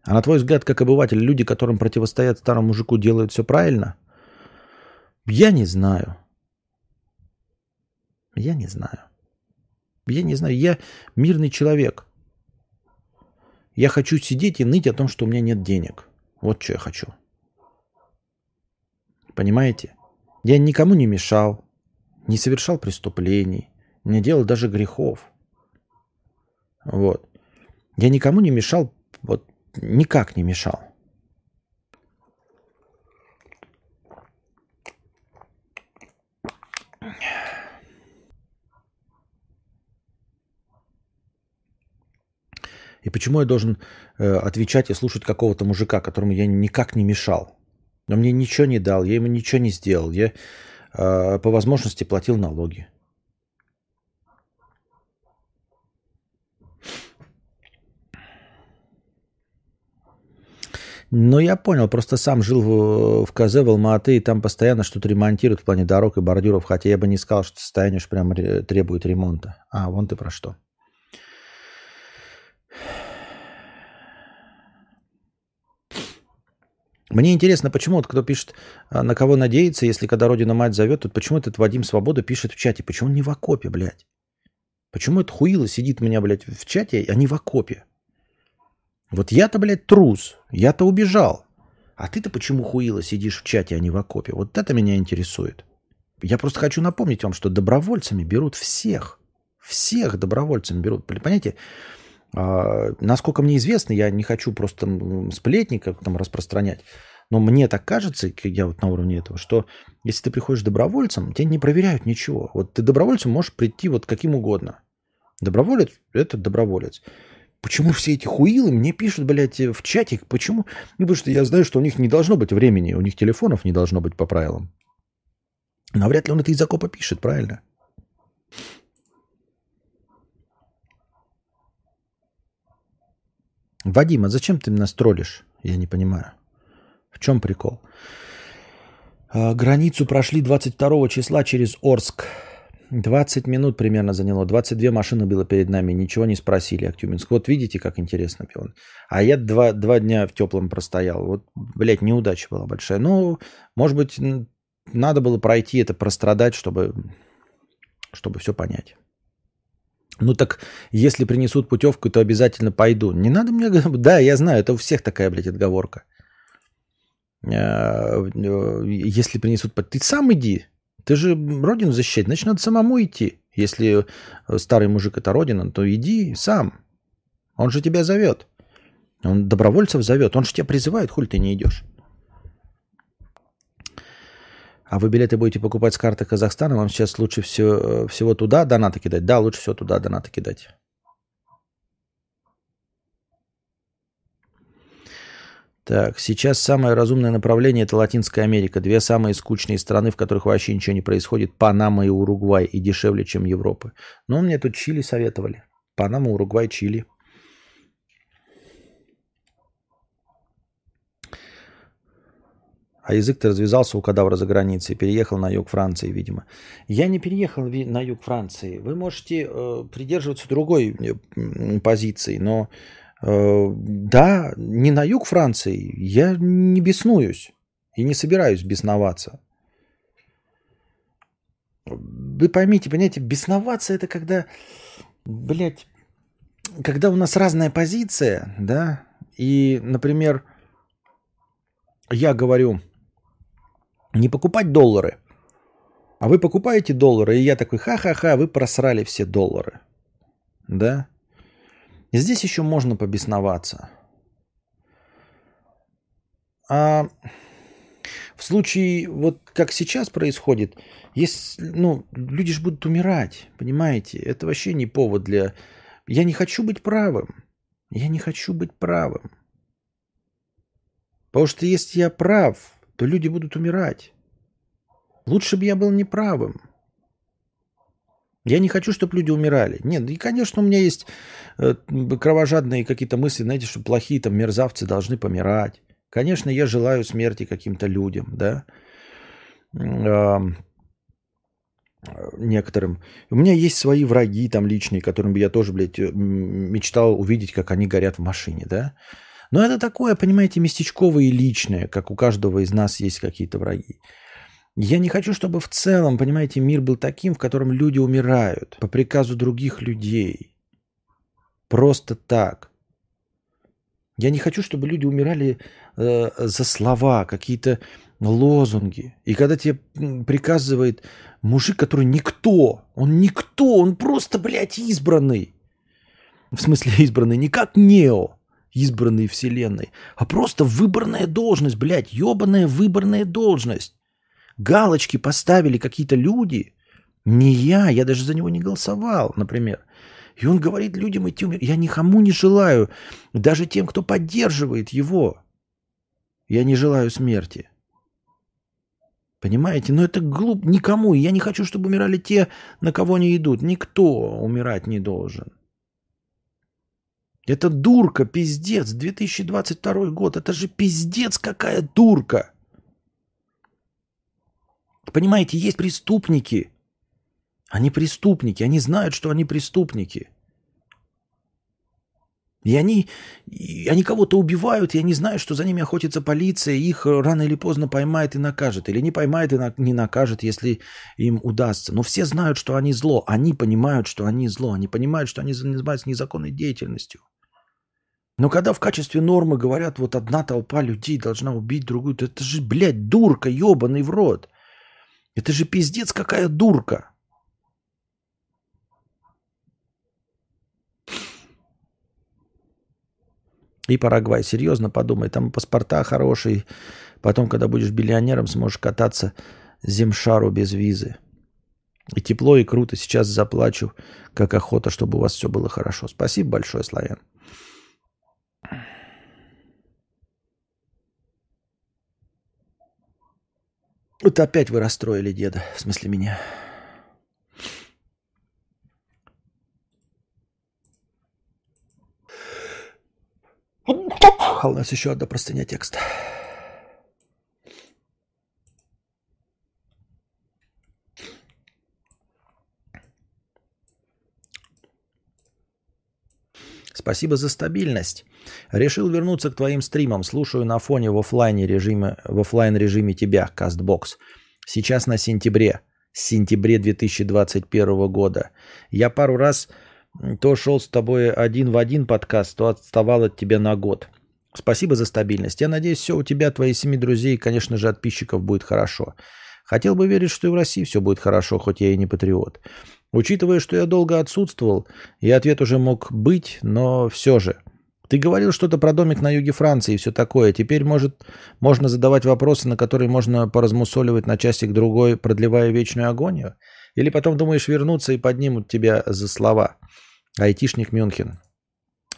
А на твой взгляд, как обыватель, люди, которым противостоят старому мужику, делают все правильно? Я не знаю. Я не знаю. Я не знаю. Я мирный человек. Я хочу сидеть и ныть о том, что у меня нет денег. Вот что я хочу. Понимаете? Я никому не мешал, не совершал преступлений, не делал даже грехов. Вот. Я никому не мешал, вот никак не мешал. И почему я должен э, отвечать и слушать какого-то мужика, которому я никак не мешал? Он мне ничего не дал, я ему ничего не сделал. Я э, по возможности платил налоги. Ну, я понял, просто сам жил в, в КЗ, в Алма-Аты, и там постоянно что-то ремонтируют в плане дорог и бордюров, хотя я бы не сказал, что состояние уж прям требует ремонта. А, вон ты про что. Мне интересно, почему вот кто пишет, а, на кого надеяться, если когда Родина Мать зовет, тут почему этот Вадим Свобода пишет в чате? Почему он не в окопе, блядь? Почему это хуило сидит у меня, блядь, в чате, а не в окопе? Вот я-то, блядь, трус, я-то убежал. А ты-то почему хуило сидишь в чате, а не в окопе? Вот это меня интересует. Я просто хочу напомнить вам, что добровольцами берут всех. Всех добровольцами берут. Понимаете, А, насколько мне известно, я не хочу просто сплетни как там распространять, но мне так кажется, я вот на уровне этого, что если ты приходишь добровольцем, тебя не проверяют ничего. Вот ты добровольцем можешь прийти вот каким угодно. Доброволец – это доброволец. Почему все эти хуилы мне пишут, блядь, в чатик? Почему? Ну, потому что я знаю, что у них не должно быть времени, у них телефонов не должно быть по правилам. Но вряд ли он это из окопа пишет, правильно? Вадим, а зачем ты нас троллишь? Я не понимаю. В чем прикол? А, границу прошли 22 числа через Орск. 20 минут примерно заняло. 22 машины было перед нами. Ничего не спросили Актюбинск. Вот видите, как интересно, пил. А я два, два дня в теплом простоял. Вот, блядь, неудача была большая. Ну, может быть, надо было пройти это, прострадать, чтобы, чтобы все понять. Ну так, если принесут путевку, то обязательно пойду. Не надо мне... Да, я знаю, это у всех такая, блядь, отговорка. Э, если принесут... Ты сам иди. Ты же родину защищать, значит, надо самому идти. Если старый мужик это родина, то иди сам. Он же тебя зовет. Он добровольцев зовет. Он же тебя призывает, хуль ты не идешь. А вы билеты будете покупать с карты Казахстана, вам сейчас лучше все, всего туда донаты кидать? Да, лучше всего туда донаты кидать. Так, сейчас самое разумное направление это Латинская Америка. Две самые скучные страны, в которых вообще ничего не происходит. Панама и Уругвай. И дешевле, чем Европа. Но мне тут Чили советовали. Панама, Уругвай, Чили. А язык-то развязался у кадавра за границей, переехал на юг Франции, видимо. Я не переехал на юг Франции. Вы можете э, придерживаться другой э, позиции, но да, не на юг Франции. Я не беснуюсь и не собираюсь бесноваться. Вы поймите, понимаете, бесноваться это когда, блядь, когда у нас разная позиция, да, и, например, я говорю, не покупать доллары. А вы покупаете доллары, и я такой, ха-ха-ха, вы просрали все доллары. Да? Здесь еще можно побесноваться. А в случае, вот как сейчас происходит, есть, ну, люди же будут умирать, понимаете? Это вообще не повод для... Я не хочу быть правым. Я не хочу быть правым. Потому что если я прав, то люди будут умирать. Лучше бы я был неправым. Я не хочу, чтобы люди умирали. Нет, и, конечно, у меня есть э, кровожадные какие-то мысли, знаете, что плохие там мерзавцы должны помирать. Конечно, я желаю смерти каким-то людям, да, э, некоторым. У меня есть свои враги там личные, которым бы я тоже, блядь, мечтал увидеть, как они горят в машине, да. Но это такое, понимаете, местечковое и личное, как у каждого из нас есть какие-то враги. Я не хочу, чтобы в целом, понимаете, мир был таким, в котором люди умирают по приказу других людей. Просто так. Я не хочу, чтобы люди умирали э, за слова, какие-то лозунги. И когда тебе приказывает мужик, который никто, он никто, он просто, блядь, избранный. В смысле [laughs] избранный, не как Нео, избранной вселенной, а просто выборная должность, блядь, ебаная выборная должность. Галочки поставили какие-то люди, не я, я даже за него не голосовал, например. И он говорит людям идти умереть. Я никому не желаю, даже тем, кто поддерживает его. Я не желаю смерти. Понимаете? Но это глупо никому. Я не хочу, чтобы умирали те, на кого они идут. Никто умирать не должен. Это дурка, пиздец. 2022 год. Это же пиздец какая дурка. Понимаете, есть преступники. Они преступники. Они знают, что они преступники. И они, и они кого-то убивают, и они знают, что за ними охотится полиция, и их рано или поздно поймает и накажет. Или не поймает и на, не накажет, если им удастся. Но все знают, что они зло. Они понимают, что они зло. Они понимают, что они занимаются незаконной деятельностью. Но когда в качестве нормы говорят, вот одна толпа людей должна убить другую, то это же, блядь, дурка, ебаный в рот. Это же пиздец какая дурка. И Парагвай. Серьезно подумай, там паспорта хорошие. Потом, когда будешь миллионером, сможешь кататься земшару без визы. И тепло, и круто. Сейчас заплачу, как охота, чтобы у вас все было хорошо. Спасибо большое, Славян. Вот опять вы расстроили деда, в смысле меня. А у нас еще одна простыня текста. Спасибо за стабильность. Решил вернуться к твоим стримам. Слушаю на фоне в офлайн режиме, в офлайн режиме тебя, Castbox. Сейчас на сентябре. Сентябре 2021 года. Я пару раз то шел с тобой один в один подкаст, то отставал от тебя на год. Спасибо за стабильность. Я надеюсь, все у тебя, твои семи друзей конечно же, подписчиков будет хорошо. Хотел бы верить, что и в России все будет хорошо, хоть я и не патриот. Учитывая, что я долго отсутствовал, и ответ уже мог быть, но все же. Ты говорил что-то про домик на юге Франции и все такое. Теперь, может, можно задавать вопросы, на которые можно поразмусоливать на часик-другой, продлевая вечную агонию? Или потом думаешь вернуться и поднимут тебя за слова? Айтишник Мюнхен.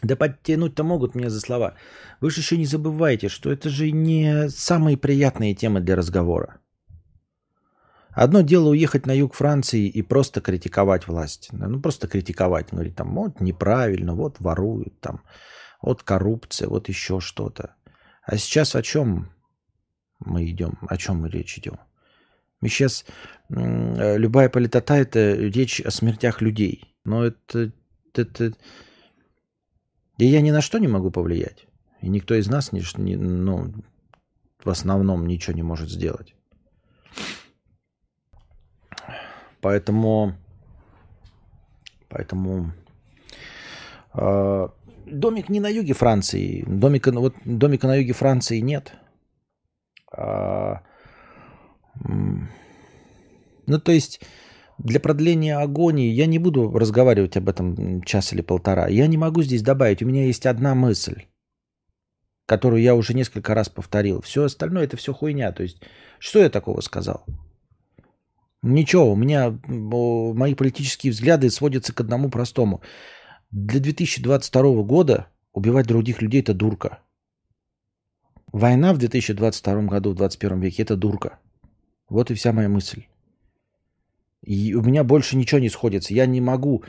Да подтянуть-то могут мне за слова. Вы же еще не забывайте, что это же не самые приятные темы для разговора. Одно дело уехать на юг Франции и просто критиковать власть. Ну, просто критиковать. Говорить там, вот неправильно, вот воруют там, вот коррупция, вот еще что-то. А сейчас о чем мы идем, о чем мы речь идем? Мы сейчас, любая политота – это речь о смертях людей. Но это, это... И я ни на что не могу повлиять. И никто из нас, не, ну, в основном ничего не может сделать. Поэтому, поэтому э, домик не на юге Франции. Домика, вот, домика на юге Франции нет. А, ну, то есть для продления агонии я не буду разговаривать об этом час или полтора. Я не могу здесь добавить. У меня есть одна мысль, которую я уже несколько раз повторил. Все остальное это все хуйня. То есть, что я такого сказал? Ничего, у меня мои политические взгляды сводятся к одному простому. Для 2022 года убивать других людей – это дурка. Война в 2022 году, в 21 веке – это дурка. Вот и вся моя мысль. И у меня больше ничего не сходится. Я не могу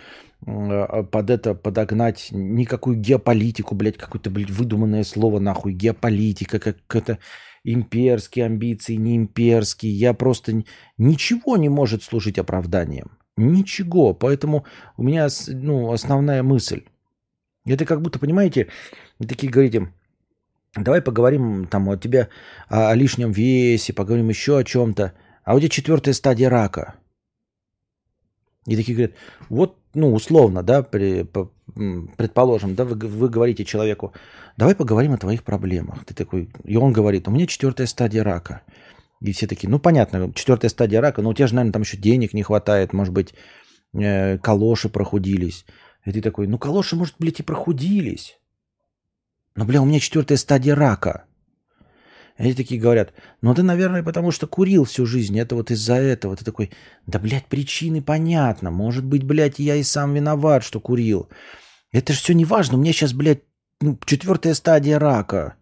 а, под это подогнать никакую геополитику, блядь, какое-то, блядь, выдуманное слово нахуй. Геополитика, как это имперские амбиции, не имперские. Я просто... Ничего не может служить оправданием. Ничего. Поэтому у меня ну, основная мысль. Это как будто, понимаете, такие говорите, давай поговорим там о тебе, о, о лишнем весе, поговорим еще о чем-то. А у тебя четвертая стадия рака. И такие говорят, вот, ну, условно, да, при, по, предположим, да, вы, вы говорите человеку, давай поговорим о твоих проблемах. Ты такой, и он говорит, у меня четвертая стадия рака. И все такие, ну понятно, четвертая стадия рака, но у тебя же, наверное, там еще денег не хватает, может быть, э, калоши прохудились. И ты такой, ну калоши, может, блядь, и прохудились. Но, бля, у меня четвертая стадия рака. И они такие говорят, ну ты, наверное, потому что курил всю жизнь, это вот из-за этого. Ты такой, да, блядь, причины понятно. Может быть, блядь, я и сам виноват, что курил. Это же все не важно. У меня сейчас, блядь, ну, четвертая стадия рака.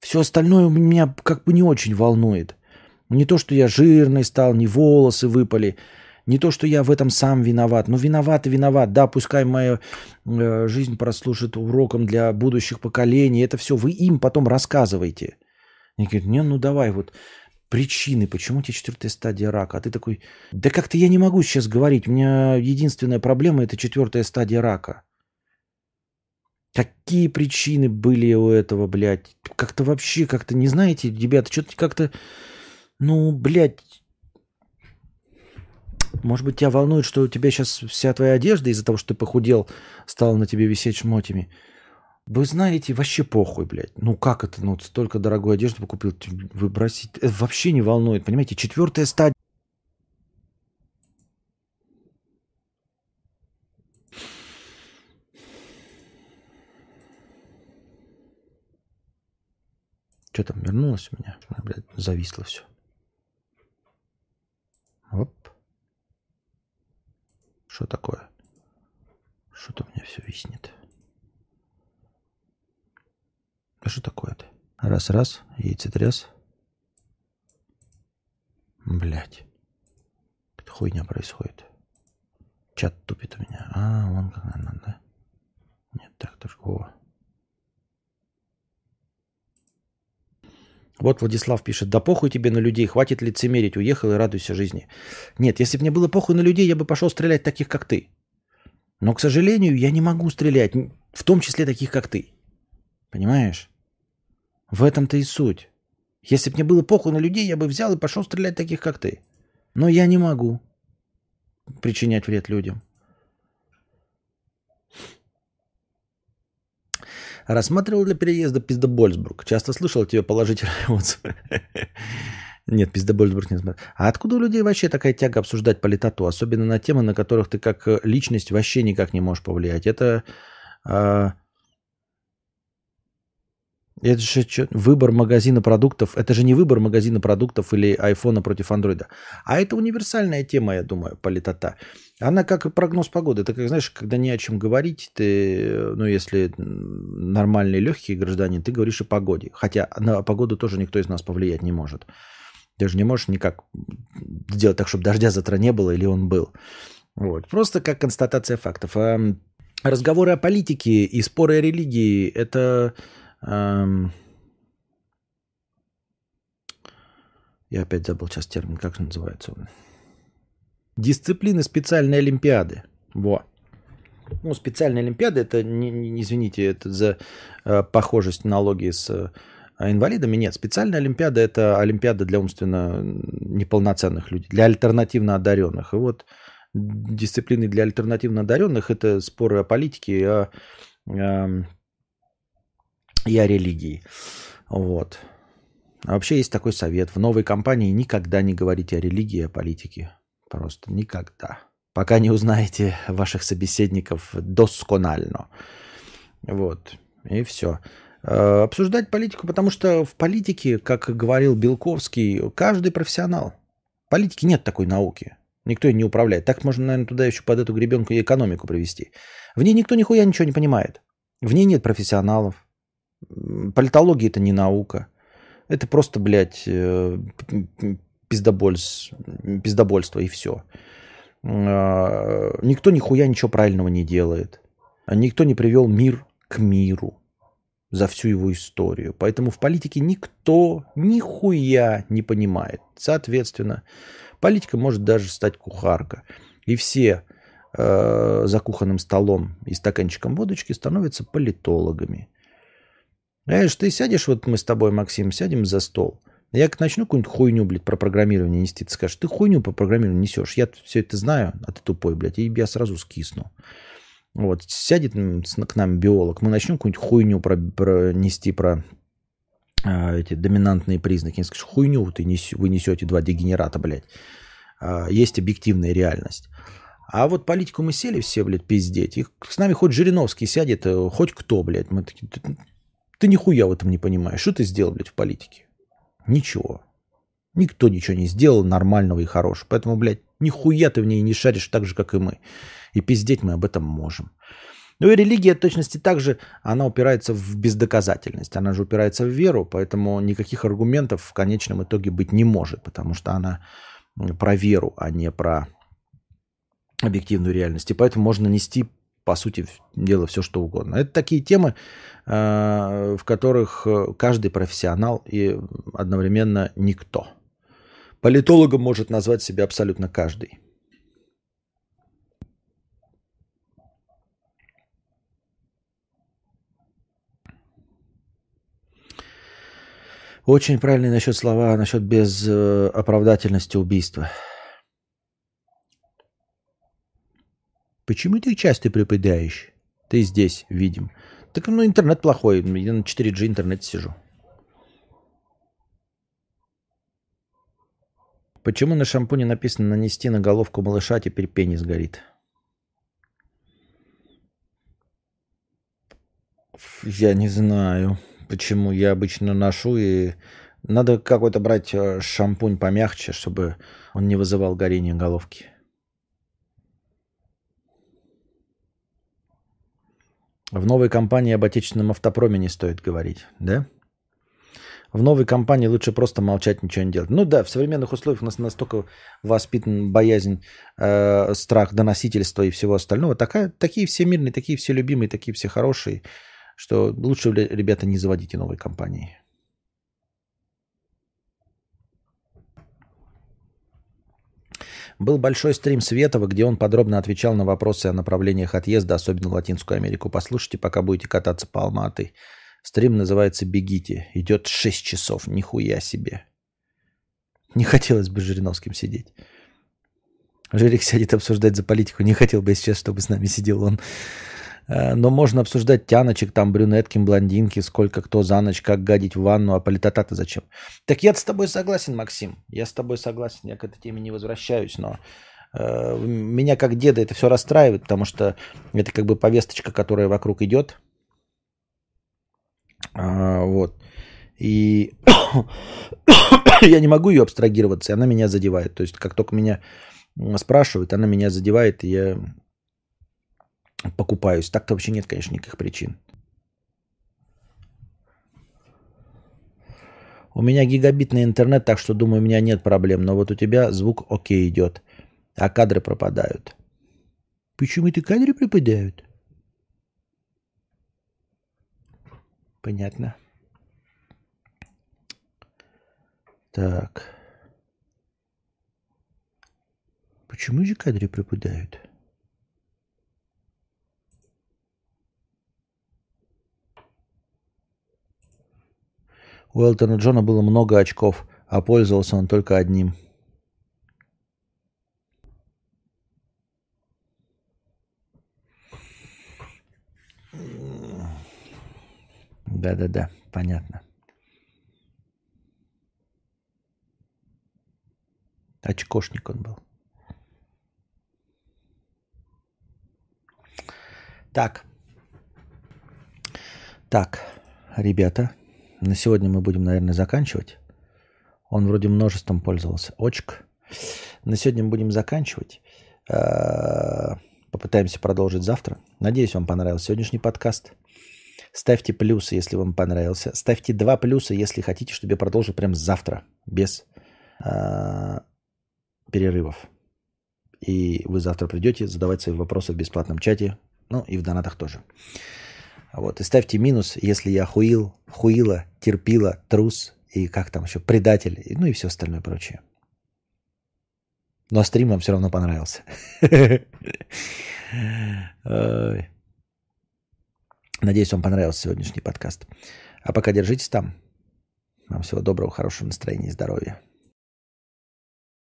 Все остальное у меня как бы не очень волнует. Не то, что я жирный стал, не волосы выпали. Не то, что я в этом сам виноват. Ну, виноват и виноват. Да, пускай моя э, жизнь прослужит уроком для будущих поколений. Это все вы им потом рассказываете. Они говорят, не, ну давай, вот причины, почему у тебя четвертая стадия рака. А ты такой, да как-то я не могу сейчас говорить. У меня единственная проблема – это четвертая стадия рака. Какие причины были у этого, блядь? Как-то вообще, как-то не знаете, ребята, что-то как-то, ну, блядь, может быть, тебя волнует, что у тебя сейчас вся твоя одежда из-за того, что ты похудел, стала на тебе висеть шмотями. Вы знаете, вообще похуй, блядь. Ну как это, ну столько дорогой одежды купил, выбросить. Это вообще не волнует, понимаете? Четвертая стадия Что там, вернулось у меня? Блядь, зависло все. Оп. Что такое? Что-то меня все виснет. А что такое-то? Раз-раз, яйцетряс. Блять. Какая хуйня происходит. Чат тупит у меня. А, вон как надо, да? Нет, так тоже. О. Вот Владислав пишет, да похуй тебе на людей, хватит лицемерить, уехал и радуйся жизни. Нет, если бы мне было похуй на людей, я бы пошел стрелять таких, как ты. Но, к сожалению, я не могу стрелять, в том числе таких, как ты. Понимаешь? В этом-то и суть. Если бы мне было похуй на людей, я бы взял и пошел стрелять таких, как ты. Но я не могу причинять вред людям. Рассматривал для переезда Пиздобольсбург. Часто слышал от тебя положительные [laughs] отзывы. Нет, Пиздобольсбург не смотрел. А откуда у людей вообще такая тяга обсуждать политоту? Особенно на темы, на которых ты как личность вообще никак не можешь повлиять. Это а, это же что, выбор магазина продуктов. Это же не выбор магазина продуктов или айфона против андроида. А это универсальная тема, я думаю, политота. Она как прогноз погоды. Это как, знаешь, когда не о чем говорить, ты, ну, если нормальный, легкий гражданин, ты говоришь о погоде. Хотя на погоду тоже никто из нас повлиять не может. Ты же не можешь никак сделать так, чтобы дождя завтра не было или он был. Вот. Просто как констатация фактов. А разговоры о политике и споры о религии – это Эм... Я опять забыл сейчас термин, как называется он. Дисциплины специальной олимпиады. Во. Ну, специальная олимпиада, это, не, не, извините, это за э, похожесть налоги с э, инвалидами. Нет, специальная олимпиада – это олимпиада для умственно неполноценных людей, для альтернативно одаренных. И вот дисциплины для альтернативно одаренных – это споры о политике, о, о и о религии. Вот. А вообще есть такой совет. В новой компании никогда не говорите о религии и о политике. Просто никогда. Пока не узнаете ваших собеседников досконально. Вот. И все. Э, обсуждать политику, потому что в политике, как говорил Белковский, каждый профессионал. В политике нет такой науки. Никто ее не управляет. Так можно, наверное, туда еще под эту гребенку и экономику привести. В ней никто нихуя ничего не понимает. В ней нет профессионалов. Политология это не наука. Это просто, блядь, э, пиздобольс, пиздобольство и все. А, никто нихуя ничего правильного не делает. Никто не привел мир к миру за всю его историю. Поэтому в политике никто нихуя не понимает. Соответственно, политика может даже стать кухарка. И все э, за кухонным столом и стаканчиком водочки становятся политологами. Знаешь, ты сядешь, вот мы с тобой, Максим, сядем за стол. Я как начну какую-нибудь хуйню, блядь, про программирование нести, ты скажешь, ты хуйню по программированию несешь. Я все это знаю, а ты тупой, блядь, и я сразу скисну. Вот, сядет к нам биолог, мы начнем какую-нибудь хуйню про, про, нести про а, эти доминантные признаки. Он скажет, хуйню ты нес, вы несете, два дегенерата, блядь. А, есть объективная реальность. А вот политику мы сели все, блядь, пиздеть. И с нами хоть Жириновский сядет, э, хоть кто, блядь. Мы такие, ты нихуя в этом не понимаешь. Что ты сделал, блядь, в политике? Ничего. Никто ничего не сделал нормального и хорошего. Поэтому, блядь, нихуя ты в ней не шаришь так же, как и мы. И пиздеть мы об этом можем. Ну и религия точности также, она упирается в бездоказательность. Она же упирается в веру, поэтому никаких аргументов в конечном итоге быть не может, потому что она про веру, а не про объективную реальность. И поэтому можно нести по сути дела, все что угодно. Это такие темы, э, в которых э, каждый профессионал и одновременно никто. Политологом может назвать себя абсолютно каждый. Очень правильный насчет слова, насчет без э, оправдательности убийства. Почему ты часто преподаешь? Ты здесь, видим. Так, ну, интернет плохой. Я на 4G интернете сижу. Почему на шампуне написано нанести на головку малыша, теперь пенис горит? Я не знаю. Почему? Я обычно ношу и... Надо какой-то брать э, шампунь помягче, чтобы он не вызывал горения головки. В новой компании об отечественном автопроме не стоит говорить, да? В новой компании лучше просто молчать, ничего не делать. Ну да, в современных условиях у нас настолько воспитан боязнь, э, страх доносительства и всего остального. Такая, такие все мирные, такие все любимые, такие все хорошие, что лучше, ребята, не заводите новой компании. Был большой стрим Светова, где он подробно отвечал на вопросы о направлениях отъезда, особенно в Латинскую Америку. Послушайте, пока будете кататься по Алматы. Стрим называется «Бегите». Идет 6 часов. Нихуя себе. Не хотелось бы с Жириновским сидеть. Жирик сядет обсуждать за политику. Не хотел бы сейчас, чтобы с нами сидел он. Э, но можно обсуждать тяночек, там, брюнетки, блондинки, сколько кто за ночь, как гадить в ванну, а политота-то зачем? Так я с тобой согласен, Максим. Я с тобой согласен. Я к этой теме не возвращаюсь, но э, меня как деда это все расстраивает, потому что это как бы повесточка, которая вокруг идет. А, вот. И [coughs] я не могу ее абстрагироваться, и она меня задевает. То есть, как только меня спрашивают, она меня задевает, и я покупаюсь. Так-то вообще нет, конечно, никаких причин. У меня гигабитный интернет, так что думаю, у меня нет проблем. Но вот у тебя звук окей идет, а кадры пропадают. Почему это кадры пропадают? Понятно. Так. Почему же кадры пропадают? У Элтона Джона было много очков, а пользовался он только одним. Да-да-да, понятно. Очкошник он был. Так. Так, ребята, на сегодня мы будем, наверное, заканчивать. Он вроде множеством пользовался. Очк. На сегодня мы будем заканчивать. А, попытаемся продолжить завтра. Надеюсь, вам понравился сегодняшний подкаст. Ставьте плюсы, если вам понравился. Ставьте два плюса, если хотите, чтобы я продолжил прямо завтра, без э, перерывов. И вы завтра придете задавать свои вопросы в бесплатном чате, ну и в донатах тоже. Вот, и ставьте минус, если я хуил, хуила, терпила, трус и как там еще, предатель, ну и все остальное прочее. Но стрим вам все равно понравился. Надеюсь, вам понравился сегодняшний подкаст. А пока держитесь там. Вам всего доброго, хорошего настроения и здоровья.